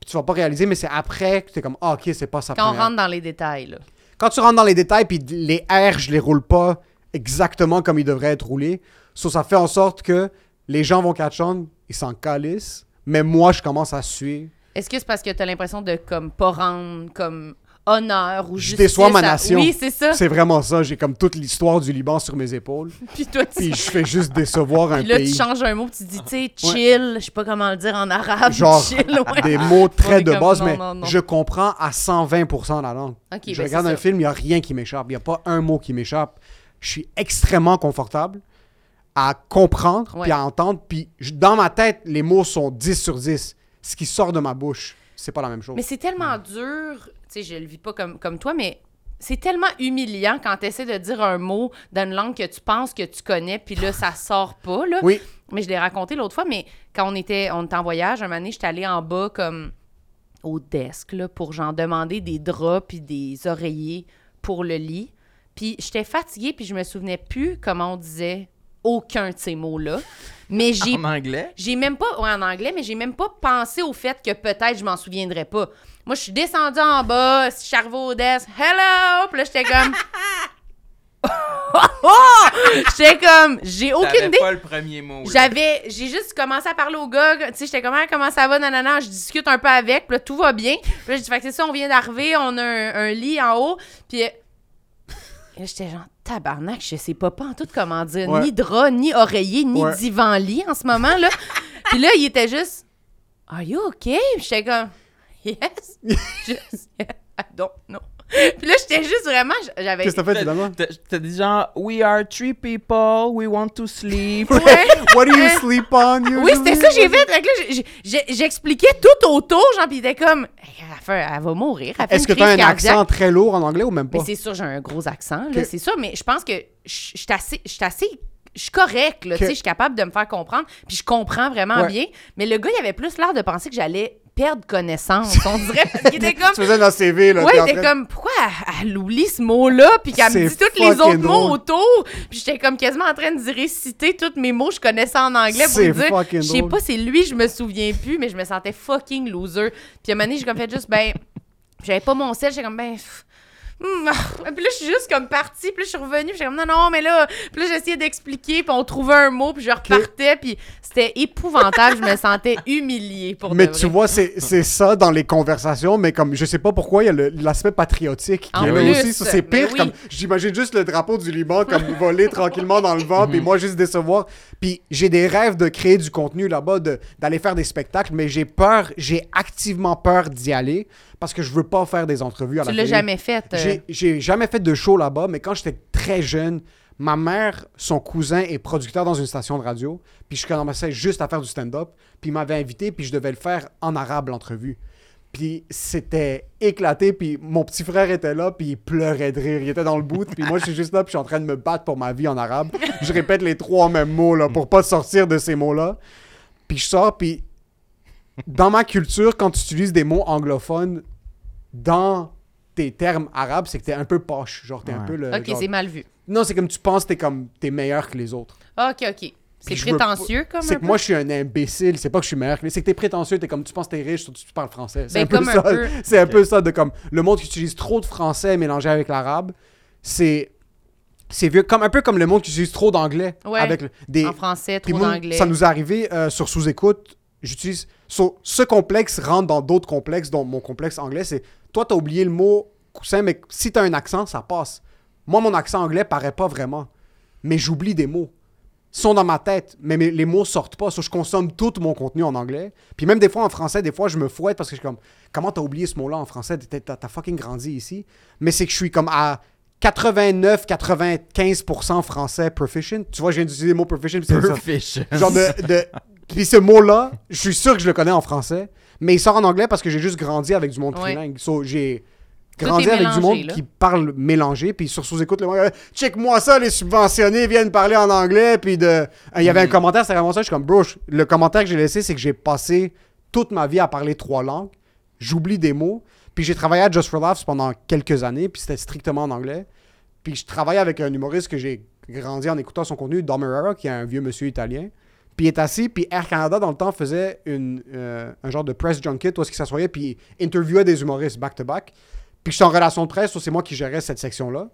puis tu vas pas réaliser, mais c'est après que tu es comme, ah, ok, c'est pas ça. Quand on rentre dans les détails, là. Quand tu rentres dans les détails, puis les R, je les roule pas exactement comme ils devraient être roulés. So, ça fait en sorte que les gens vont catch on, ils s'en calissent, mais moi, je commence à suivre. Est-ce que c'est parce que tu as l'impression de comme pas rendre comme honneur ou Je justice déçois ma à- nation. Oui, c'est ça. C'est vraiment ça. J'ai comme toute l'histoire du Liban sur mes épaules, Puis toi, tu... puis je fais juste décevoir un Puis là, pays. tu changes un mot, tu dis, tu sais, chill, je sais pas comment le dire en arabe, Genre, chill, ouais. des mots très de comme, base, non, mais non, non. je comprends à 120% la langue. Je ben, regarde un ça. film, il n'y a rien qui m'échappe. Il n'y a pas un mot qui m'échappe. Je suis extrêmement confortable à comprendre Ouais. puis à entendre. Puis dans ma tête, les mots sont 10 sur 10. Ce qui sort de ma bouche, c'est pas la même chose. Mais c'est tellement dur, tu sais, je le vis pas comme, comme toi, mais c'est tellement humiliant quand tu essaies de dire un mot dans une langue que tu penses que tu connais, puis là, ça sort pas, là. Oui, Mais je l'ai raconté l'autre fois, mais quand on était, on était en voyage, un moment donné, j'étais allée en bas comme au desk là, pour genre demander des draps puis des oreillers pour le lit. Puis j'étais fatiguée puis je me souvenais plus comment on disait aucun de ces mots-là. Mais j'ai En anglais? j'ai même pas, ouais, en anglais, mais j'ai même pas pensé au fait que peut-être je m'en souviendrais pas. Moi, je suis descendue en bas, je desk, hello! Puis là, j'étais comme. j'étais comme, j'ai aucune idée. pas le premier mot. J'avais, j'ai juste commencé à parler au gars, tu sais, j'étais comme, Ah, comment ça va, nanana, je discute un peu avec, puis là, tout va bien. Puis là, j'ai dit, fait que c'est ça, on vient d'arriver, on a un, un lit en haut, puis j'étais genre, tabarnak, je sais pas, pas en tout comment dire, Ouais. ni drap, ni oreiller, ni Ouais. divan-lit en ce moment, là. puis là, il était juste, are you okay? J'étais comme, yes, just, yeah, I don't know. Puis là, j'étais juste vraiment. J'avais. Qu'est-ce que t'as fait finalement? T'as dit genre, we are three people, we want to sleep. Ouais. What do you sleep on? Oui, usually? c'était ça que j'ai fait. J'expliquais tout autour, genre, pis il était comme, elle, fait- elle va mourir. Elle fait Est-ce une que t'as un cardiaque. accent très lourd en anglais ou même pas? Mais c'est sûr, j'ai un gros accent, là, c'est ça. Mais je pense que je suis assez, je suis assez, je suis correct, là, tu sais, je suis capable de me faire comprendre, puis je comprends vraiment Ouais. bien. Mais le gars, il avait plus l'air de penser que j'allais perdre connaissance, on dirait, parce qu'il était comme, Tu faisais dans CV, là. Ouais, il était comme, pourquoi elle, elle oublie ce mot-là, puis qu'elle me dit tous les autres mots autour, puis j'étais comme quasiment en train de réciter tous mes mots, je connaissais en anglais pour dire, je sais pas, c'est lui, je me souviens plus, mais je me sentais fucking loser. Puis à un moment donné, j'ai comme fait juste, ben, j'avais pas mon sel, j'étais comme, ben, pff, ah. puis là, je suis juste comme partie, puis là, je suis revenue, puis j'étais comme, non, non, mais là, puis là, j'essayais d'expliquer, puis on trouvait un mot, puis je repartais, puis c'était épouvantable, je me sentais humiliée pour Mais de tu vrai. vois, c'est c'est ça dans les conversations, mais comme je sais pas pourquoi il y a le- l'aspect patriotique qui est là aussi. C'est pire. oui. Comme j'imagine juste le drapeau du Liban comme voler tranquillement dans le vent, puis moi juste décevoir. Puis j'ai des rêves de créer du contenu là-bas, de- d'aller faire des spectacles, mais j'ai peur, j'ai activement peur d'y aller parce que je veux pas faire des entrevues à Tu la l'as télé. jamais fait. euh, J'ai- J'ai jamais fait de show là-bas, mais quand j'étais très jeune, ma mère, son cousin est producteur dans une station de radio, puis je commençais juste à faire du stand-up, puis il m'avait invité, puis je devais le faire en arabe, l'entrevue. Puis c'était éclaté, puis mon petit frère était là, puis il pleurait de rire. Il était dans le bout, puis moi je suis juste là, puis je suis en train de me battre pour ma vie en arabe. Je répète les trois mêmes mots, là, pour pas sortir de ces mots-là. Puis je sors, puis dans ma culture, quand tu utilises des mots anglophones dans tes termes arabes, c'est que t'es un peu poche. Genre, t'es un Ouais. peu le. Ok, genre- c'est mal vu. Non, c'est comme tu penses que t'es comme t'es meilleur que les autres. Ok, ok. C'est Puis je veux prétentieux comme C'est un que peu? moi, je suis un imbécile. C'est pas que je suis meilleur que les C'est que t'es prétentieux. T'es comme tu penses que t'es riche, surtout tu parles français. C'est Ben, un peu comme un ça. peu. C'est un peu ça de comme le monde qui utilise trop de français mélangé avec l'arabe. C'est. C'est vieux. Comme, un peu comme le monde qui utilise trop d'anglais. Ouais. Avec des, En français, trop moi, d'anglais. Ça nous est arrivé euh, sur sous-écoute. J'utilise. So, ce complexe rentre dans d'autres complexes, dont mon complexe anglais. C'est. Toi, t'as oublié le mot coussin, mais si t'as un accent, ça passe. Moi, mon accent anglais paraît pas vraiment. Mais j'oublie des mots. Ils sont dans ma tête, mais mes- les mots sortent pas. So, je consomme tout mon contenu en anglais. Puis même des fois en français, des fois, je me fouette parce que je suis comme. Comment t'as oublié ce mot-là en français? T'as- fucking grandi ici. Mais c'est que je suis comme à. 89-95% français proficient. Tu vois, je viens d'utiliser le mot proficient. Proficient. Genre de. de... Puis ce mot-là, je suis sûr que je le connais en français, mais il sort en anglais parce que j'ai juste grandi avec du monde Ouais. trilingue. So, j'ai Tout grandi est avec du monde là. qui parle mélangé, puis sur sous-écoute, le monde, euh, check-moi ça, les subventionnés viennent parler en anglais, puis de. Euh, Il y avait un commentaire, c'était vraiment ça, je suis comme, bro, je- le commentaire que j'ai laissé, c'est que j'ai passé toute ma vie à parler trois langues, j'oublie des mots, puis j'ai travaillé à Just for Laughs pendant quelques années, puis c'était strictement en anglais. Puis je travaillais avec un humoriste que j'ai grandi en écoutant son contenu, Dom Herrera, qui est un vieux monsieur italien. Puis il est assis, puis Air Canada, dans le temps, faisait une, euh, un genre de press junket où est-ce qu'il s'assoyait, puis il interviewait des humoristes back-to-back. Puis je suis en relation de presse, c'est moi qui gérais cette section-là.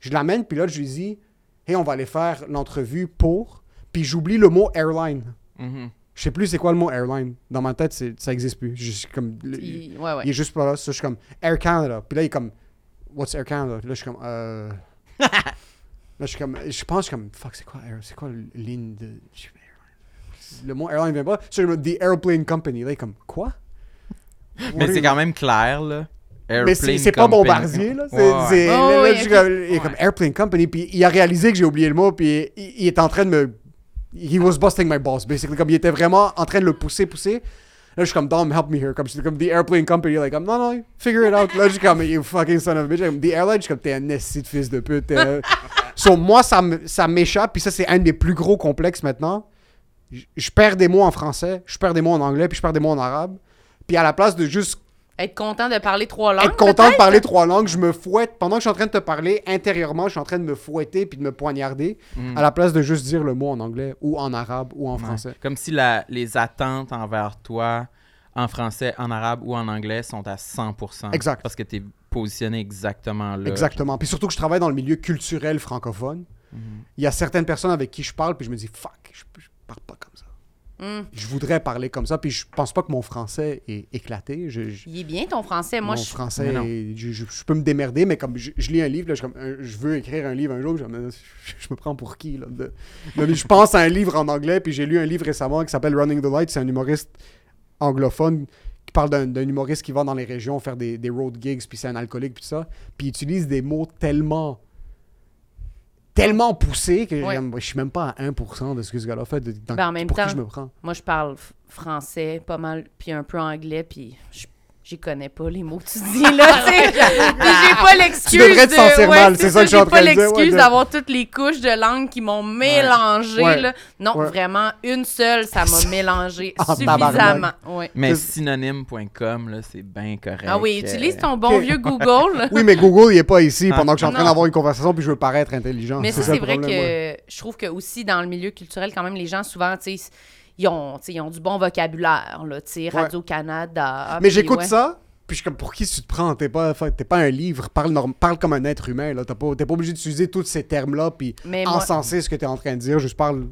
Je l'amène, puis là, je lui dis Hey, on va aller faire l'entrevue pour. Puis j'oublie le mot airline. Mhm. Je sais plus c'est quoi le mot airline. Dans ma tête, ça existe plus. Je suis comme. le- Il- Ouais, ouais. il est juste pas là. Je suis comme Air Canada. Puis là, il est comme What's Air Canada? Puis là, je suis comme euh... Là, je suis comme. Je pense, je suis comme Fuck, c'est quoi Air? C'est quoi ligne de. Le mot airline vient pas. Je me The Airplane Company. Là, il est comme Quoi? Mais c'est quand même clair, là. Mais Airplane c'est c'est pas. Bombardier, là. C'est, Ouais, Oh, oui, comme- il est comme Ouais. Airplane Company. Puis il a réalisé que j'ai oublié le mot. Puis il, il est en train de me. He was busting my balls, basically. Comme il était vraiment en train de le pousser, pousser. Là, je suis comme, Dom, help me here. Comme, comme The Airplane Company. Like, comme, non, non, figure it out. Là, je suis comme, you fucking son of a bitch. Comme, The Airline, je suis comme, t'es un esti de fils de pute. un- so, moi, ça, me- ça m'échappe. Puis ça, c'est un des plus gros complexes maintenant. Je- perds des mots en français, je perds des mots en anglais, puis je perds des mots en arabe. Puis à la place de juste Être content de parler trois langues. être content de parler trois langues, je me fouette. Pendant que je suis en train de te parler, intérieurement, je suis en train de me fouetter puis de me poignarder, Mm. à la place de juste dire le mot en anglais ou en arabe ou en Ouais. français. Comme si la, les attentes envers toi, en français, en arabe ou en anglais, sont à 100%. Exact. Parce que tu es positionné exactement là. Exactement. Puis surtout que je travaille dans le milieu culturel francophone. Mhm. Il y a certaines personnes avec qui je parle, puis je me dis, fuck, je, je parle pas comme ça. Hum. Je voudrais parler comme ça, puis je pense pas que mon français est éclaté. Je, je- Il est bien ton français. Moi, mon je français, est- je, je- je peux me démerder, mais comme je, je lis un livre, là, je, suis comme, euh, je veux écrire un livre un jour, je, je- je me prends pour qui là, de- Non, mais je pense à un livre en anglais, puis j'ai lu un livre récemment qui s'appelle Running the Light. C'est un humoriste anglophone parle d'un humoriste qui va dans les régions faire des, des road gigs, puis c'est un alcoolique, puis ça. Puis il utilise des mots tellement. Tellement poussés que Ouais. je suis même pas à 1% de ce que ce gars-là fait. De, dans- Ben, en même pour qui temps, je me prends. Moi, je parle français pas mal, puis un peu anglais, puis je- j'y connais pas les mots que tu dis, là, tu sais. J'ai pas l'excuse Tu devrais te de- sentir ouais, mal, c'est ça que je suis en J'ai pas train de dire, ouais, l'excuse de- d'avoir toutes les couches de langue qui m'ont mélangé, Ouais. là. Non, Ouais. vraiment, une seule, ça m'a mélangé Ah, suffisamment. Mais synonyme.com, là, c'est bien correct. Ah oui, euh, utilise ton bon vieux Google. Oui, mais Google, il est pas ici Ah. pendant que je suis en train d'avoir une conversation, puis je veux paraître intelligent. Mais ça, c'est vrai que je trouve que aussi dans le milieu culturel, quand même, les gens, souvent, tu sais, ils ont, ils ont du bon vocabulaire, là, tu sais, Radio-Canada. Mais puis j'écoute ouais. ça, puis je suis comme, pour qui tu te prends? T'es pas, t'es pas un livre, parle, norm- parle comme un être humain. là. T'as pas- T'es pas obligé d'utiliser tous ces termes-là, puis Mais moi, encenser ce que t'es en train de dire. Juste parle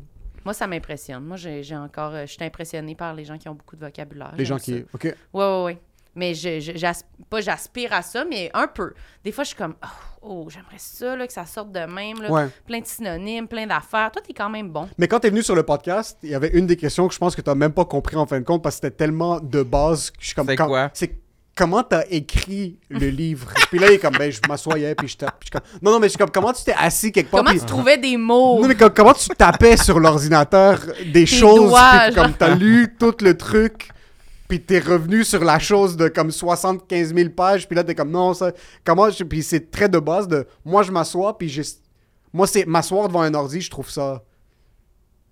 moi, ça m'impressionne. Moi, j'ai encore... euh, Je suis impressionnée par les gens qui ont beaucoup de vocabulaire. les gens qui. Ok. Ouais, ouais, ouais. Mais je, je- j'as- pas j'aspire à ça, mais un peu. Des fois, je suis comme, oh, oh, j'aimerais ça, là, que ça sorte de même. Là. Ouais. Plein de synonymes, plein d'affaires. Toi, t'es quand même bon. Mais quand t'es venu sur le podcast, il y avait une des questions que je pense que t'as même pas compris en fin de compte parce que c'était tellement de base que je suis comme. C'est quand- quoi? C'est comment t'as écrit le livre? puis là, il est comme, ben, je m'assoyais, puis je tape. puis je non, non, mais je suis comme, comment tu t'es assis quelque part? Comment puis- tu trouvais des mots? Non, mais com- comment tu tapais sur l'ordinateur des choses, doigts, puis comme t'as lu tout le truc, puis t'es revenu sur la chose de comme 75 000 pages, puis là t'es comme non, ça. Comment. je- Puis c'est très de base de. Moi, je m'assois, puis j'ai. Moi, c'est m'asseoir devant un ordi, je trouve ça.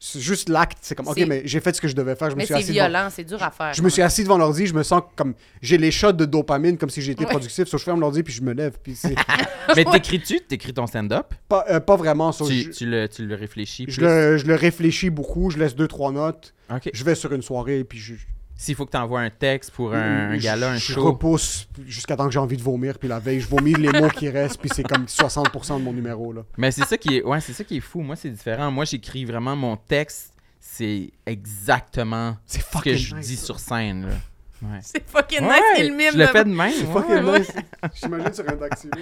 C'est juste l'acte. C'est comme, ok, mais j'ai fait ce que je devais faire. Je me mais suis c'est assis devant- violent, c'est dur à faire. Je me suis assis devant l'ordi, je me sens comme. J'ai les shots de dopamine comme si j'étais Ouais. productif. Sauf que je ferme l'ordi, puis je me lève. Puis c'est Mais t'écris-tu? T'écris ton stand-up? pas, euh, pas vraiment. sauf Tu, je, tu le, tu le réfléchis je le, je le réfléchis beaucoup, je laisse deux, trois notes. Je vais sur une soirée, puis je. S'il faut que t'envoies un texte pour un, un je- gala, un je show... repousse jusqu'à temps que j'ai envie de vomir, puis la veille, je vomis les mots qui restent, puis c'est comme 60% de mon numéro, là. Mais c'est ça qui est ouais, c'est ça qui est fou. Moi, c'est différent. Moi, j'écris vraiment mon texte, c'est exactement ce que je nice, dis ça. sur scène là. Ouais. C'est fucking Ouais, nice, c'est le mime. je le fais de même. C'est fucking ouais. nice. J'imagine sur un dactylo.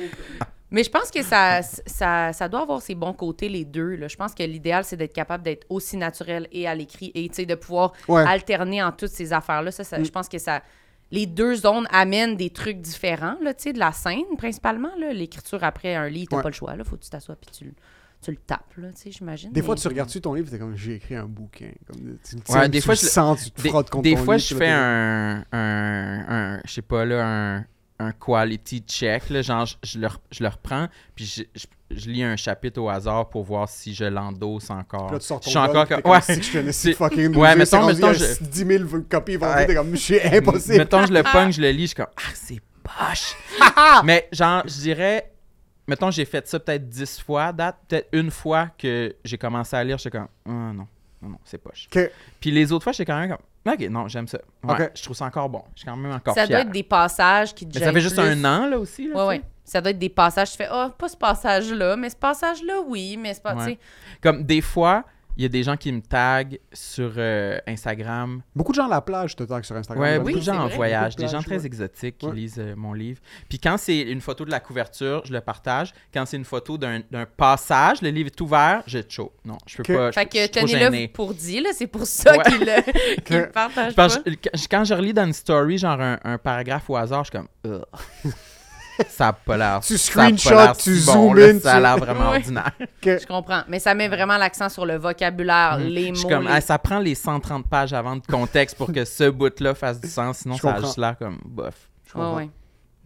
Mais je pense que ça, ça, ça doit avoir ses bons côtés, les deux. là. Je pense que l'idéal, c'est d'être capable d'être aussi naturel et à l'écrit et tu sais, de pouvoir Ouais. alterner en toutes ces affaires-là. Ça, ça- Je pense que ça. Les deux zones amènent des trucs différents, là, tu sais, de la scène, principalement. là. L'écriture après un livre, t'as Ouais. pas le choix. Là. Faut que tu t'assoies puis tu, le- tu le tapes, là, tu sais, j'imagine. Des fois, mais- tu regardes-tu ton livre, t'es comme, j'ai écrit un bouquin. Comme, tu, tu- Ouais, tu des le fois, je le- sens, tu te Des, frottes contre des ton fois, livre, je fais un, un, un je sais pas là, un, un quality check. Là, genre, je, je le, je le reprends, puis je, je, je lis un chapitre au hasard pour voir si je l'endosse encore. t'es- Là, tu sors ton je suis encore comme. Ouais. Si je si fucking Ouais, mettons- mettons, je- 10 000 copies vendues, Ouais. t'es comme, c'est impossible. Mettons, je le pogne, je le lis, je suis comme, ah, c'est poche. Mais genre, je dirais, mettons, j'ai fait ça peut-être 10 fois, date, peut-être une fois que j'ai commencé à lire, j'étais comme, ah non, non, non, c'est poche. Ok. Puis les autres fois, j'étais quand même comme, ok, non, j'aime ça. Ouais. Je trouve ça encore bon. Je suis quand même encore Ça doit être des passages qui te Mais ça fait juste plus. un an, là aussi. Là, Ouais. Ça doit être des passages, tu fais, ah, pas ce passage-là, mais ce passage-là, oui, mais c'est pas, Ouais. Comme des fois, il y a des gens qui me taguent sur euh, Instagram. Beaucoup de gens à la plage te taguent sur Instagram. Ouais, beaucoup Oui, de gens en voyage, des gens très ouais. exotiques qui Ouais. lisent euh, mon livre. Puis quand c'est une photo de la couverture, je le partage. Quand c'est une photo d'un passage, le livre est ouvert, je chaud. Non, je peux pas. je- Fait je que tenez-le pour dit, là, c'est pour ça Ouais. qu'il le, partage pas. quand- quand je relis dans une story, genre un, un paragraphe au hasard, je suis comme. Ça a pas l'air. Tu screenshots, tu bon, zoom là, in, Ça a tu- l'air vraiment Ouais. ordinaire. Je comprends. Mais ça met vraiment l'accent sur le vocabulaire, les Mm. Je suis mots. comme, les- ah, ça prend les 130 pages avant de contexte pour que ce bout-là fasse du sens, sinon Je ça a juste l'air comme bof. Je comprends. ouais.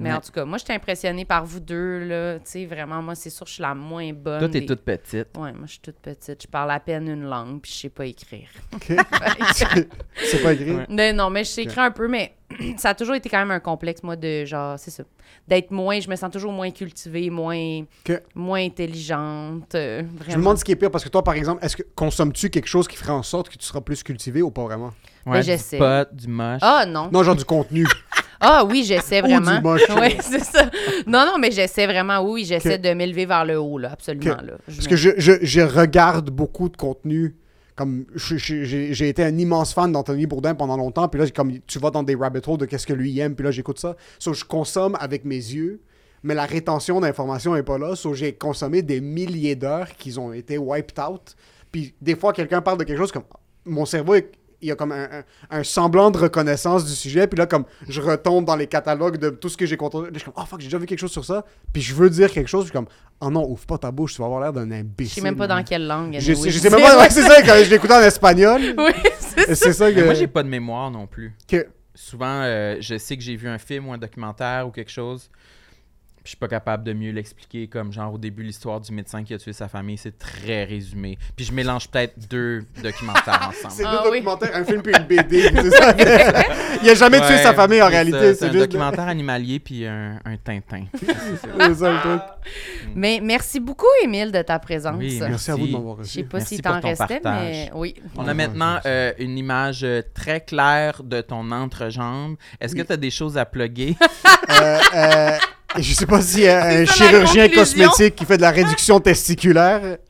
Mais Ouais. en tout cas, moi, j'étais impressionnée par vous deux, là. Tu sais, vraiment, moi, c'est sûr, je suis la moins bonne. Toi, t'es des- toute petite. Ouais, moi, je suis toute petite. Je parle à peine une langue, puis je sais pas écrire. Ok. c'est pas écrit? Ouais. Mais non, mais je sais écrire un peu, mais ça a toujours été quand même un complexe, moi, de genre, c'est ça. D'être moins, je me sens toujours moins cultivée, moins, moins intelligente. euh, vraiment. Je me demande ce qui est pire parce que toi, par exemple, est-ce que consommes-tu quelque chose qui ferait en sorte que tu seras plus cultivé ou pas vraiment? Ouais, du j'essaie. pot, du moche. Ah non. Non, genre du contenu. Ah oui, j'essaie vraiment. Oui, c'est ça. Non, non, mais j'essaie vraiment, oui, j'essaie de m'élever vers le haut, là, absolument. Là. Je Parce me- que je, je, je regarde beaucoup de contenu. Comme j'ai été un immense fan d'Anthony Bourdin pendant longtemps, puis là, comme tu vas dans des rabbit holes de qu'est-ce que lui aime, puis là, j'écoute ça. So, je consomme avec mes yeux, mais la rétention d'informations n'est pas là. So, j'ai consommé des milliers d'heures qui ont été wiped out. Puis des fois, quelqu'un parle de quelque chose comme mon cerveau est, il y a comme un, un- un semblant de reconnaissance du sujet. Puis là, comme je retombe dans les catalogues de tout ce que j'ai contrôlé. Je suis comme, oh fuck, j'ai déjà vu quelque chose sur ça. Puis je veux dire quelque chose. Je suis comme, oh non, ouvre pas ta bouche, tu vas avoir l'air d'un imbécile. Je sais même pas dans quelle langue. Je sais, je sais même pas, ouais, c'est ça, quand je l'écoutais en espagnol. Oui, c'est ça Mais que. moi, j'ai pas de mémoire non plus. que- Souvent, euh, je sais que j'ai vu un film ou un documentaire ou quelque chose. Puis Je suis pas capable de mieux l'expliquer, comme genre au début l'histoire du médecin qui a tué sa famille, c'est très résumé. Puis je mélange peut-être deux documentaires C'est ensemble. Ah deux oui. documentaires, un film puis une BD. c'est ça. il a jamais tué sa famille en c'est réalité. C'est C'est un juste. documentaire animalier puis un, un Tintin. C'est ça le truc. Mais merci beaucoup, Émile, de ta présence. Oui, Merci à vous de m'avoir Je reçu. sais pas Merci si t'en restais, partage. mais oui. On a maintenant je euh, une image euh, très claire de ton entrejambe. Est-ce que tu as des choses à plugger? Euh, euh, je sais pas si un ça, chirurgien cosmétique qui fait de la réduction testiculaire.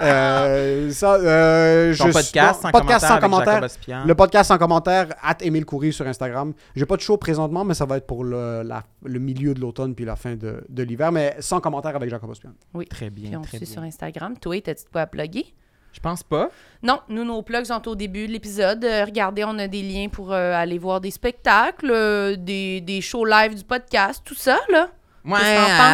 Euh, ça, euh, Ton je podcast suis- sans podcast sans commentaire. Le podcast sans commentaire, at Émile Coury sur Instagram. J'ai pas de show présentement, mais ça va être pour le, la- le milieu de l'automne puis la fin de, de l'hiver, mais sans commentaire avec Jacob Ospian. Très bien, Puis on très suit bien. sur Instagram. Toi, t'as-tu de quoi à plugger? Je pense pas. Non, nous, nos plugs sont au début de l'épisode. Euh, regardez, on a des liens pour euh, aller voir des spectacles, euh, des, des shows live du podcast, tout ça, là. Ouais,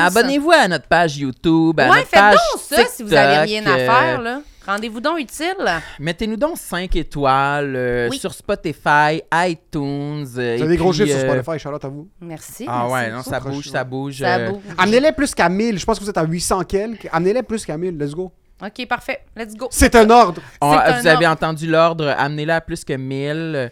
abonnez-vous à notre page YouTube, à ouais, notre faites page donc ça si vous avez rien à euh, faire, là. Rendez-vous donc utile. Mettez-nous donc 5 étoiles euh, Oui. sur Spotify, iTunes. euh, Vous avez des gros chiffres sur euh, Spotify, Charlotte, à vous. Merci. Ah merci ouais, non, ça bouge, ça bouge. Ça euh, bouge. Amenez-les plus qu'à 1000. Je pense que vous êtes à 800 quelques. Amenez-les plus qu'à 1000. Let's go. OK, parfait. Let's go. C'est un ordre. on- C'est un vous avez ordre. entendu l'ordre, amenez-la à plus que 1000.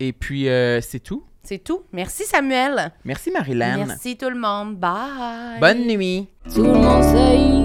Et puis, euh, c'est tout. C'est tout. Merci, Samuel. Merci, Marilyn. Merci tout le monde. Bye. Bonne nuit. Tout le monde